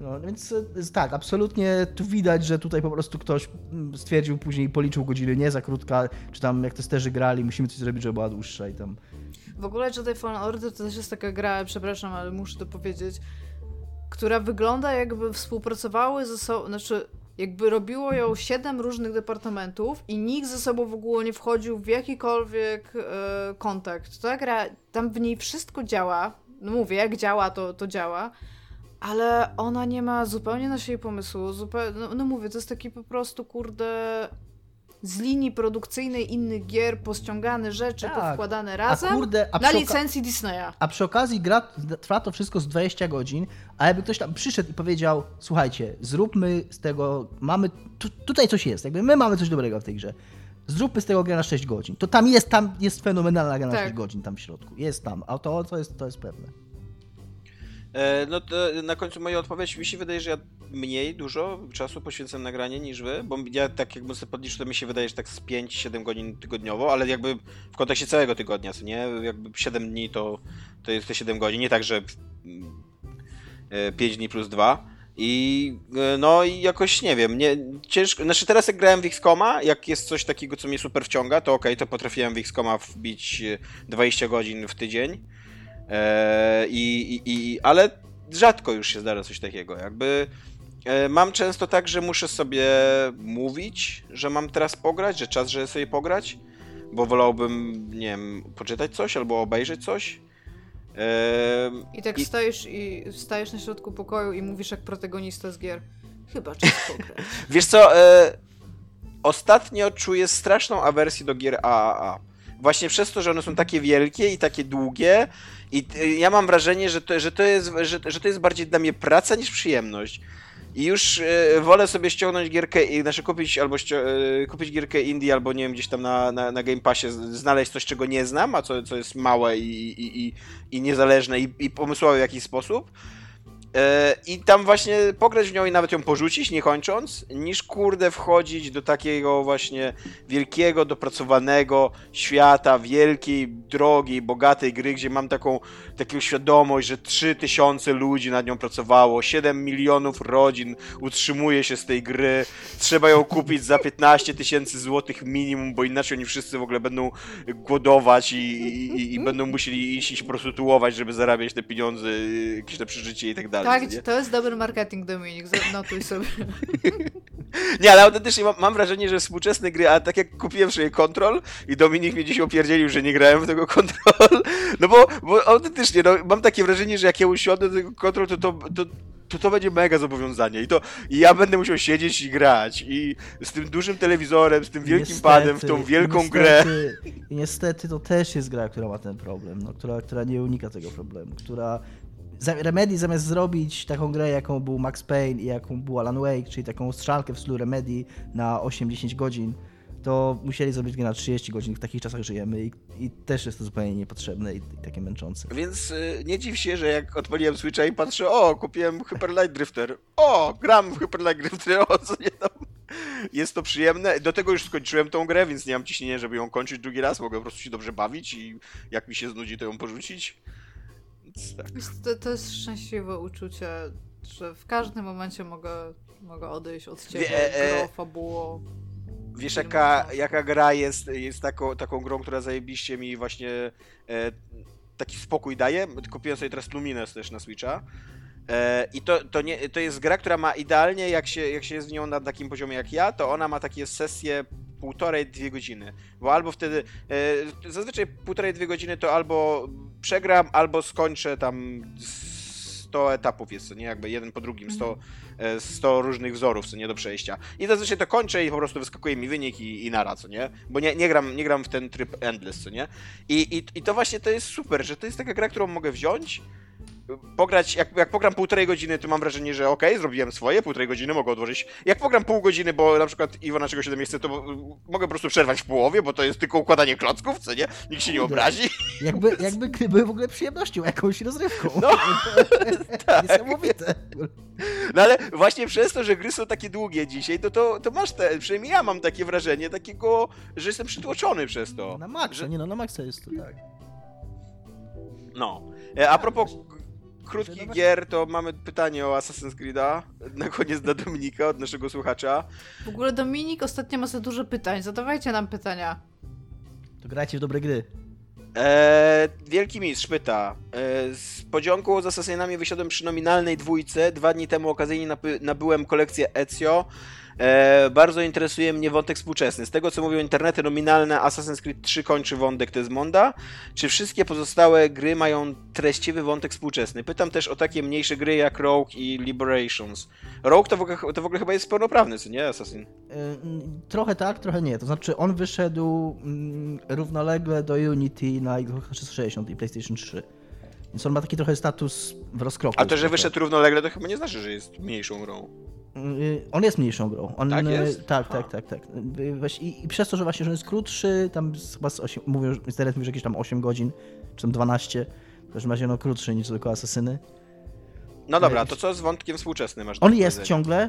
No, więc e, tak, absolutnie tu widać, że tutaj po prostu ktoś mm, stwierdził później, policzył godziny nie za krótka, czy tam jak testerzy grali, musimy coś zrobić, żeby była dłuższa i tam... W ogóle Jedi Fallen Order to też jest taka gra, przepraszam, ale muszę to powiedzieć, która wygląda jakby współpracowały ze sobą, znaczy jakby robiło ją siedem różnych departamentów i nikt ze sobą w ogóle nie wchodził w jakikolwiek e, kontakt. Ta gra, tam w niej wszystko działa, no mówię, jak działa, to, to działa, ale ona nie ma zupełnie na siebie pomysłu, no, no mówię, to jest taki po prostu, kurde, z linii produkcyjnej innych gier pościągane rzeczy, Tak. powkładane A razem kurde, a na licencji Disneya. a przy okazji gra trwa to wszystko z 20 godzin, a jakby ktoś tam przyszedł i powiedział, słuchajcie, zróbmy z tego, mamy, tu, tutaj coś jest, jakby my mamy coś dobrego w tej grze. Zróbmy z tego grę na 6 godzin. To tam jest, tam jest fenomenalna gra na Tak. 6 godzin tam w środku. Jest tam, a to, to, jest, to jest pewne. E, no to na końcu moja odpowiedź mi się wydaje, że ja mniej dużo czasu poświęcam na granie niż wy, bo ja tak jakbym sobie podliczył, to mi się wydaje, że tak z 5-7 godzin tygodniowo, ale jakby w kontekście całego tygodnia, co nie? Jakby 7 dni to, to jest te 7 godzin, nie tak, że mm, e, 5 dni plus 2. I e, no i jakoś nie wiem, nie, ciężko, znaczy teraz jak grałem w XCOMa, jak jest coś takiego, co mnie super wciąga, to okej, to potrafiłem w XCOMa wbić e, 20 godzin w tydzień, i, i, i, ale rzadko już się zdarza coś takiego. Jakby e, mam często tak, że muszę sobie mówić, że mam teraz pograć, że czas, żeby sobie pograć, bo wolałbym, nie wiem, poczytać coś albo obejrzeć coś. E, I tak I- stajesz i stajesz na środku pokoju i mówisz jak protagonista z gier. Chyba czas [LAUGHS] pograć. Wiesz co, e, ostatnio czuję straszną awersję do gier AAA. Właśnie przez to, że one są takie wielkie i takie długie i e, ja mam wrażenie, że to, że to, jest, że, że to jest bardziej dla mnie praca niż przyjemność. I już e, wolę sobie ściągnąć gierkę, i- znaczy kupić albo e, kupić gierkę indie, albo nie wiem, gdzieś tam na, na, na Game Passie znaleźć coś, czego nie znam, a co, co jest małe i, i, i, i niezależne i, i pomysłowe w jakiś sposób. E, I tam właśnie pograć w nią i nawet ją porzucić, nie kończąc, niż kurde wchodzić do takiego właśnie wielkiego, dopracowanego świata, wielkiej, drogiej, bogatej gry, gdzie mam taką, taką świadomość, że 3000 ludzi nad nią pracowało, 7 milionów rodzin utrzymuje się z tej gry, trzeba ją kupić za 15 tysięcy złotych minimum, bo inaczej oni wszyscy w ogóle będą głodować i, i, i- i będą musieli iść, iść prostytuować, żeby zarabiać te pieniądze, jakieś na przeżycie i tak dalej. Tak, nie? to jest dobry marketing, Dominik, zanotuj sobie. [LAUGHS] Nie, ale autentycznie mam, mam wrażenie, że współczesne gry, a tak jak kupiłem sobie Control i Dominik mnie dziś opierdzielił, że nie grałem w tego Control, [LAUGHS] no bo, bo autentycznie, no, mam takie wrażenie, że jak ja usiądę do tego Control, to to, to, to to będzie mega zobowiązanie i to i ja będę musiał siedzieć i grać i z tym dużym telewizorem, z tym wielkim Niestety, padem, w tą wielką niestety, grę. I niestety to też jest gra, która ma ten problem, no, która, która nie unika tego problemu, która Remedy zamiast zrobić taką grę, jaką był Max Payne i jaką był Alan Wake, czyli taką strzałkę w stylu Remedy na 8-10 godzin, to musieli zrobić grę na 30 godzin, w takich czasach żyjemy i, i też jest to zupełnie niepotrzebne i, i takie męczące. Więc y, nie dziw się, że jak odpaliłem Switcha i patrzę, o, kupiłem Hyper Light Drifter, o, gram w Hyper Light Drifter, o, co nie tam. Jest to przyjemne. Do tego już skończyłem tą grę, więc nie mam ciśnienia, żeby ją kończyć drugi raz. Mogę po prostu się dobrze bawić i jak mi się znudzi, to ją porzucić. Więc tak. To, to jest szczęśliwe uczucie, że w każdym momencie mogę, mogę odejść od ciebie, Wie- e- gro, fabuło. Wiesz, jaka, jaka gra jest, jest taką, taką grą, która zajebiście mi właśnie e, taki spokój daje? Kupiłem sobie teraz Lumines też na Switcha. E, I to, to, nie, to jest gra, która ma idealnie, jak się, jak się jest w nią na takim poziomie jak ja, to ona ma takie sesje półtorej, dwie godziny. Bo albo wtedy, e, zazwyczaj półtorej, dwie godziny to albo przegram, albo skończę tam 100 etapów jest, co nie? Jakby jeden po drugim, 100, e, 100 różnych wzorów, co nie, do przejścia. I zazwyczaj to kończę i po prostu wyskakuje mi wynik i, i nara, co nie? Bo nie, nie, gram, nie gram w ten tryb endless, co nie? I, i, I to właśnie to jest super, że to jest taka gra, którą mogę wziąć, pograć, jak, jak pogram półtorej godziny, to mam wrażenie, że okej, zrobiłem swoje, półtorej godziny mogę odłożyć. Jak pogram pół godziny, bo na przykład Iwona czegoś ode mnie chce, to mo- mogę po prostu przerwać w połowie, bo to jest tylko układanie klocków, co nie? Nikt się nie obrazi. Jakby, jakby gry były w ogóle przyjemnością, jakąś rozrywką. No, [LAUGHS] tak. Niesamowite. No ale właśnie przez to, że gry są takie długie dzisiaj, to, to, to masz te, przynajmniej ja mam takie wrażenie takiego, że jestem przytłoczony przez to. Na maksa, Że- nie no, na maksa jest to, tak. No. E, A propos krótkich gier, to mamy pytanie o Assassin's Creed'a. Na koniec dla Dominika, od naszego słuchacza. W ogóle Dominik ostatnio ma za dużo pytań, zadawajcie nam pytania. To grajcie w dobre gry. Eee, Wielki Mistrz pyta. Eee, z podziąku z Assassinami wysiadłem przy nominalnej dwójce. Dwa dni temu okazyjnie nabyłem kolekcję Ezio. Eee, bardzo interesuje mnie wątek współczesny. Z tego co mówią internety, nominalne Assassin's Creed 3 kończy wątek Desmonda. Czy wszystkie pozostałe gry mają treściwy wątek współczesny? Pytam też o takie mniejsze gry jak Rogue i Liberations. Rogue to w ogóle, to w ogóle chyba jest pełnoprawny, co nie? Assassin. Mm, Trochę tak, trochę nie. To znaczy on wyszedł mm, równolegle do Unity na Xbox 360 i PlayStation 3. Więc on ma taki trochę status w rozkroku. A to, że trochę. wyszedł równolegle, to chyba nie znaczy, że jest mniejszą grą. Y, On jest mniejszą grą. On, Tak y, jest? Tak, tak, tak, tak. Y, I, I przez to, że właśnie, że on jest krótszy, tam chyba z 8, mówią, internet mówi, że jakieś tam 8 godzin, czy tam 12. W każdym razie no krótszy niż tylko Asasyny. No dobra, Ej, to co z wątkiem współczesnym masz On jest ciągle y,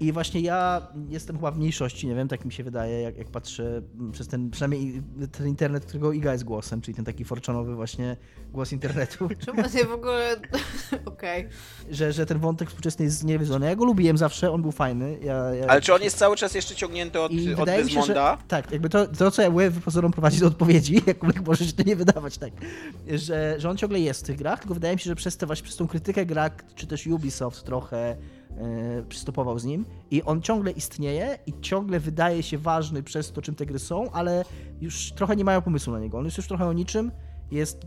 i właśnie ja jestem chyba w mniejszości, nie wiem, tak mi się wydaje, jak, jak patrzę mm, przez ten, przynajmniej ten internet, którego Iga jest głosem, czyli ten taki forczonowy właśnie głos internetu, [LAUGHS] Czemu nie w ogóle... [LAUGHS] Okej. że, że ten wątek współczesny jest niewyzwolony. Ja go lubiłem zawsze, on był fajny. Ja, ja... Ale czy on jest cały czas jeszcze ciągnięty od, I od się, że Desmonda? tak, jakby to, to co ja mówię, pozorom prowadzi do odpowiedzi, [LAUGHS] jakkolwiek może się to nie wydawać, tak, że, że on ciągle jest w tych grach, tylko wydaje mi się, że przez, te, właśnie, przez tą krytykę gra, czy też Ubisoft trochę e, przystopował z nim i on ciągle istnieje i ciągle wydaje się ważny przez to, czym te gry są, ale już trochę nie mają pomysłu na niego. On jest już trochę o niczym, jest,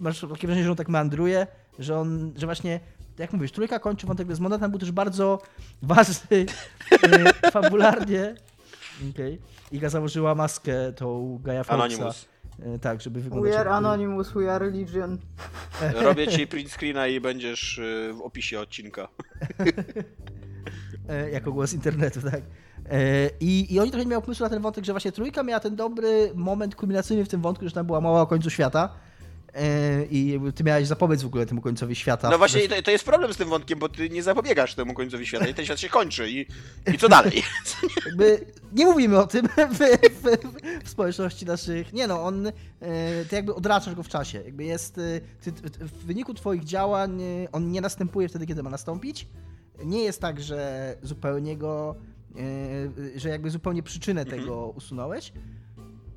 masz takie wrażenie, że on tak meandruje, że on, że właśnie jak mówisz, trójka kończy wątek Desmonda, tam był też bardzo ważny e, fabularnie. Okej. Iga założyła maskę tą Gaia Foxa. Anonymous. E, Tak, żeby wyglądać We are Anonymous, we are Religion. Robię ci print screena i będziesz y, w opisie odcinka. [LAUGHS] e, jako głos internetu, tak. E, I, I oni trochę miał pomysłu na ten wątek, że właśnie trójka miała ten dobry moment kulminacyjny w tym wątku, że tam była mowa o końcu świata. E, I ty miałeś zapobiec w ogóle temu końcowi świata. No właśnie, to, to jest problem z tym wątkiem, bo ty nie zapobiegasz temu końcowi świata i ten świat się kończy i, i co dalej? [LAUGHS] [LAUGHS] Jakby nie mówimy o tym [LAUGHS] w, w, w społeczności naszych. Nie no, on. e, Ty jakby odraczasz go w czasie. Jakby jest. e, Ty, w wyniku twoich działań on nie następuje wtedy, kiedy ma nastąpić. Nie jest tak, że zupełnie go. Że jakby zupełnie przyczynę Mhm. tego usunąłeś.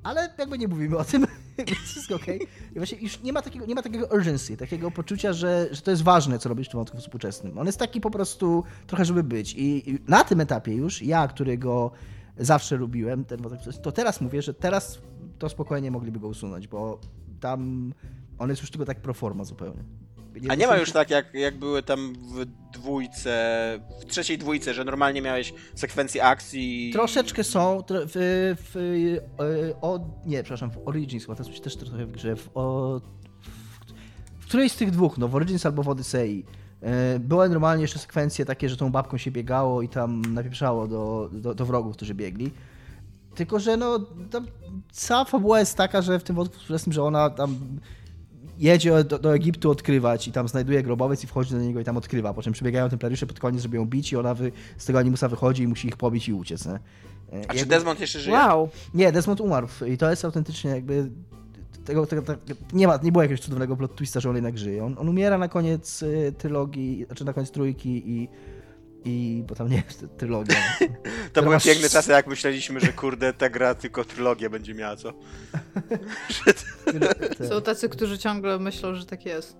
Ale jakby nie mówimy o tym, [LAUGHS] wszystko okej. I właśnie już nie ma takiego, nie ma takiego urgency, takiego poczucia, że, że to jest ważne, co robisz w tym wątku współczesnym. On jest taki po prostu trochę, żeby być. I, i na tym etapie już, ja, którego zawsze lubiłem, ten wątek to teraz mówię, że teraz to spokojnie mogliby go usunąć, bo tam on jest już tylko tak pro forma zupełnie. A nie ma już tak, jak, jak były tam w dwójce, w trzeciej dwójce, że normalnie miałeś sekwencję akcji. Troszeczkę są w, w, e, o, nie, przepraszam, w Origins, chyba teraz też trochę w grze, w, o, w, którejś z tych dwóch, no w Origins albo w Odyssei, e, były normalnie jeszcze sekwencje takie, że tą babką się biegało i tam napieprzało do, do, do wrogów, którzy biegli. Tylko, że no, tam cała fabuła jest taka, że w tym wątku współczesnym, że ona tam jedzie do, do Egiptu odkrywać i tam znajduje grobowiec i wchodzi do niego i tam odkrywa, po czym przybiegają templariusze pod koniec, żeby ją bić i ona wy, z tego animusa wychodzi i musi ich pobić i uciec. Nie? E, A czy jakby- Desmond jeszcze żyje? Wow. Nie, Desmond umarł i to jest autentycznie jakby tego, tego, tego, nie, ma, nie było jakiegoś cudownego plot twista, że on jednak żyje. On, on umiera na koniec y, trylogii, znaczy na koniec trójki i, i bo tam nie jest trylogia. [LAUGHS] To były masz- piękne czasy, jak myśleliśmy, że kurde, ta gra tylko trylogię będzie miała, co? Są tacy, którzy ciągle myślą, że tak jest.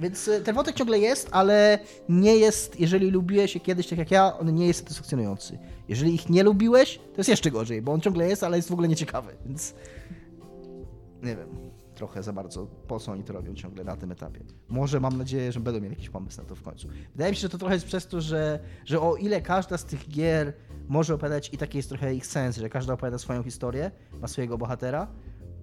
Więc y, ten wątek ciągle jest, ale nie jest, jeżeli lubiłeś je kiedyś tak jak ja, on nie jest satysfakcjonujący. Jeżeli ich nie lubiłeś, to jest jeszcze gorzej, bo on ciągle jest, ale jest w ogóle nieciekawy, więc nie wiem, trochę za bardzo po co oni to robią ciągle na tym etapie. Może mam nadzieję, że będą mieli jakiś pomysł na to w końcu. Wydaje mi się, że to trochę jest przez to, że, że o ile każda z tych gier może opowiadać i taki jest trochę ich sens, że każda opowiada swoją historię, ma swojego bohatera,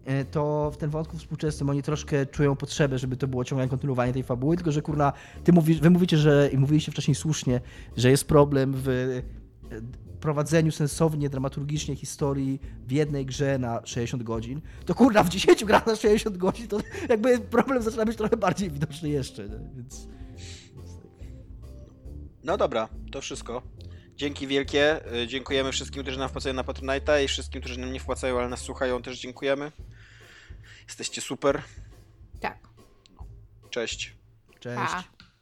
e, to w tym wątku współczesnym oni troszkę czują potrzebę, żeby to było ciągle kontynuowanie tej fabuły, tylko że kurna, ty mówisz, wy mówicie, że i mówiliście wcześniej słusznie, że jest problem w e, prowadzeniu sensownie, dramaturgicznie historii w jednej grze na 60 godzin, to kurna, w 10 grach na 60 godzin, to jakby problem zaczyna być trochę bardziej widoczny jeszcze, nie? więc... No dobra, to wszystko. Dzięki wielkie. y, Dziękujemy wszystkim, którzy nam wpłacają na Patronite'a i wszystkim, którzy nam nie wpłacają, ale nas słuchają, też dziękujemy. Jesteście super. Tak. Cześć. Cześć. Pa.